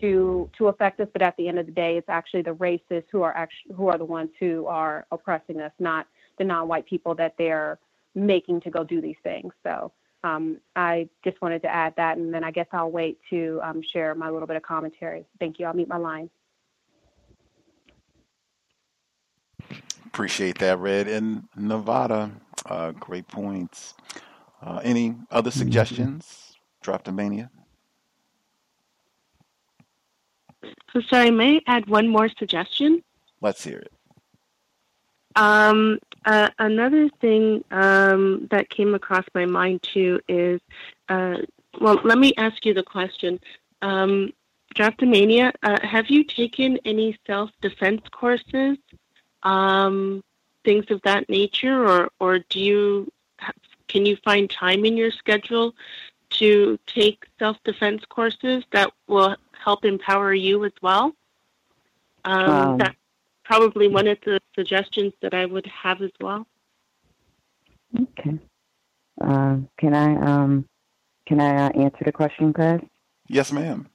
to to affect us but at the end of the day it's actually the racists who are actually who are the ones who are oppressing us not the non-white people that they're making to go do these things so um, i just wanted to add that and then i guess i'll wait to um, share my little bit of commentary thank you i'll meet my line Appreciate that, Red in Nevada. Uh, great points. Uh, any other suggestions? Drapetomania. So sorry, may I add one more suggestion? Let's hear it. Um, uh, another thing um, that came across my mind too is, uh, well, let me ask you the question. Um, Drapetomania, uh, have you taken any self-defense courses, um, things of that nature, or or do you can you find time in your schedule to take self-defense courses that will help empower you as well? Um, Um, that's probably one of the suggestions that I would have as well. Okay. Uh, can I um, can I uh, answer the question, Chris? Yes, ma'am.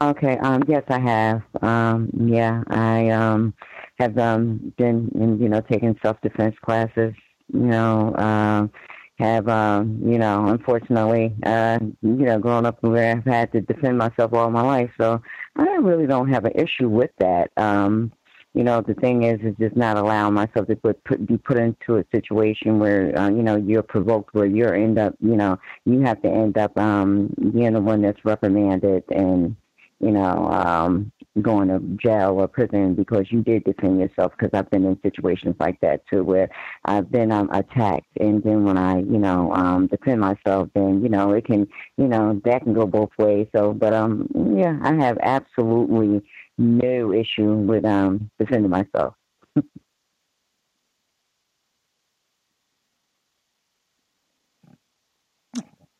Okay. Um, yes, I have. Um, yeah, I um, have um, been, in, you know, taking self-defense classes. You know, um, have um, you know, unfortunately, uh, you know, growing up where I've had to defend myself all my life, so I really don't have an issue with that. Um, you know, the thing is, is just not allowing myself to put, put be put into a situation where, uh, you know, you're provoked, where you're end up, you know, you have to end up um, being the one that's reprimanded and, you know, um, going to jail or prison because you did defend yourself because I've been in situations like that too where I've been um, attacked and then when I you know um defend myself then you know it can you know that can go both ways so but um yeah I have absolutely no issue with um defending myself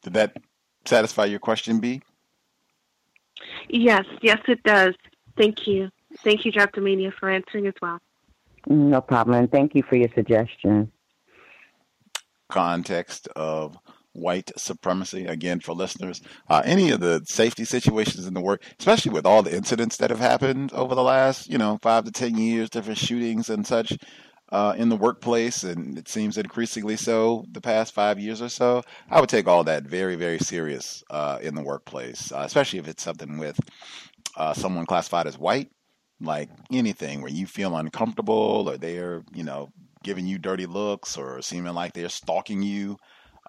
Did that satisfy your question, B? Yes, yes, it does. Thank you. Thank you, Dr. Mania, for answering as well. No problem. And thank you for your suggestion. Context of white supremacy again for listeners uh, any of the safety situations in the work especially with all the incidents that have happened over the last you know five to ten years different shootings and such uh, in the workplace and it seems increasingly so the past five years or so i would take all that very very serious uh, in the workplace uh, especially if it's something with uh, someone classified as white like anything where you feel uncomfortable or they're you know giving you dirty looks or seeming like they're stalking you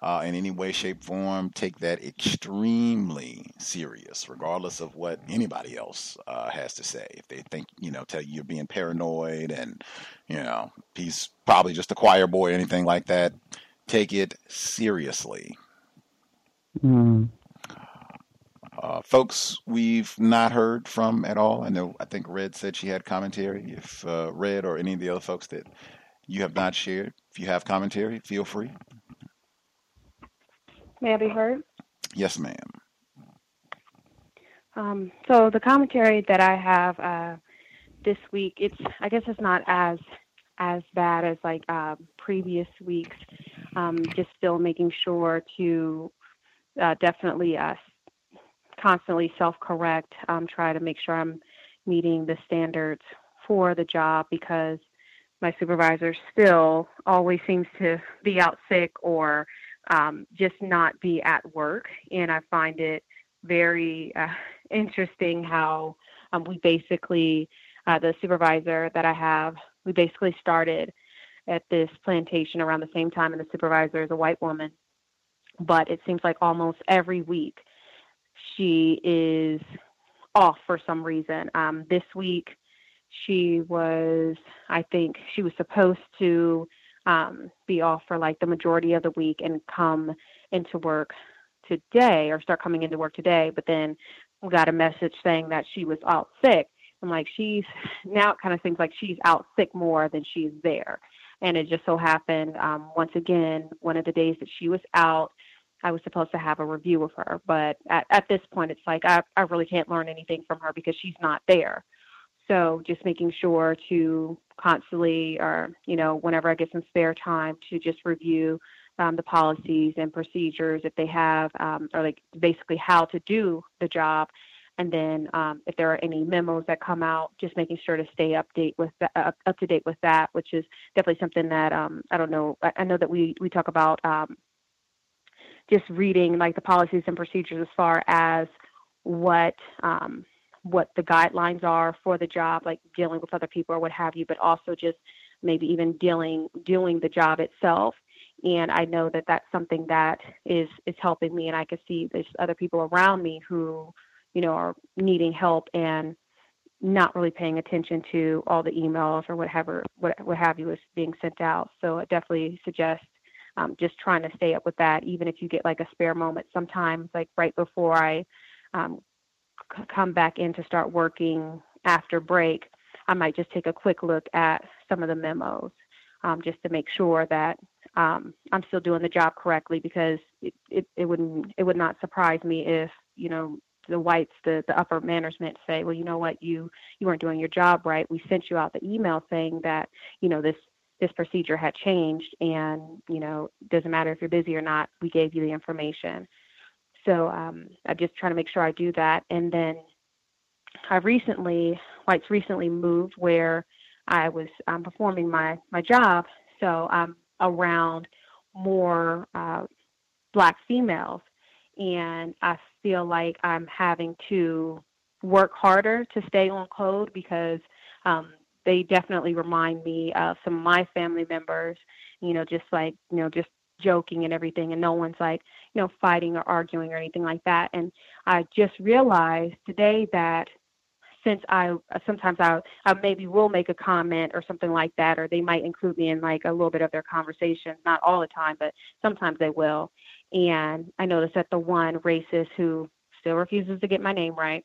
uh, in any way, shape, form, take that extremely serious, regardless of what anybody else uh, has to say. If they think, you know, tell you you're being paranoid and, you know, he's probably just a choir boy, or anything like that, take it seriously. Mm. Uh, folks we've not heard from at all. I know, I think Red said she had commentary. If uh, Red or any of the other folks that you have not shared, if you have commentary, feel free. May I be heard? Yes, ma'am. Um, so the commentary that I have uh, this week, it's I guess it's not as as bad as like uh, previous weeks. Um, just still making sure to uh, definitely constantly self-correct. Um, try to make sure I'm meeting the standards for the job because my supervisor still always seems to be out sick or um, just not be at work. And I find it very uh, interesting how um, we basically, uh, the supervisor that I have, we basically started at this plantation around the same time, and the supervisor is a white woman. But it seems like almost every week she is off for some reason. Um, this week she was, I think, she was supposed to um, be off for like the majority of the week and come into work today or start coming into work today. But then we got a message saying that she was out sick. I'm like, she's now it kind of seems like she's out sick more than she's there. And it just so happened, um, once again, one of the days that she was out, I was supposed to have a review of her. But at, at this point, it's like I, I really can't learn anything from her because she's not there. So just making sure to constantly, or you know, whenever I get some spare time, to just review um, the policies and procedures if they have, um, or like basically how to do the job. And then um, if there are any memos that come out, just making sure to stay update with that, uh, up to date with that, which is definitely something that um, I don't know. I, I know that we we talk about um, just reading like the policies and procedures as far as what um, what the guidelines are for the job, like dealing with other people or what have you, but also just maybe even dealing doing the job itself. And I know that that's something that is is helping me, and I can see there's other people around me who, you know, are needing help and not really paying attention to all the emails or whatever what what have you is being sent out. So I definitely suggest um, just trying to stay up with that, even if you get like a spare moment. Sometimes, like right before I um, come back in to start working after break, I might just take a quick look at some of the memos um, just to make sure that um, I'm still doing the job correctly because it, it, it wouldn't it would not surprise me if you know the whites the, the upper management say well you know what you you weren't doing your job right we sent you out the email saying that you know this this procedure had changed and you know doesn't matter if you're busy or not we gave you the information so um, I'm just trying to make sure I do that. And then i've recently, White's recently moved where I was um, performing my, my job. So I'm around more uh, black females. And I feel like I'm having to work harder to stay on code because um, they definitely remind me of some of my family members, you know, just like, you know, just joking and everything and no one's like you know fighting or arguing or anything like that. And i just realized today that since i sometimes i i maybe will make a comment or something like that or they might include me in like a little bit of their conversations not all the time but sometimes they will. And i noticed that the one racist who still refuses to get my name right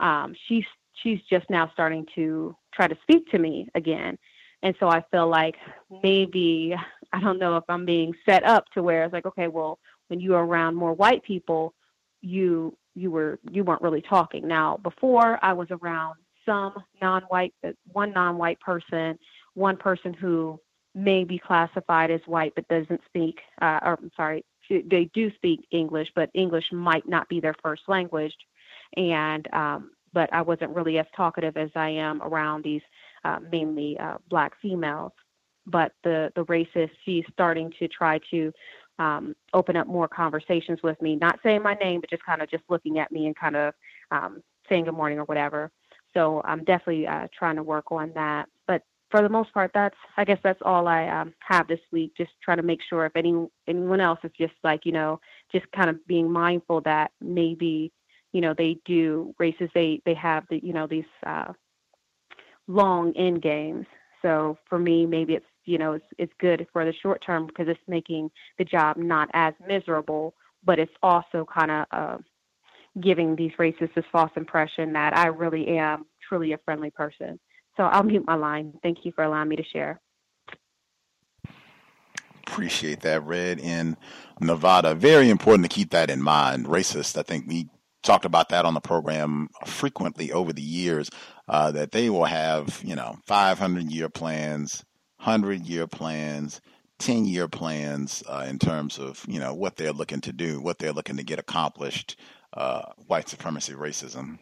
um she's she's just now starting to try to speak to me again and so I feel like maybe I don't know if I'm being set up to where it's like, okay, well, when you were around more white people, you you were you weren't really talking. Now, before I was around some non-white, uh, one non-white person, one person who may be classified as white but doesn't speak, uh, or I'm sorry, they do speak English, but English might not be their first language, and um, but I wasn't really as talkative as I am around these uh, mainly uh, black females. But the the racist, she's starting to try to um, open up more conversations with me, not saying my name, but just kind of just looking at me and kind of um, saying good morning or whatever. So I'm definitely uh, trying to work on that. But for the most part, that's I guess that's all I um, have this week. Just trying to make sure if any anyone else is just like you know just kind of being mindful that maybe you know they do races they they have the you know these uh, long end games. So for me, maybe it's you know it's it's good for the short term because it's making the job not as miserable, but it's also kind of uh, giving these racists this false impression that I really am truly a friendly person. So I'll mute my line. Thank you for allowing me to share. Appreciate that, Red in Nevada. Very important to keep that in mind. Racist, I think we talked about that on the program frequently over the years uh, that they will have, you know, 500 year plans, 100 year plans, 10 year plans uh, in terms of, you know, what they're looking to do, what they're looking to get accomplished, uh, white supremacy, racism.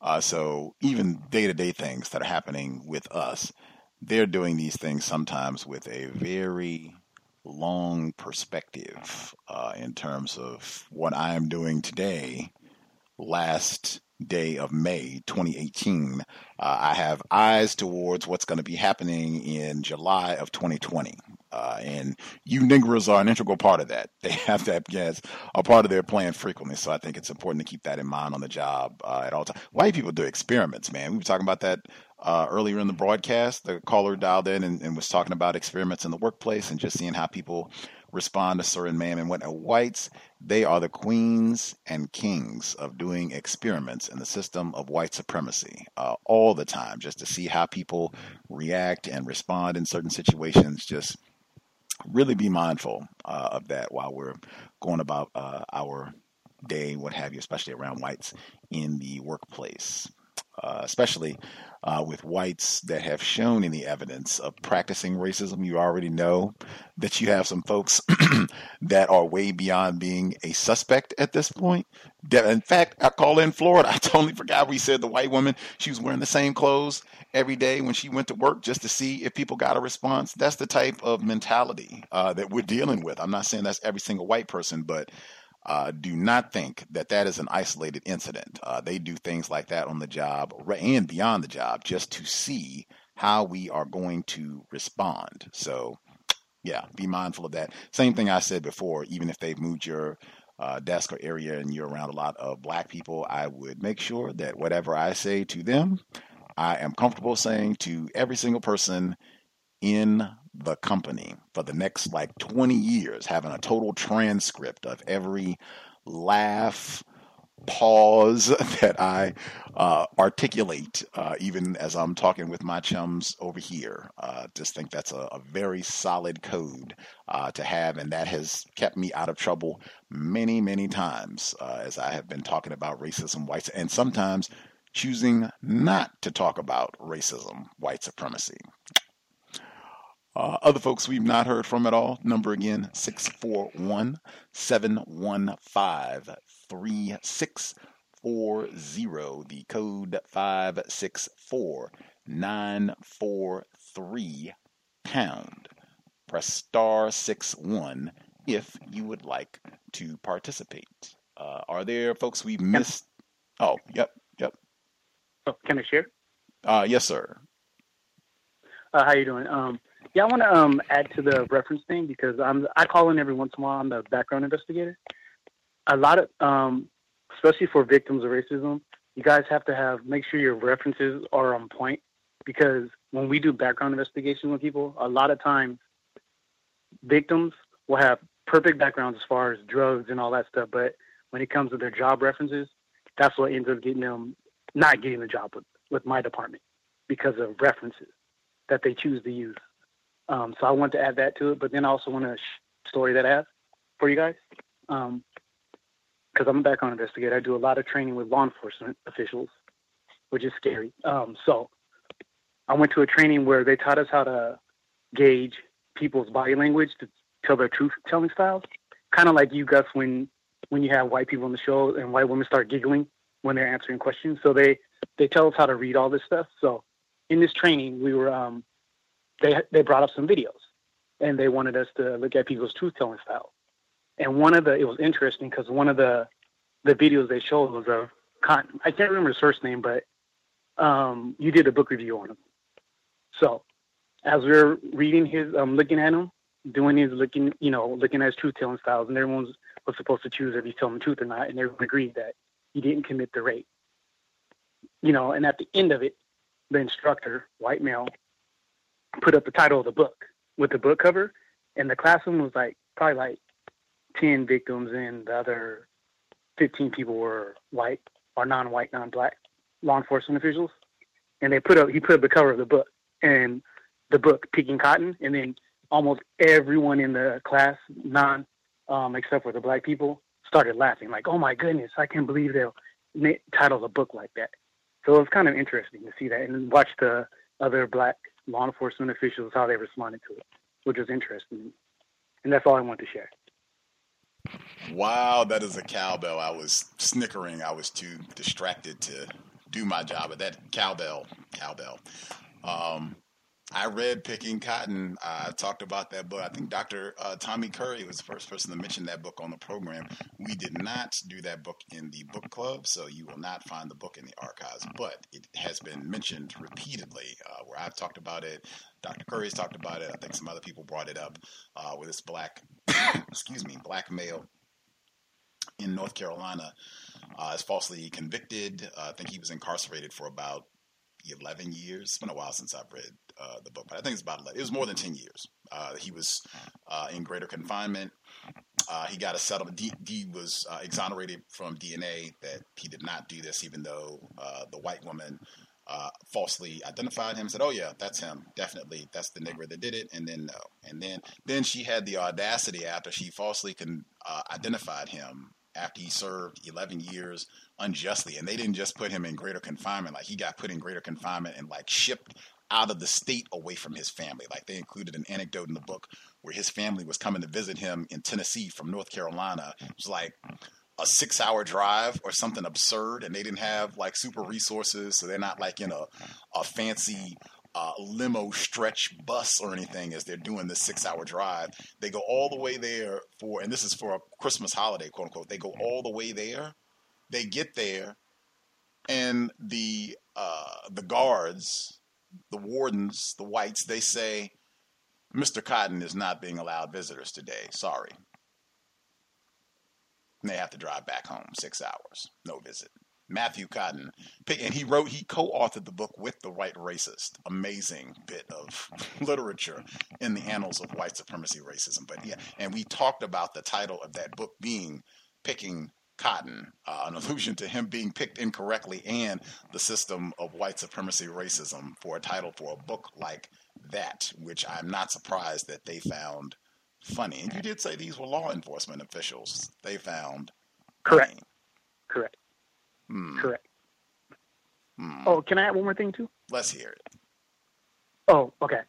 Uh, so even day to day things that are happening with us, they're doing these things sometimes with a very long perspective uh, in terms of what I am doing today last day of May 2018. Uh, I have eyes towards what's going to be happening in July of 2020. Uh, and you niggers are an integral part of that. They have to have a part of their plan frequently. So I think it's important to keep that in mind on the job uh, at all times. White people do experiments, man. We were talking about that uh, earlier in the broadcast. The caller dialed in and, and was talking about experiments in the workplace and just seeing how people respond to certain men and what whites they are the queens and kings of doing experiments in the system of white supremacy uh, all the time just to see how people react and respond in certain situations. Just really be mindful uh, of that while we're going about uh, our day what have you especially around whites in the workplace uh, especially uh, with whites that have shown any evidence of practicing racism. You already know that you have some folks that are way beyond being a suspect at this point. In fact, I call in Florida. I totally forgot we said the white woman, she was wearing the same clothes every day when she went to work just to see if people got a response. That's the type of mentality uh, that we're dealing with. I'm not saying that's every single white person, but uh, do not think that that is an isolated incident. Uh, they do things like that on the job and beyond the job just to see how we are going to respond. So, yeah, be mindful of that. Same thing I said before, even if they've moved your uh, desk or area and you're around a lot of black people, I would make sure that whatever I say to them, I am comfortable saying to every single person in the company for the next like 20 years, having a total transcript of every laugh, pause that I uh, articulate, uh, even as I'm talking with my chums over here. Uh, just think that's a, a very solid code uh, to have, and that has kept me out of trouble many, many times uh, as I have been talking about racism, whites, and sometimes choosing not to talk about racism, white supremacy. Uh, other folks we've not heard from at all, number again 641 715 3640. The code 564 943 pound. Press star 6 1 if you would like to participate. Uh, are there folks we've missed? Oh, yep, yep. Oh, can I share? Uh, yes, sir. Uh, how you doing? Um, yeah, I want to um, add to the reference thing because I'm I call in every once in a while. I'm the background investigator. A lot of, um, especially for victims of racism, you guys have to have make sure your references are on point because when we do background investigations with people, a lot of times victims will have perfect backgrounds as far as drugs and all that stuff, but when it comes to their job references, that's what ends up getting them not getting the job with, with my department because of references that they choose to use. Um, so I want to add that to it, but then I also want to story that I have for you guys. Um, because I'm a background investigator, I do a lot of training with law enforcement officials, which is scary. Um, so I went to a training where they taught us how to gauge people's body language to tell their truth telling styles. Kind of like you, Gus, when when you have white people on the show and white women start giggling when they're answering questions. So they they tell us how to read all this stuff. So in this training, we were um, they they brought up some videos and they wanted us to look at people's truth telling style. And one of the it was interesting because one of the the videos they showed was a con I can't remember his first name, but um, you did a book review on him. So as we are reading his um, looking at him, doing his looking you know, looking at his truth telling styles and everyone was supposed to choose if he's telling the truth or not, and everyone agreed that he didn't commit the rape. You know, and at the end of it, the instructor, white male, put up the title of the book with the book cover, and the classroom was like probably like 10 victims and the other 15 people were white or non-white, non-black law enforcement officials. And they put up, he put up the cover of the book and the book Picking Cotton. And then almost everyone in the class, non, um, except for the black people, started laughing like, oh my goodness, I can't believe they'll title a book like that. So it was kind of interesting to see that and watch the other black law enforcement officials, how they responded to it, which was interesting. And that's all I wanted to share. Wow, that is a cowbell. I was snickering. I was too distracted to do my job. But that cowbell, cowbell. Um, I read Picking Cotton. I talked about that book. I think Dr. Uh, Tommy Curry was the first person to mention that book on the program. We did not do that book in the book club, so you will not find the book in the archives, but it has been mentioned repeatedly uh, where I've talked about it. Dr. Curry's talked about it. I think some other people brought it up uh, with this black, excuse me, black male in North Carolina uh, is falsely convicted. Uh, I think he was incarcerated for about 11 years. It's been a while since I've read uh, the book, but I think it's about 11. It was more than 10 years. Uh, he was uh, in greater confinement. Uh, he got a settlement. D, D was uh, exonerated from DNA that he did not do this, even though uh, the white woman falsely identified him. Said, "Oh yeah, that's him. Definitely, that's the nigger that did it." And then no. And then then she had the audacity after she falsely con- identified him after he served 11 years unjustly. And they didn't just put him in greater confinement, like he got put in greater confinement and like shipped out of the state away from his family. Like they included an anecdote in the book where his family was coming to visit him in Tennessee from North Carolina. It was like a six hour drive or something absurd and they didn't have like super resources so they're not like in a, a fancy uh, limo stretch bus or anything as they're doing this six hour drive. They go all the way there for, and this is for a Christmas holiday, quote unquote. They go all the way there. They get there, and the uh, the guards, the wardens, the whites, they say, Mr. Cotton is not being allowed visitors today. Sorry. And they have to drive back home six hours, no visit. Matthew Cotton, and he wrote, he co-authored the book with the white racist. Amazing bit of literature in the annals of white supremacy racism. But yeah, and we talked about the title of that book being "Picking Cotton," uh, an allusion to him being picked incorrectly and the system of white supremacy racism for a title for a book like that, which I'm not surprised that they found funny. And you did say these were law enforcement officials. They found correct. Funny. Correct. Hmm. Correct. Hmm. Oh, can I add one more thing too? Let's hear it. Oh, okay.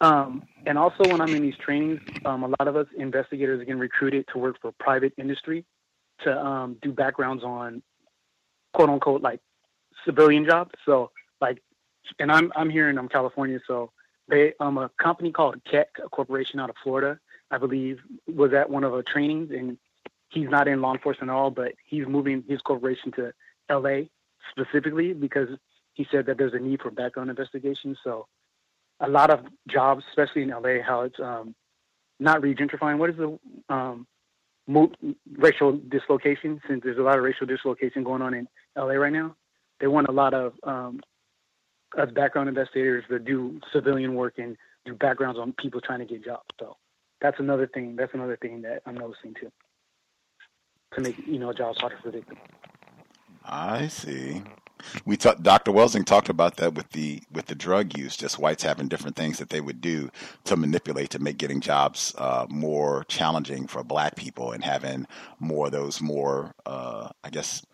Um, and also, when I'm in these trainings, um, a lot of us investigators are getting recruited to work for private industry to um, do backgrounds on quote unquote like civilian jobs. So, like, and I'm I'm here in um, California, so they um a company called Keck, a corporation out of Florida, I believe, was at one of our trainings, and he's not in law enforcement at all, but he's moving his corporation to LA specifically because he said that there's a need for background investigations. So a lot of jobs, especially in LA, how it's um, not regentrifying. What is the um, racial dislocation? Since there's a lot of racial dislocation going on in LA right now, they want a lot of um, background investigators to do civilian work and do backgrounds on people trying to get jobs. So that's another thing. That's another thing that I'm noticing too, to make you know jobs harder for victims. I see. we talked. Dr. Welsing talked about that with the with the drug use. Just whites having different things that they would do to manipulate to make getting jobs uh, more challenging for Black people, and having more of those more, uh, I guess,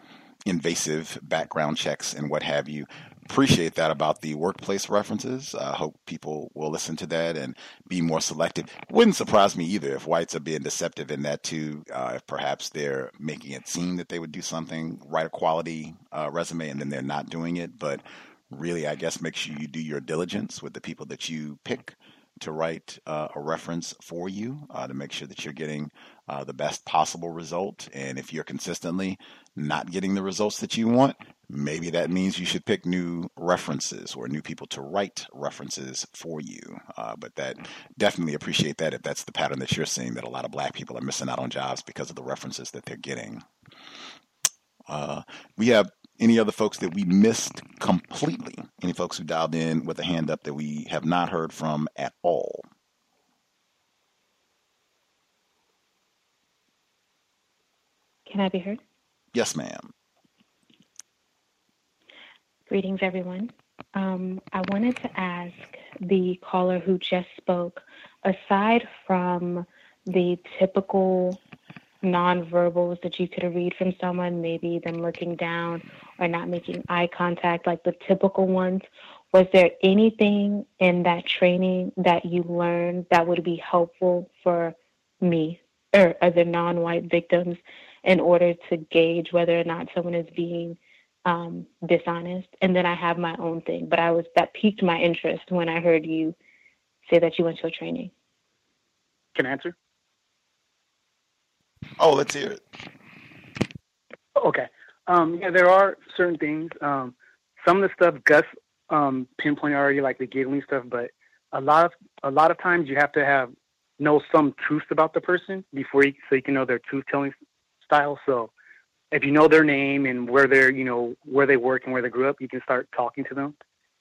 invasive background checks and what have you appreciate that about the workplace references. I hope people will listen to that and be more selective. Wouldn't surprise me either if whites are being deceptive in that too. Uh, if perhaps they're making it seem that they would do something, write a quality uh, resume, and then they're not doing it. But really, I guess make sure you do your diligence with the people that you pick to write uh, a reference for you uh, to make sure that you're getting uh, the best possible result. And if you're consistently not getting the results that you want, maybe that means you should pick new references or new people to write references for you. Uh, but that definitely appreciate that if that's the pattern that you're seeing, that a lot of black people are missing out on jobs because of the references that they're getting. Uh, we have any other folks that we missed completely? Any folks who dialed in with a hand up that we have not heard from at all? Can I be heard? Yes, ma'am. Greetings, everyone. Um, I wanted to ask the caller who just spoke, aside from the typical nonverbals that you could read from someone, maybe them looking down or not making eye contact, like the typical ones, was there anything in that training that you learned that would be helpful for me or other non white victims in order to gauge whether or not someone is being um, dishonest, and then I have my own thing. But I was that piqued my interest when I heard you say that you went to a training. Can I answer? Oh, let's hear it. Okay. Um, yeah, there are certain things. Um, some of the stuff Gus um, pinpointed already, like the giggling stuff, but a lot of a lot of times you have to have know some truth about the person before you so you can know their truth telling style. So if you know their name and where they're, you know, where they work and where they grew up, you can start talking to them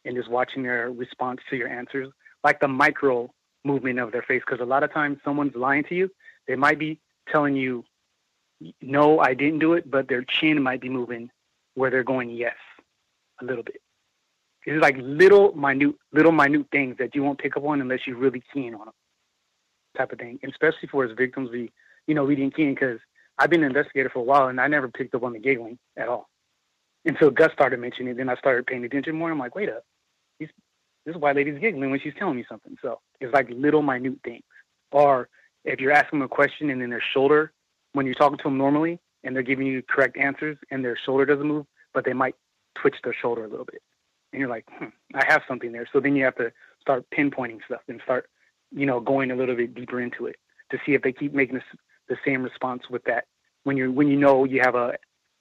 and just watching their response to your answers, like the micro movement of their face. Because a lot of times someone's lying to you. They might be telling you, no, I didn't do it, but their chin might be moving where they're going, yes, a little bit. It's like little minute, little minute things that you won't pick up on unless you're really keen on them, type of thing. And especially for as victims, we, you know, we didn't keen because I've been an investigator for a while, and I never picked up on the giggling at all until Gus started mentioning it. Then I started paying attention more. I'm like, wait up, this white lady's giggling when she's telling me something. So it's like little minute things. Or if you're asking them a question and then their shoulder, when you're talking to them normally and they're giving you correct answers and their shoulder doesn't move, but they might twitch their shoulder a little bit. And you're like, hmm, I have something there. So then you have to start pinpointing stuff and start, you know, going a little bit deeper into it to see if they keep making the same response with that when you when you know you have a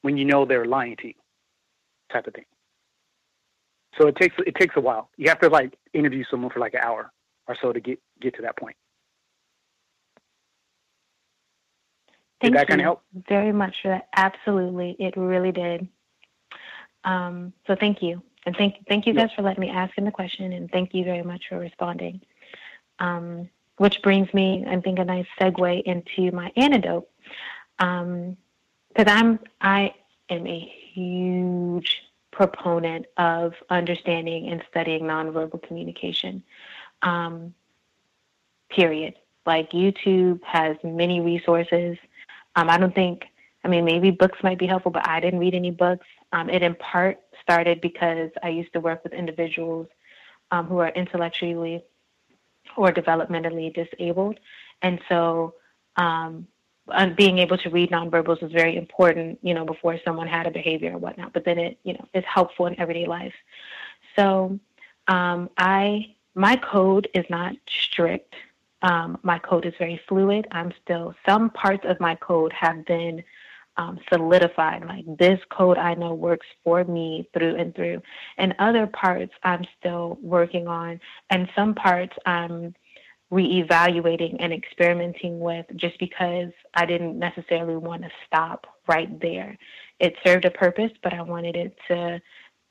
when you know they're lying to you type of thing. So it takes it takes a while. You have to like interview someone for like an hour or so to get get to that point. Thank did that you kind of help? very much for that. Absolutely, it really did. Um, so thank you, and thank thank you guys for letting me ask him the question, and thank you very much for responding. Um, which brings me, I think, a nice segue into my antidote, um, I'm I am a huge proponent of understanding and studying nonverbal communication. Um, period. Like YouTube has many resources. Um, I don't think, I mean, maybe books might be helpful, but I didn't read any books. Um, it in part started because I used to work with individuals um, who are intellectually or developmentally disabled. And so um, being able to read nonverbals was very important, you know, before someone had a behavior or whatnot. But then it, you know, is helpful in everyday life. So um, I, my code is not strict. Um, my code is very fluid. I'm still, some parts of my code have been um, solidified. Like this code I know works for me through and through. And other parts I'm still working on. And some parts I'm reevaluating and experimenting with just because I didn't necessarily want to stop right there. It served a purpose, but I wanted it to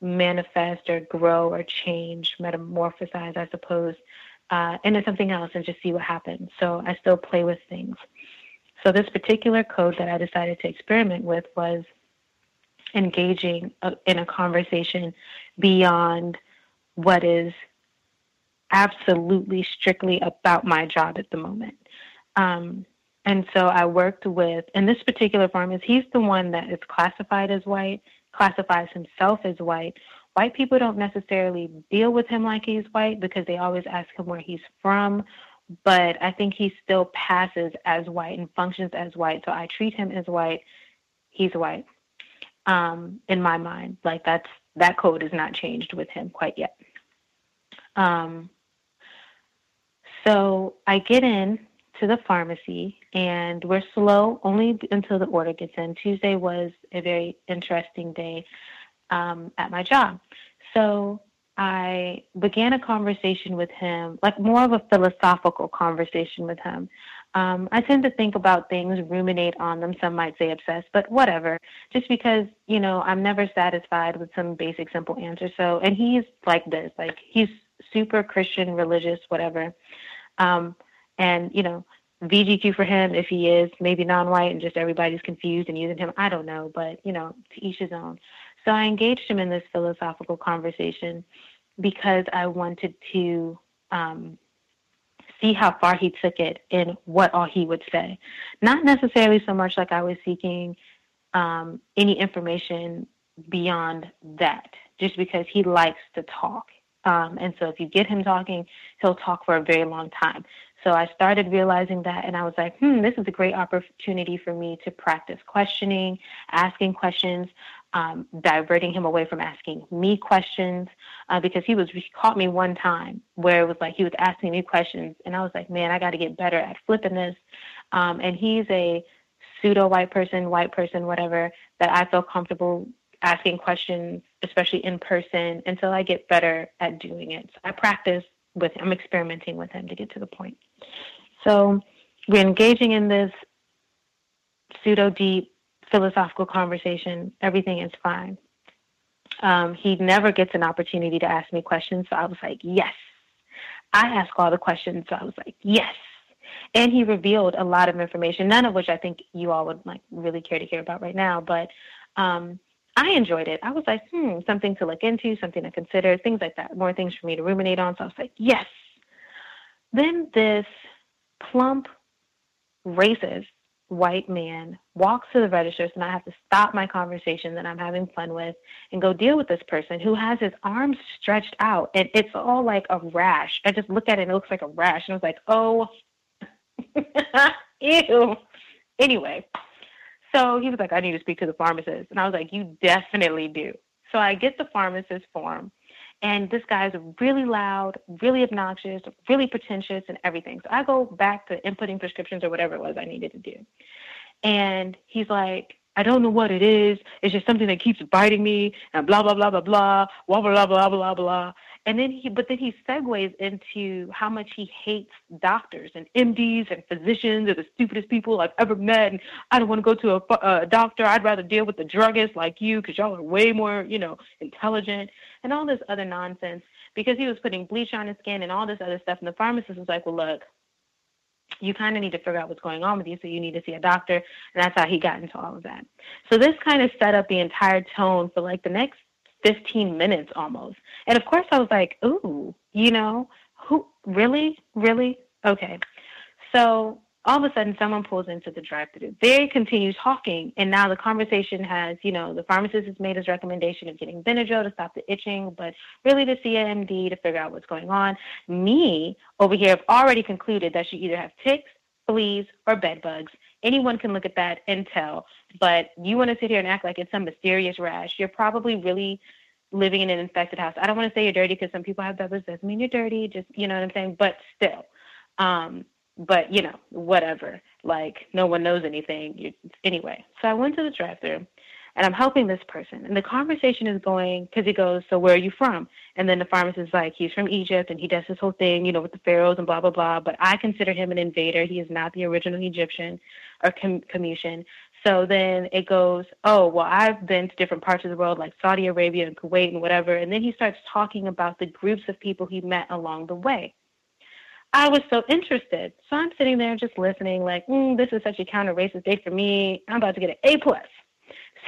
manifest or grow or change, metamorphosize, I suppose, uh, into something else and just see what happens. So I still play with things. So this particular code that I decided to experiment with was engaging a, in a conversation beyond what is absolutely strictly about my job at the moment. Um, and so I worked with, and this particular pharmacist, he's the one that is classified as white, classifies himself as white. White people don't necessarily deal with him like he's white because they always ask him where he's from. But I think he still passes as white and functions as white. So I treat him as white. He's white. Um, in my mind, like that's that code is not changed with him quite yet. Um, so I get in to the pharmacy and we're slow only until the order gets in. Tuesday was a very interesting day um, at my job. So I began a conversation with him, like more of a philosophical conversation with him. Um, I tend to think about things, ruminate on them. Some might say obsessed, but whatever. Just because, you know, I'm never satisfied with some basic, simple answer. So, and he's like this, like he's super Christian, religious, whatever. Um, and, you know, VGQ for him if he is maybe non-white and just everybody's confused and using him. I don't know, but you know, to each his own. So I engaged him in this philosophical conversation because I wanted to um, see how far he took it and what all he would say. Not necessarily so much like I was seeking um, any information beyond that, just because he likes to talk. Um, and so if you get him talking, he'll talk for a very long time. So I started realizing that, and I was like, hmm, this is a great opportunity for me to practice questioning, asking questions, um, diverting him away from asking me questions, uh, because he was he caught me one time where it was like he was asking me questions, and I was like, man, I got to get better at flipping this. Um, and he's a pseudo white person, white person, whatever, that I feel comfortable asking questions, especially in person, until I get better at doing it. So I practice with him, I'm experimenting with him to get to the point. So we're engaging in this pseudo deep philosophical conversation. Everything is fine. Um, he never gets an opportunity to ask me questions, so I was like, yes. I ask all the questions, so I was like, yes. And he revealed a lot of information, none of which I think you all would like really care to hear about right now. But um, I enjoyed it. I was like, hmm, something to look into, something to consider, things like that, more things for me to ruminate on. So I was like, yes. Then this plump, racist white man walks to the registers, and I have to stop my conversation that I'm having fun with and go deal with this person who has his arms stretched out, and it's all like a rash. I just look at it, and it looks like a rash, and I was like, oh, ew. Anyway, so he was like, I need to speak to the pharmacist. And I was like, You definitely do. So I get the pharmacist form, and this guy's really loud, really obnoxious, really pretentious, and everything. So I go back to inputting prescriptions or whatever it was I needed to do. And he's like, I don't know what it is. It's just something that keeps biting me, and blah blah blah blah blah, blah blah blah blah blah. And then he, but then he segues into how much he hates doctors and MDs and physicians are the stupidest people I've ever met. And I don't want to go to a, a doctor. I'd rather deal with the druggist like you because y'all are way more, you know, intelligent and all this other nonsense because he was putting bleach on his skin and all this other stuff. And the pharmacist was like, well, look, you kind of need to figure out what's going on with you, so you need to see a doctor. And that's how he got into all of that. So this kind of set up the entire tone for like the next 15 minutes almost. And of course, I was like, ooh, you know, who really, really? Okay. So all of a sudden, someone pulls into the drive through. They continue talking, and now the conversation has, you know, the pharmacist has made his recommendation of getting Benadryl to stop the itching, but really to see an MD to figure out what's going on. Me over here have already concluded that she either has ticks, fleas, or bed bugs. Anyone can look at that and tell. But you want to sit here and act like it's some mysterious rash. You're probably really living in an infected house. I don't want to say you're dirty because some people have peppers. Doesn't mean you're dirty. Just you know what I'm saying. But still, um, but you know, whatever. Like no one knows anything. You, anyway, so I went to the drive-through and I'm helping this person. And the conversation is going because he goes, "So where are you from?" And then the pharmacist is like, "He's from Egypt, and he does this whole thing, you know, with the pharaohs and blah blah blah." But I consider him an invader. He is not the original Egyptian or Com- Comutian. So then it goes, "Oh, well, I've been to different parts of the world, like Saudi Arabia and Kuwait and whatever." And then he starts talking about the groups of people he met along the way. I was so interested. So I'm sitting there just listening, like, mm, this is such a counter racist day for me. I'm about to get an A plus.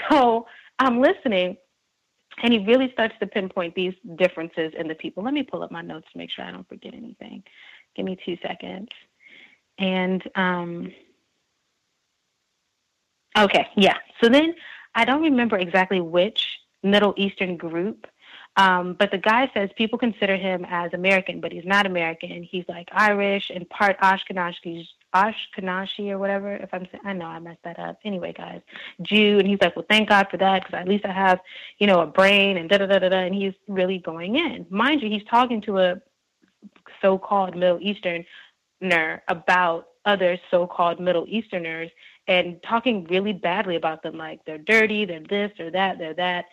So I'm listening, and he really starts to pinpoint these differences in the people. Let me pull up my notes to make sure I don't forget anything. Give me two seconds. And um, okay, yeah. So then I don't remember exactly which Middle Eastern group um, but the guy says people consider him as American, but he's not American. He's like Irish and part Ashkenazi, Ashkenazi or whatever. If I'm, I know I messed that up. Anyway, guys, Jew, and he's like, well, thank God for that because at least I have, you know, a brain and da da da da da. And he's really going in. Mind you, he's talking to a so-called Middle Easterner about other so-called Middle Easterners and talking really badly about them, like they're dirty, they're this or that, they're that.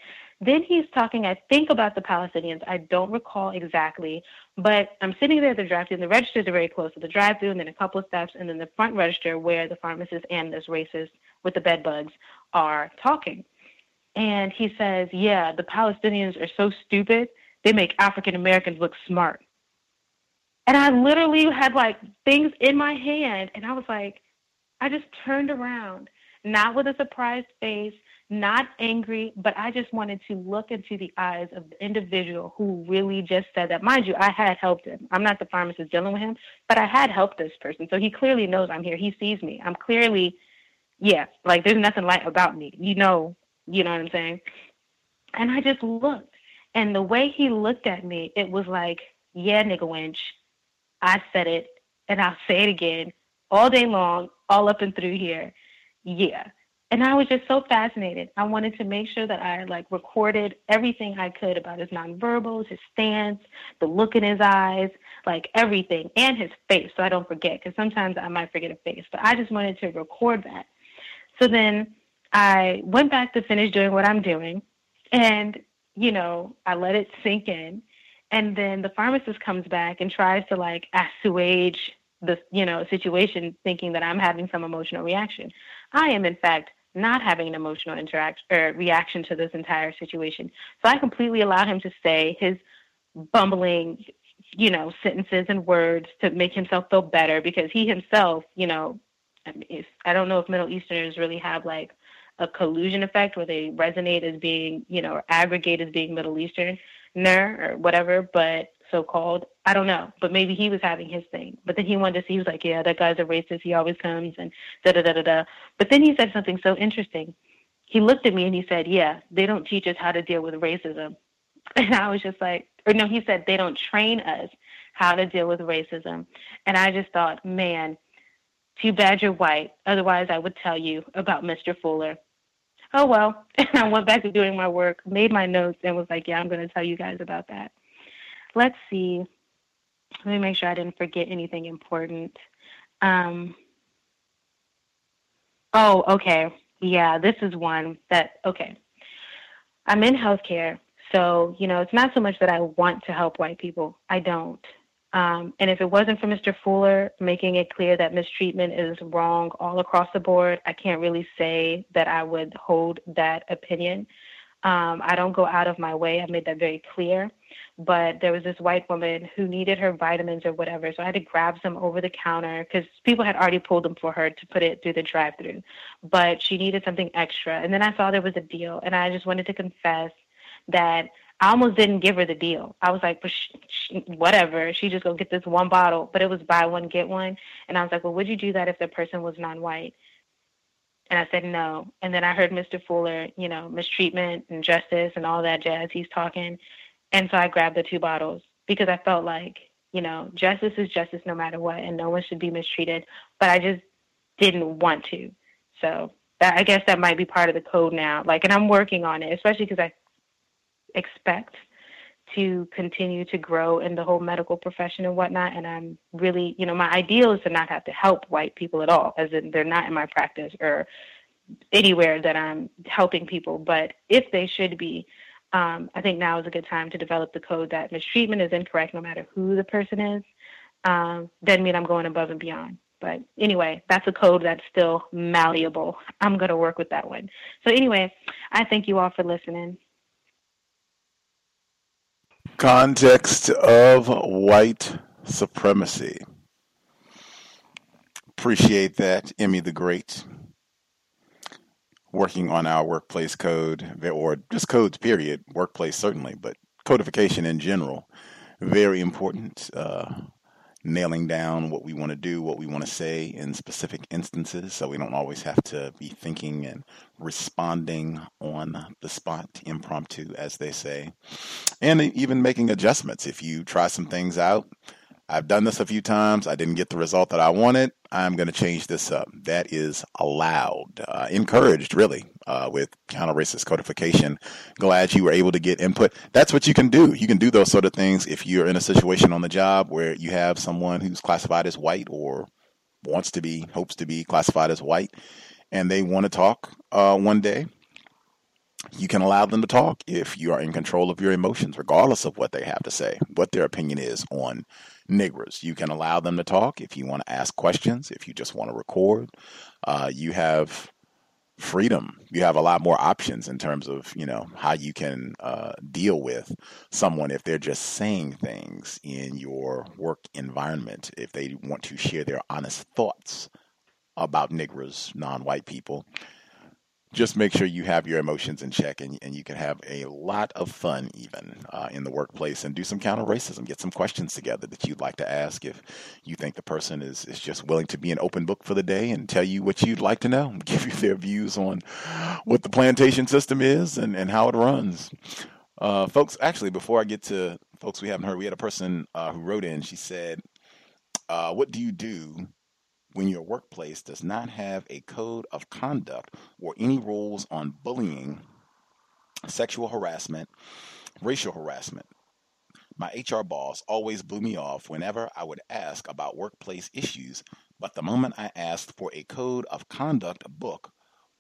Then he's talking, I think, about the Palestinians. I don't recall exactly, but I'm sitting there at the drive-thru, and the registers are very close to the drive-thru, and then a couple of steps, and then the front register where the pharmacist and this racist with the bed bugs are talking. And he says, "Yeah, the Palestinians are so stupid. They make African Americans look smart." And I literally had like things in my hand, and I was like, I just turned around, not with a surprised face, not angry, but I just wanted to look into the eyes of the individual who really just said that. Mind you, I had helped him. I'm not the pharmacist dealing with him, but I had helped this person. So he clearly knows I'm here. He sees me. I'm clearly, yeah, like there's nothing light about me. You know, you know what I'm saying? And I just looked. And the way he looked at me, it was like, yeah, nigga wench, I said it, and I'll say it again all day long, all up and through here. Yeah and I was just so fascinated. I wanted to make sure that I like recorded everything I could about his nonverbals, his stance, the look in his eyes, like everything, and his face, so I don't forget. Because sometimes I might forget a face, but I just wanted to record that. So then I went back to finish doing what I'm doing, and you know I let it sink in, and then the pharmacist comes back and tries to like assuage the you know situation, thinking that I'm having some emotional reaction. I am in fact not having an emotional interaction or reaction to this entire situation. So I completely allow him to say his bumbling, you know, sentences and words to make himself feel better because he himself, you know, I, mean, I don't know if Middle Easterners really have like a collusion effect where they resonate as being, you know, or aggregate as being Middle Eastern or whatever, but so called. I don't know, but maybe he was having his thing. But then he wanted to see, he was like, yeah, that guy's a racist. He always comes and da da da da da. But then he said something so interesting. He looked at me and he said, yeah, they don't teach us how to deal with racism. And I was just like, or no, he said, they don't train us how to deal with racism. And I just thought, man, too bad you're white. Otherwise, I would tell you about Mr. Fuller. Oh, well. And I went back to doing my work, made my notes, and was like, yeah, I'm going to tell you guys about that. Let's see. Let me make sure I didn't forget anything important. Um, oh, okay. Yeah, this is one that, okay. I'm in healthcare. So, you know, it's not so much that I want to help white people. I don't. Um, and if it wasn't for Mr. Fuller making it clear that mistreatment is wrong all across the board, I can't really say that I would hold that opinion. Um, I don't go out of my way. I've made that very clear but there was this white woman who needed her vitamins or whatever. So I had to grab some over the counter because people had already pulled them for her to put it through the drive through. But she needed something extra. And then I saw there was a deal. And I just wanted to confess that I almost didn't give her the deal. I was like, whatever. She just go get this one bottle. But it was buy one, get one. And I was like, well, would you do that if the person was non white? And I said no. And then I heard Mr. Fuller, you know, mistreatment and justice and all that jazz. He's talking. And so I grabbed the two bottles because I felt like, you know, justice is justice no matter what, and no one should be mistreated. But I just didn't want to. So that, I guess that might be part of the code now. Like, and I'm working on it, especially because I expect to continue to grow in the whole medical profession and whatnot. And I'm really, you know, my ideal is to not have to help white people at all, as in they're not in my practice or anywhere that I'm helping people. But if they should be, um, I think now is a good time to develop the code that mistreatment is incorrect no matter who the person is. Um, doesn't mean I'm going above and beyond. But anyway, that's a code that's still malleable. I'm going to work with that one. So, anyway, I thank you all for listening. Context of white supremacy. Appreciate that, Emmy the Great. working on our workplace code, or just codes, period, workplace certainly, but codification in general, very important. Uh, nailing down what we want to do, what we want to say in specific instances, so we don't always have to be thinking and responding on the spot, impromptu, as they say, and even making adjustments. If you try some things out, I've done this a few times. I didn't get the result that I wanted. I'm going to change this up. That is allowed, uh, encouraged, really, uh, with counter racist codification. Glad you were able to get input. That's what you can do. You can do those sort of things if you're in a situation on the job where you have someone who's classified as white or wants to be, hopes to be classified as white, and they want to talk uh, one day you can allow them to talk if you are in control of your emotions, regardless of what they have to say, what their opinion is on niggers. You can allow them to talk if you want to ask questions, if you just want to record. Uh, you have freedom. You have a lot more options in terms of you know how you can uh, deal with someone if they're just saying things in your work environment. If they want to share their honest thoughts about niggers, non-white people just make sure you have your emotions in check and, and you can have a lot of fun even uh, in the workplace and do some counter racism get some questions together that you'd like to ask if you think the person is, is just willing to be an open book for the day and tell you what you'd like to know give you their views on what the plantation system is and, and how it runs. Uh, folks actually before i get to folks we haven't heard we had a person uh, who wrote in. She said uh, what do you do when your workplace does not have a code of conduct or any rules on bullying, sexual harassment, racial harassment. My HR boss always blew me off whenever I would ask about workplace issues, but the moment I asked for a code of conduct book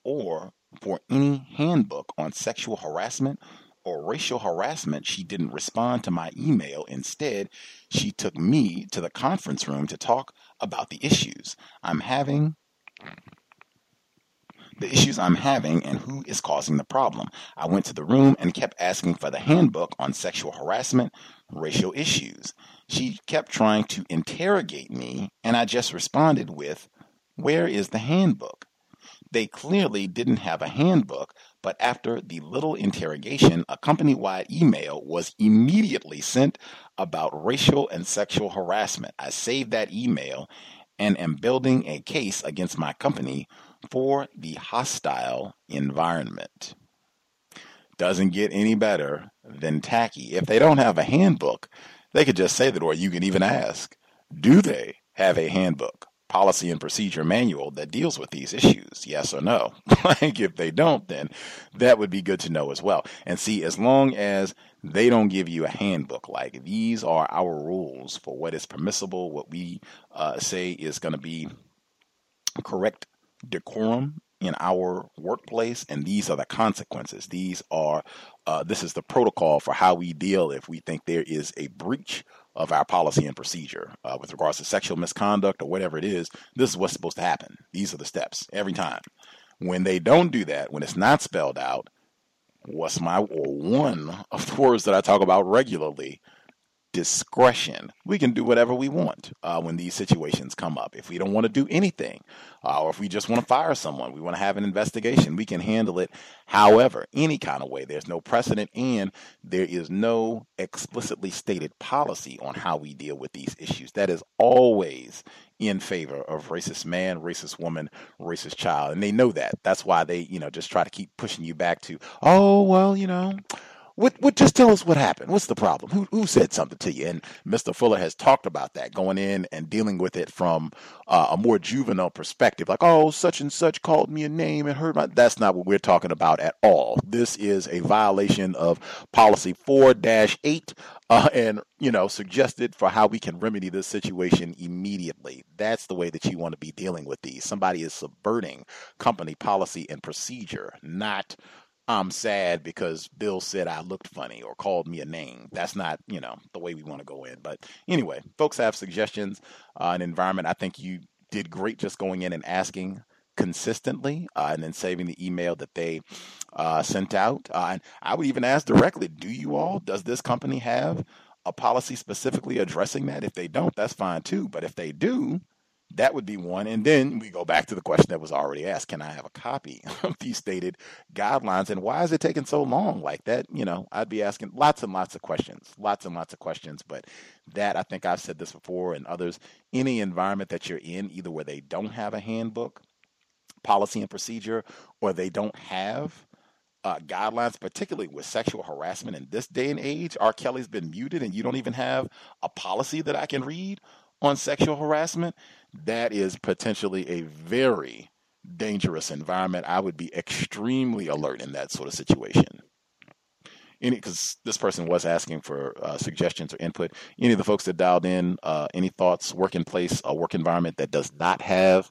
or for any handbook on sexual harassment or racial harassment, she didn't respond to my email. Instead, she took me to the conference room to talk about the issues I'm having, the issues I'm having, and who is causing the problem. I went to the room and kept asking for the handbook on sexual harassment, racial issues. She kept trying to interrogate me, and I just responded with, Where is the handbook? They clearly didn't have a handbook, but after the little interrogation, a company wide email was immediately sent about racial and sexual harassment. I saved that email and am building a case against my company for the hostile environment. Doesn't get any better than tacky. If they don't have a handbook, they could just say that, or you can even ask, do they have a handbook? Policy and procedure manual that deals with these issues? Yes or no? like if they don't, then that would be good to know as well. And see, as long as they don't give you a handbook, like these are our rules for what is permissible, what we uh, say is going to be correct decorum in our workplace, and these are the consequences. These are uh, this is the protocol for how we deal if we think there is a breach of our policy and procedure uh, with regards to sexual misconduct or whatever it is. This is what's supposed to happen. These are the steps every time. When they don't do that, when it's not spelled out, what's my one of the words that I talk about regularly discretion. We can do whatever we want uh, when these situations come up. If we don't want to do anything, uh, or if we just want to fire someone, we want to have an investigation, we can handle it however, any kind of way. There's no precedent and there is no explicitly stated policy on how we deal with these issues. That is always in favor of racist man, racist woman, racist child. And they know that. That's why they, you know, just try to keep pushing you back to, oh, well, you know, what, what, just tell us what happened. What's the problem? Who, who said something to you? And Mr. Fuller has talked about that, going in and dealing with it from uh, a more juvenile perspective. Like, oh, such and such called me a name and hurt my. That's not what we're talking about at all. This is a violation of policy 4 8 uh, and, you know, suggested for how we can remedy this situation immediately. That's the way that you want to be dealing with these. Somebody is subverting company policy and procedure, not I'm sad because Bill said I looked funny or called me a name. That's not, you know, the way we want to go in. But anyway, folks have suggestions, uh, an environment. I think you did great just going in and asking consistently uh, and then saving the email that they uh, sent out. Uh, and I would even ask directly, do you all, does this company have a policy specifically addressing that? If they don't, that's fine too. But if they do, That would be one. And then we go back to the question that was already asked Can I have a copy of these stated guidelines? And why is it taking so long like that? You know, I'd be asking lots and lots of questions, lots and lots of questions. But that, I think I've said this before and others, any environment that you're in, either where they don't have a handbook, policy and procedure, or they don't have uh, guidelines, particularly with sexual harassment in this day and age. R. Kelly's been muted, and you don't even have a policy that I can read on sexual harassment that is potentially a very dangerous environment. I would be extremely alert in that sort of situation. Any because this person was asking for uh, suggestions or input. Any of the folks that dialed in, uh, any thoughts? Work in place, a work environment that does not have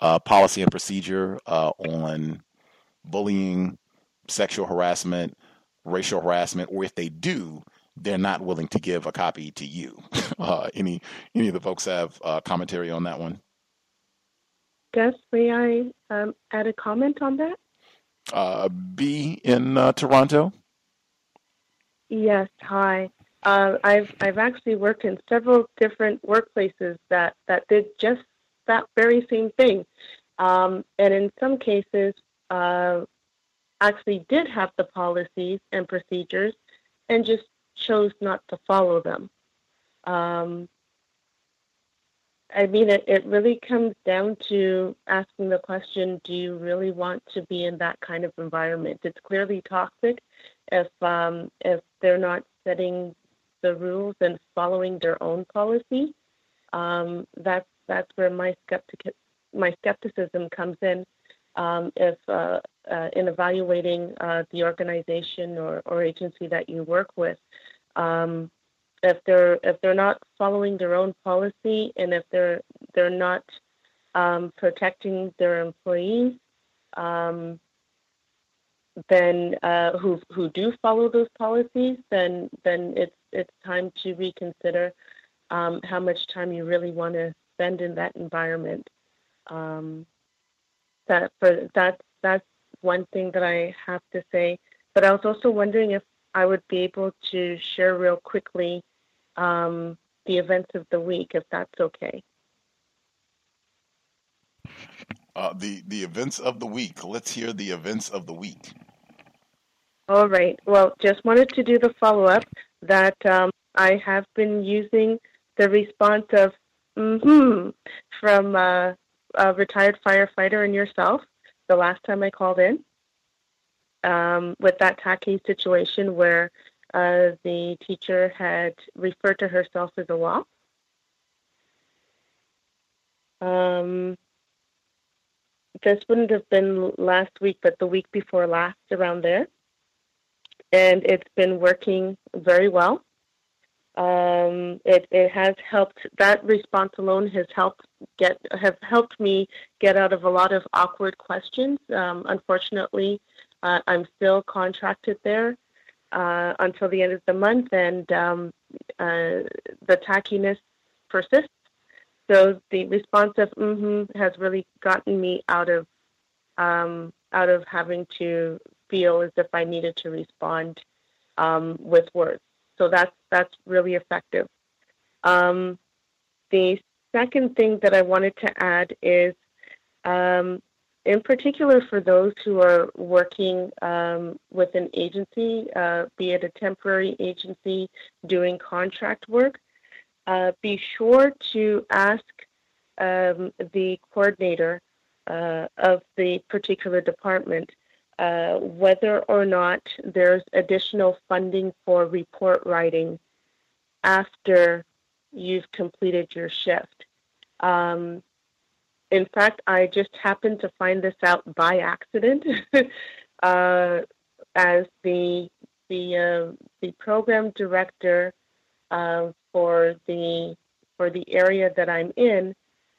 uh, policy and procedure uh, on bullying, sexual harassment, racial harassment, or if they do, they're not willing to give a copy to you. Uh, any any of the folks have uh, commentary on that one? Gus, may I um, add a comment on that? Uh, B in uh, Toronto. Yes. Hi. Uh, I've I've actually worked in several different workplaces that that did just that very same thing, um, and in some cases, uh, actually did have the policies and procedures, and just chose not to follow them. Um, I mean, it, it really comes down to asking the question do you really want to be in that kind of environment? It's clearly toxic if, um, if they're not setting the rules and following their own policy. Um, that's, that's where my, skeptic, my skepticism comes in. Um, if uh, uh, in evaluating uh, the organization or, or agency that you work with, um, if they're if they're not following their own policy and if they're they're not um, protecting their employees, um, then uh, who who do follow those policies, then then it's it's time to reconsider um, how much time you really want to spend in that environment. That for that's that's one thing that I have to say. But I was also wondering if I would be able to share real quickly um, the events of the week, if that's okay. Uh, the the events of the week. Let's hear the events of the week. All right. Well, just wanted to do the follow up that um, I have been using the response of mm-hmm from uh, a retired firefighter and yourself the last time I called in um, with that tacky situation where uh, the teacher had referred to herself as a WAP. Um, this wouldn't have been last week, but the week before last, around there. And it's been working very well. Um, it, it has helped. That response alone has helped get have helped me get out of a lot of awkward questions. Um, unfortunately, uh, I'm still contracted there uh, until the end of the month, and um, uh, the tackiness persists. So the response of mm-hmm has really gotten me out of um, out of having to feel as if I needed to respond um, with words. So that's that's really effective. Um, the second thing that I wanted to add is um, in particular for those who are working um, with an agency, uh, be it a temporary agency doing contract work, uh, be sure to ask um, the coordinator uh, of the particular department uh, whether or not there's additional funding for report writing after you've completed your shift. Um, in fact, I just happened to find this out by accident uh, as the the uh, the program director uh, for the for the area that I'm in.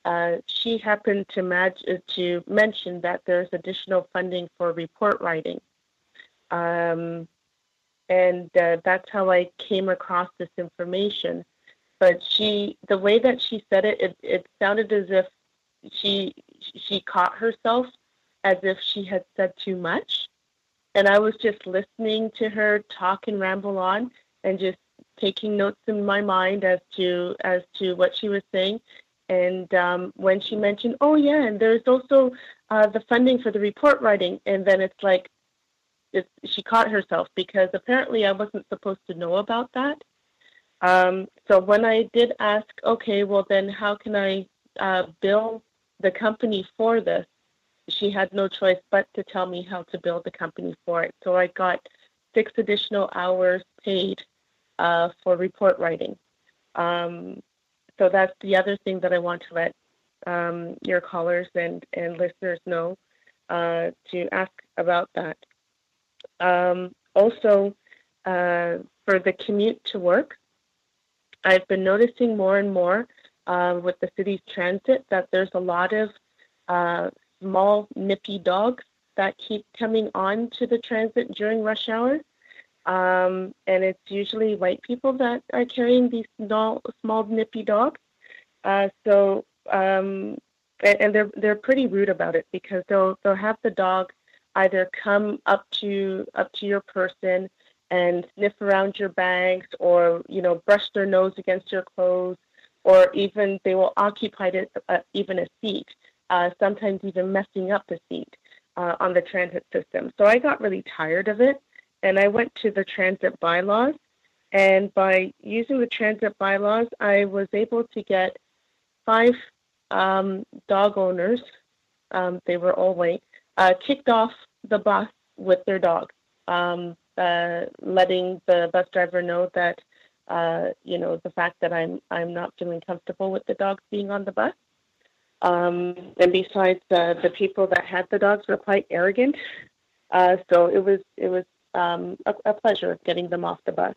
Uh, she happened to, mag- to mention that there's additional funding for report writing. Um, and uh, that's how I came across this information. But she, the way that she said it, it, it sounded as if she she caught herself as if she had said too much and i was just listening to her talk and ramble on and just taking notes in my mind as to as to what she was saying And um, when she mentioned, oh yeah, and there's also uh, the funding for the report writing, and then it's like, it's, she caught herself because apparently I wasn't supposed to know about that. Um, so when I did ask, okay, well then how can I uh, bill the company for this? She had no choice but to tell me how to bill the company for it. So I got six additional hours paid uh, for report writing. Um, so that's the other thing that I want to let um, your callers and, and listeners know uh, to ask about that. Um, also, uh, for the commute to work, I've been noticing more and more uh, with the city's transit that there's a lot of uh, small, nippy dogs that keep coming on to the transit during rush hour. Um, and it's usually white people that are carrying these small, small nippy dogs. Uh, so, um, and they're they're pretty rude about it because they'll they'll have the dog either come up to up to your person and sniff around your bags, or you know brush their nose against your clothes, or even they will occupy it, uh, even a seat. Uh, sometimes even messing up the seat uh, on the transit system. So I got really tired of it and I went to the transit bylaws. And by using the transit bylaws, I was able to get five um, dog owners, um, they were all white, uh, kicked off the bus with their dog, um, uh, letting the bus driver know that, uh, you know, the fact that I'm I'm not feeling comfortable with the dogs being on the bus. Um, and besides, uh, the people that had the dogs were quite arrogant. Uh, so it was it was um, a, a, pleasure getting them off the bus.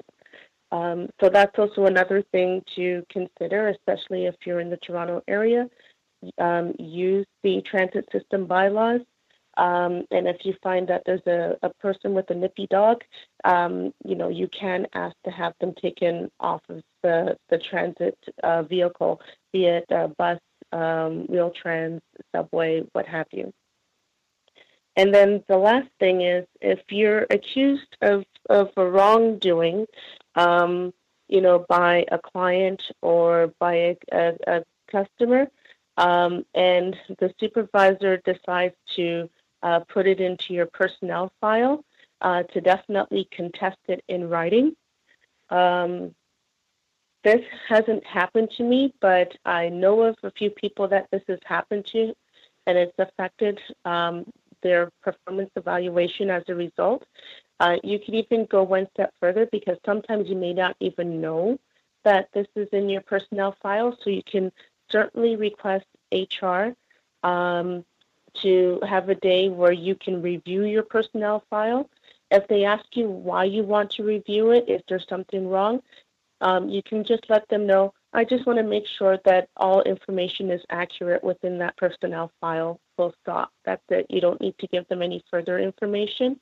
Um, so that's also another thing to consider, especially if you're in the Toronto area. Um, use the transit system bylaws. Um, and if you find that there's a, a person with a nippy dog, um, you know, you can ask to have them taken off of the, the transit uh, vehicle, be it a bus, um, Wheel-Trans, subway, what have you. And then the last thing is if you're accused of, of a wrongdoing, um, you know, by a client or by a, a, a customer, um, and the supervisor decides to uh, put it into your personnel file, uh, to definitely contest it in writing. Um, this hasn't happened to me, but I know of a few people that this has happened to, and it's affected um, their performance evaluation as a result. Uh, you can even go one step further because sometimes you may not even know that this is in your personnel file. So you can certainly request HR um, to have a day where you can review your personnel file. If they ask you why you want to review it, if there's something wrong, um, you can just let them know. I just want to make sure that all information is accurate within that personnel file full stop. That's it. You don't need to give them any further information.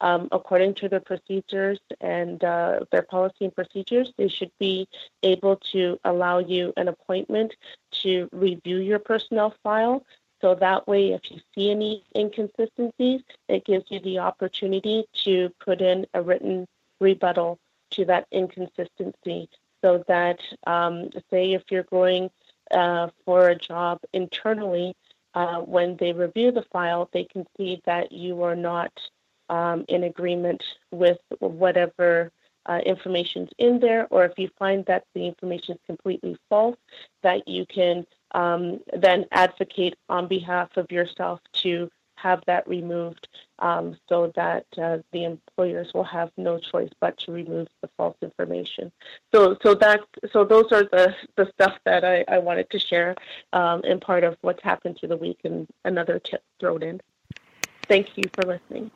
Um, according to their procedures and uh, their policy and procedures, they should be able to allow you an appointment to review your personnel file. So that way, if you see any inconsistencies, it gives you the opportunity to put in a written rebuttal to that inconsistency so that, um, say, if you're going uh, for a job internally uh, when they review the file, they can see that you are not um, in agreement with whatever uh, information's in there, or if you find that the information is completely false, that you can um, then advocate on behalf of yourself to have that removed um, so that uh, the employers will have no choice but to remove the false information. So, so that, so those are the, the stuff that I, I wanted to share um, and part of what's happened through the week and another tip thrown in. Thank you for listening.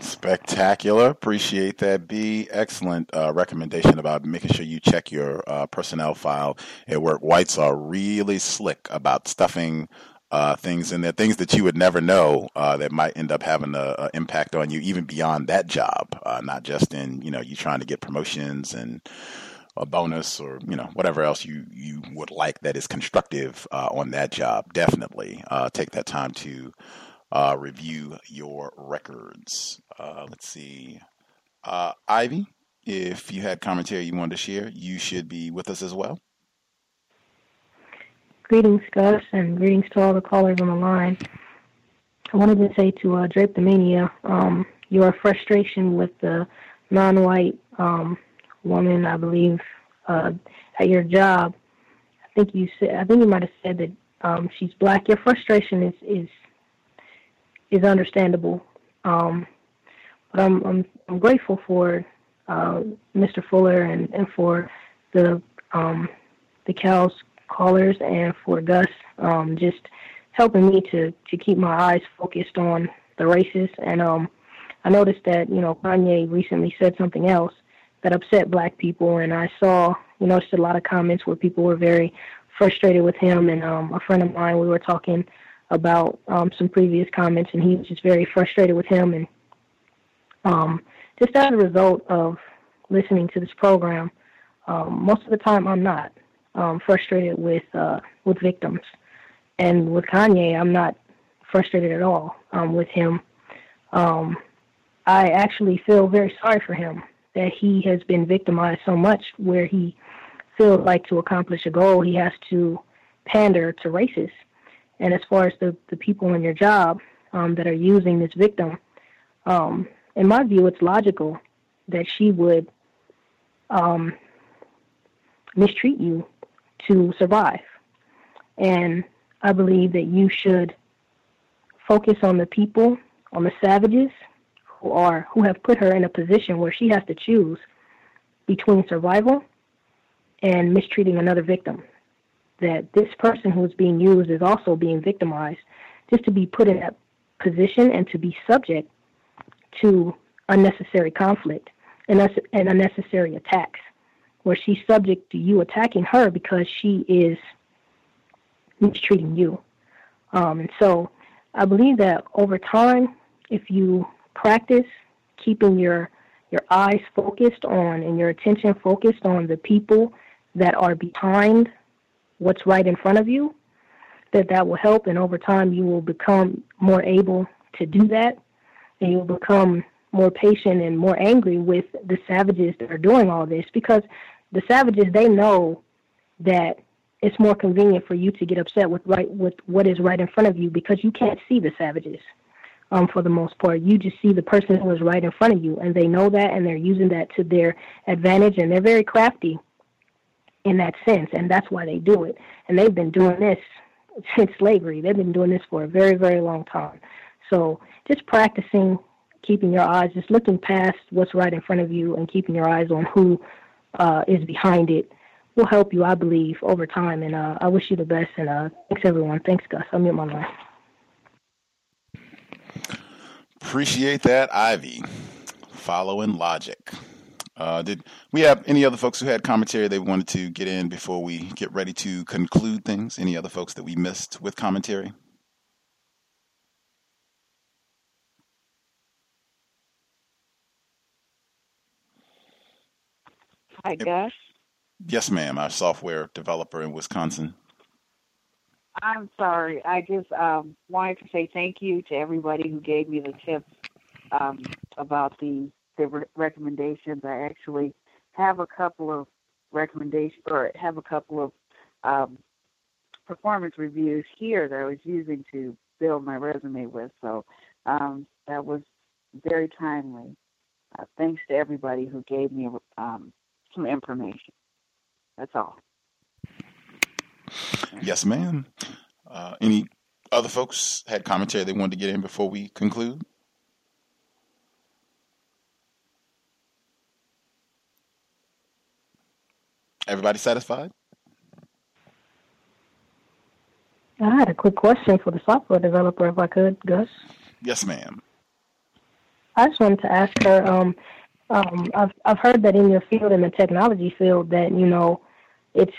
Spectacular. Appreciate that, B. Excellent uh, recommendation about making sure you check your uh, personnel file at work. Whites are really slick about stuffing uh, things in there, things that you would never know uh, that might end up having an impact on you, even beyond that job, uh, not just in you know you trying to get promotions and a bonus or you know whatever else you you would like that is constructive uh, on that job. Definitely uh, take that time to uh, review your records. let's see, Ivy, if you had commentary you wanted to share, you should be with us as well. Greetings, Gus, and greetings to all the callers on the line. I wanted to say to uh, Drapetomania, um, your frustration with the non-white um, woman, I believe, uh, at your job. I think you said, I think you might have said that um, she's black. Your frustration is is is understandable, um, but I'm I'm I'm grateful for uh, Mr. Fuller and, and for the um, the COWS callers and for Gus um, just helping me to to keep my eyes focused on the races. And um, I noticed that you know Kanye recently said something else that upset black people, and I saw you know just a lot of comments where people were very frustrated with him. And um, a friend of mine, we were talking about um, some previous comments, and he was just very frustrated with him. And um, just as a result of listening to this program, um, most of the time I'm not um, frustrated with uh, with victims, and with Kanye, I'm not frustrated at all um, with him. Um, I actually feel very sorry for him that he has been victimized so much, where he feels like to accomplish a goal he has to pander to races. And as far as the, the people in your job um, that are using this victim, um, in my view, it's logical that she would um, mistreat you to survive. And I believe that you should focus on the people, on the savages who are who have put her in a position where she has to choose between survival and mistreating another victim. That this person who is being used is also being victimized just to be put in that position and to be subject to unnecessary conflict and, unnecessary attacks, where she's subject to you attacking her because she is mistreating you. Um, and so I believe that over time, if you practice keeping your your eyes focused on and your attention focused on the people that are behind what's right in front of you, that that will help. And over time, you will become more able to do that, and you'll become more patient and more angry with the savages that are doing all this because the savages they know that it's more convenient for you to get upset with right with what is right in front of you because you can't see the savages um, for the most part. You just see the person who is right in front of you, and they know that, and they're using that to their advantage, and they're very crafty in that sense, and that's why they do it. And they've been doing this since slavery. They've been doing this for a very, very long time. So just practicing keeping your eyes, just looking past what's right in front of you and keeping your eyes on who uh, is behind it will help you, I believe, over time. And uh, I wish you the best. And uh, thanks, everyone. Thanks, Gus. I'll mute my line. Appreciate that, Ivy. Following logic. Uh, did we have any other folks who had commentary they wanted to get in before we get ready to conclude things? Any other folks that we missed with commentary? Hi, Gus. Yes, ma'am. Our software developer in Wisconsin. I'm sorry. I just um, wanted to say thank you to everybody who gave me the tips um, about the the re- recommendations. I actually have a couple of recommendations, or have a couple of um, performance reviews here that I was using to build my resume with. So um, that was very timely. Uh, thanks to everybody who gave me um, some information. That's all. Yes, ma'am. Uh, any other folks had commentary they wanted to get in before we conclude? Everybody satisfied? I had a quick question for the software developer, if I could, Gus. Yes, ma'am. I just wanted to ask her. Um, um, I've I've heard that in your field, in the technology field, that you know, it's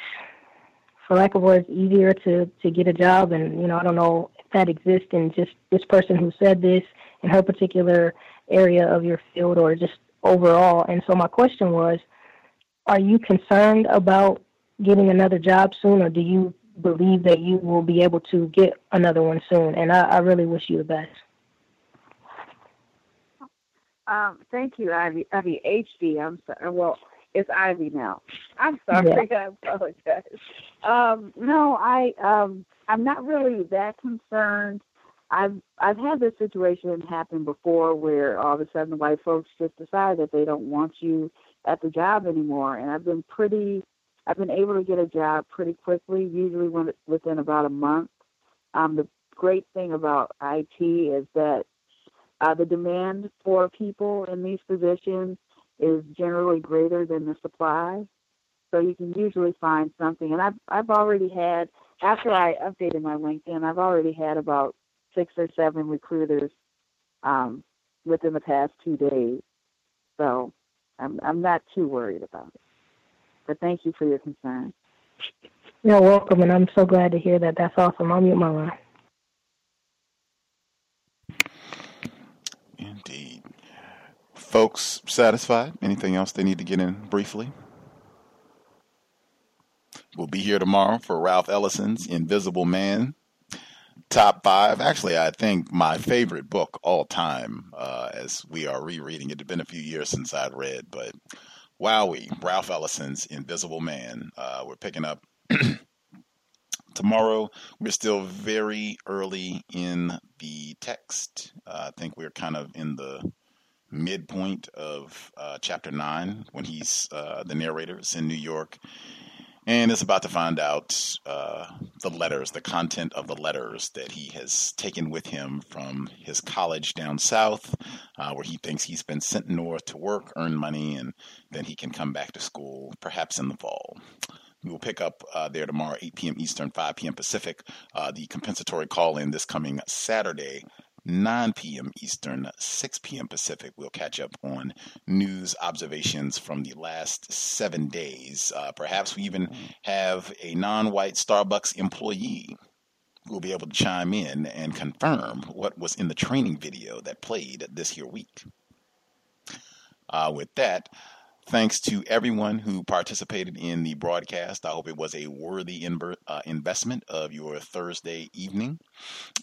for lack of words, easier to to get a job, and you know, I don't know if that exists in just this person who said this in her particular area of your field, or just overall. And so my question was, are you concerned about getting another job soon, or do you believe that you will be able to get another one soon? And I, I really wish you the best. Um, thank you, Ivy. Ivy HD. I'm sorry. Well, It's Ivy now. I'm sorry. I apologize. Um, no, I um, I'm not really that concerned. I've I've had this situation happen before where all of a sudden the white folks just decide that they don't want you at the job anymore, and I've been pretty I've been able to get a job pretty quickly, usually when, within about a month. Um, the great thing about IT is that uh, the demand for people in these positions is generally greater than the supply. So you can usually find something. And I've I've already had after I updated my LinkedIn, I've already had about six or seven recruiters um, within the past two days. So I'm I'm not too worried about it. But thank you for your concern. You're welcome, and I'm so glad to hear that. That's awesome. I'll mute my line. Folks satisfied? Anything else they need to get in briefly? We'll be here tomorrow for Ralph Ellison's Invisible Man. Top five. Actually, I think my favorite book all time, uh, as we are rereading it. It had been a few years since I'd read, but wowie, Ralph Ellison's Invisible Man. Uh, we're picking up tomorrow. We're still very early in the text. Uh, I think we're kind of in the midpoint of uh, chapter nine when he's uh, the narrator is in New York and is about to find out uh, the letters, the content of the letters that he has taken with him from his college down south, uh, where he thinks he's been sent north to work, earn money, and then he can come back to school perhaps in the fall. We will pick up uh, there tomorrow, 8 p.m. Eastern, 5 p.m. Pacific. Uh, the compensatory call in this coming Saturday 9 p.m. Eastern, 6 p.m. Pacific. We'll catch up on news observations from the last seven days. Uh, perhaps we even have a non white Starbucks employee who will be able to chime in and confirm what was in the training video that played this here week. Uh, with that, thanks to everyone who participated in the broadcast. I hope it was a worthy uh, investment of your Thursday evening.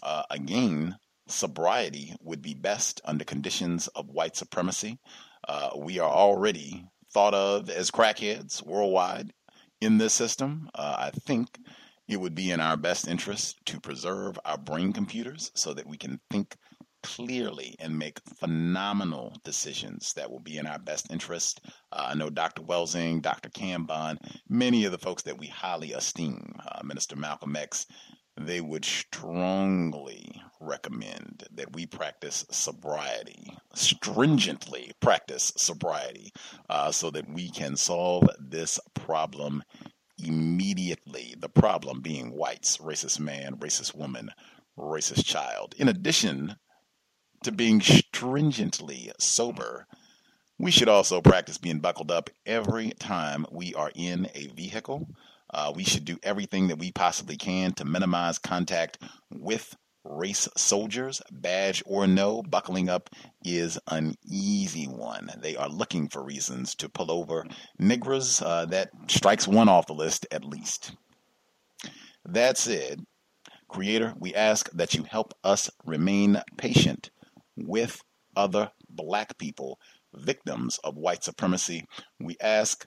Uh, again, sobriety would be best under conditions of white supremacy. Uh, we are already thought of as crackheads worldwide in this system. Uh, I think it would be in our best interest to preserve our brain computers so that we can think clearly and make phenomenal decisions that will be in our best interest. Uh, I know Dr. Welsing, Dr. Kambon, many of the folks that we highly esteem, uh, Minister Malcolm X, they would strongly recommend that we practice sobriety, stringently practice sobriety, uh, so that we can solve this problem immediately. The problem being whites, racist man, racist woman, racist child. In addition to being stringently sober, we should also practice being buckled up every time we are in a vehicle uh, we should do everything that we possibly can to minimize contact with race soldiers, badge or no, buckling up is an easy one. They are looking for reasons to pull over niggers. Uh, that strikes one off the list at least. That said, Creator, we ask that you help us remain patient with other black people, victims of white supremacy. We ask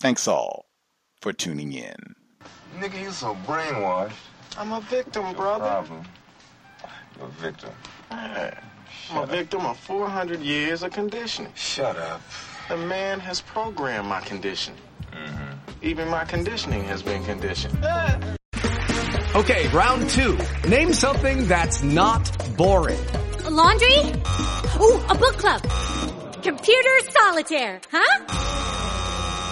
Thanks all for tuning in. Nigga, you so brainwashed. I'm a victim, brother. Problem. You're a victim. I'm a victim of 400 years of conditioning. Shut up. The man has programmed my conditioning. Mm-hmm. Even my conditioning has been conditioned. Okay, round two. Name something that's not boring. A laundry? Ooh, a book club. Computer solitaire, huh?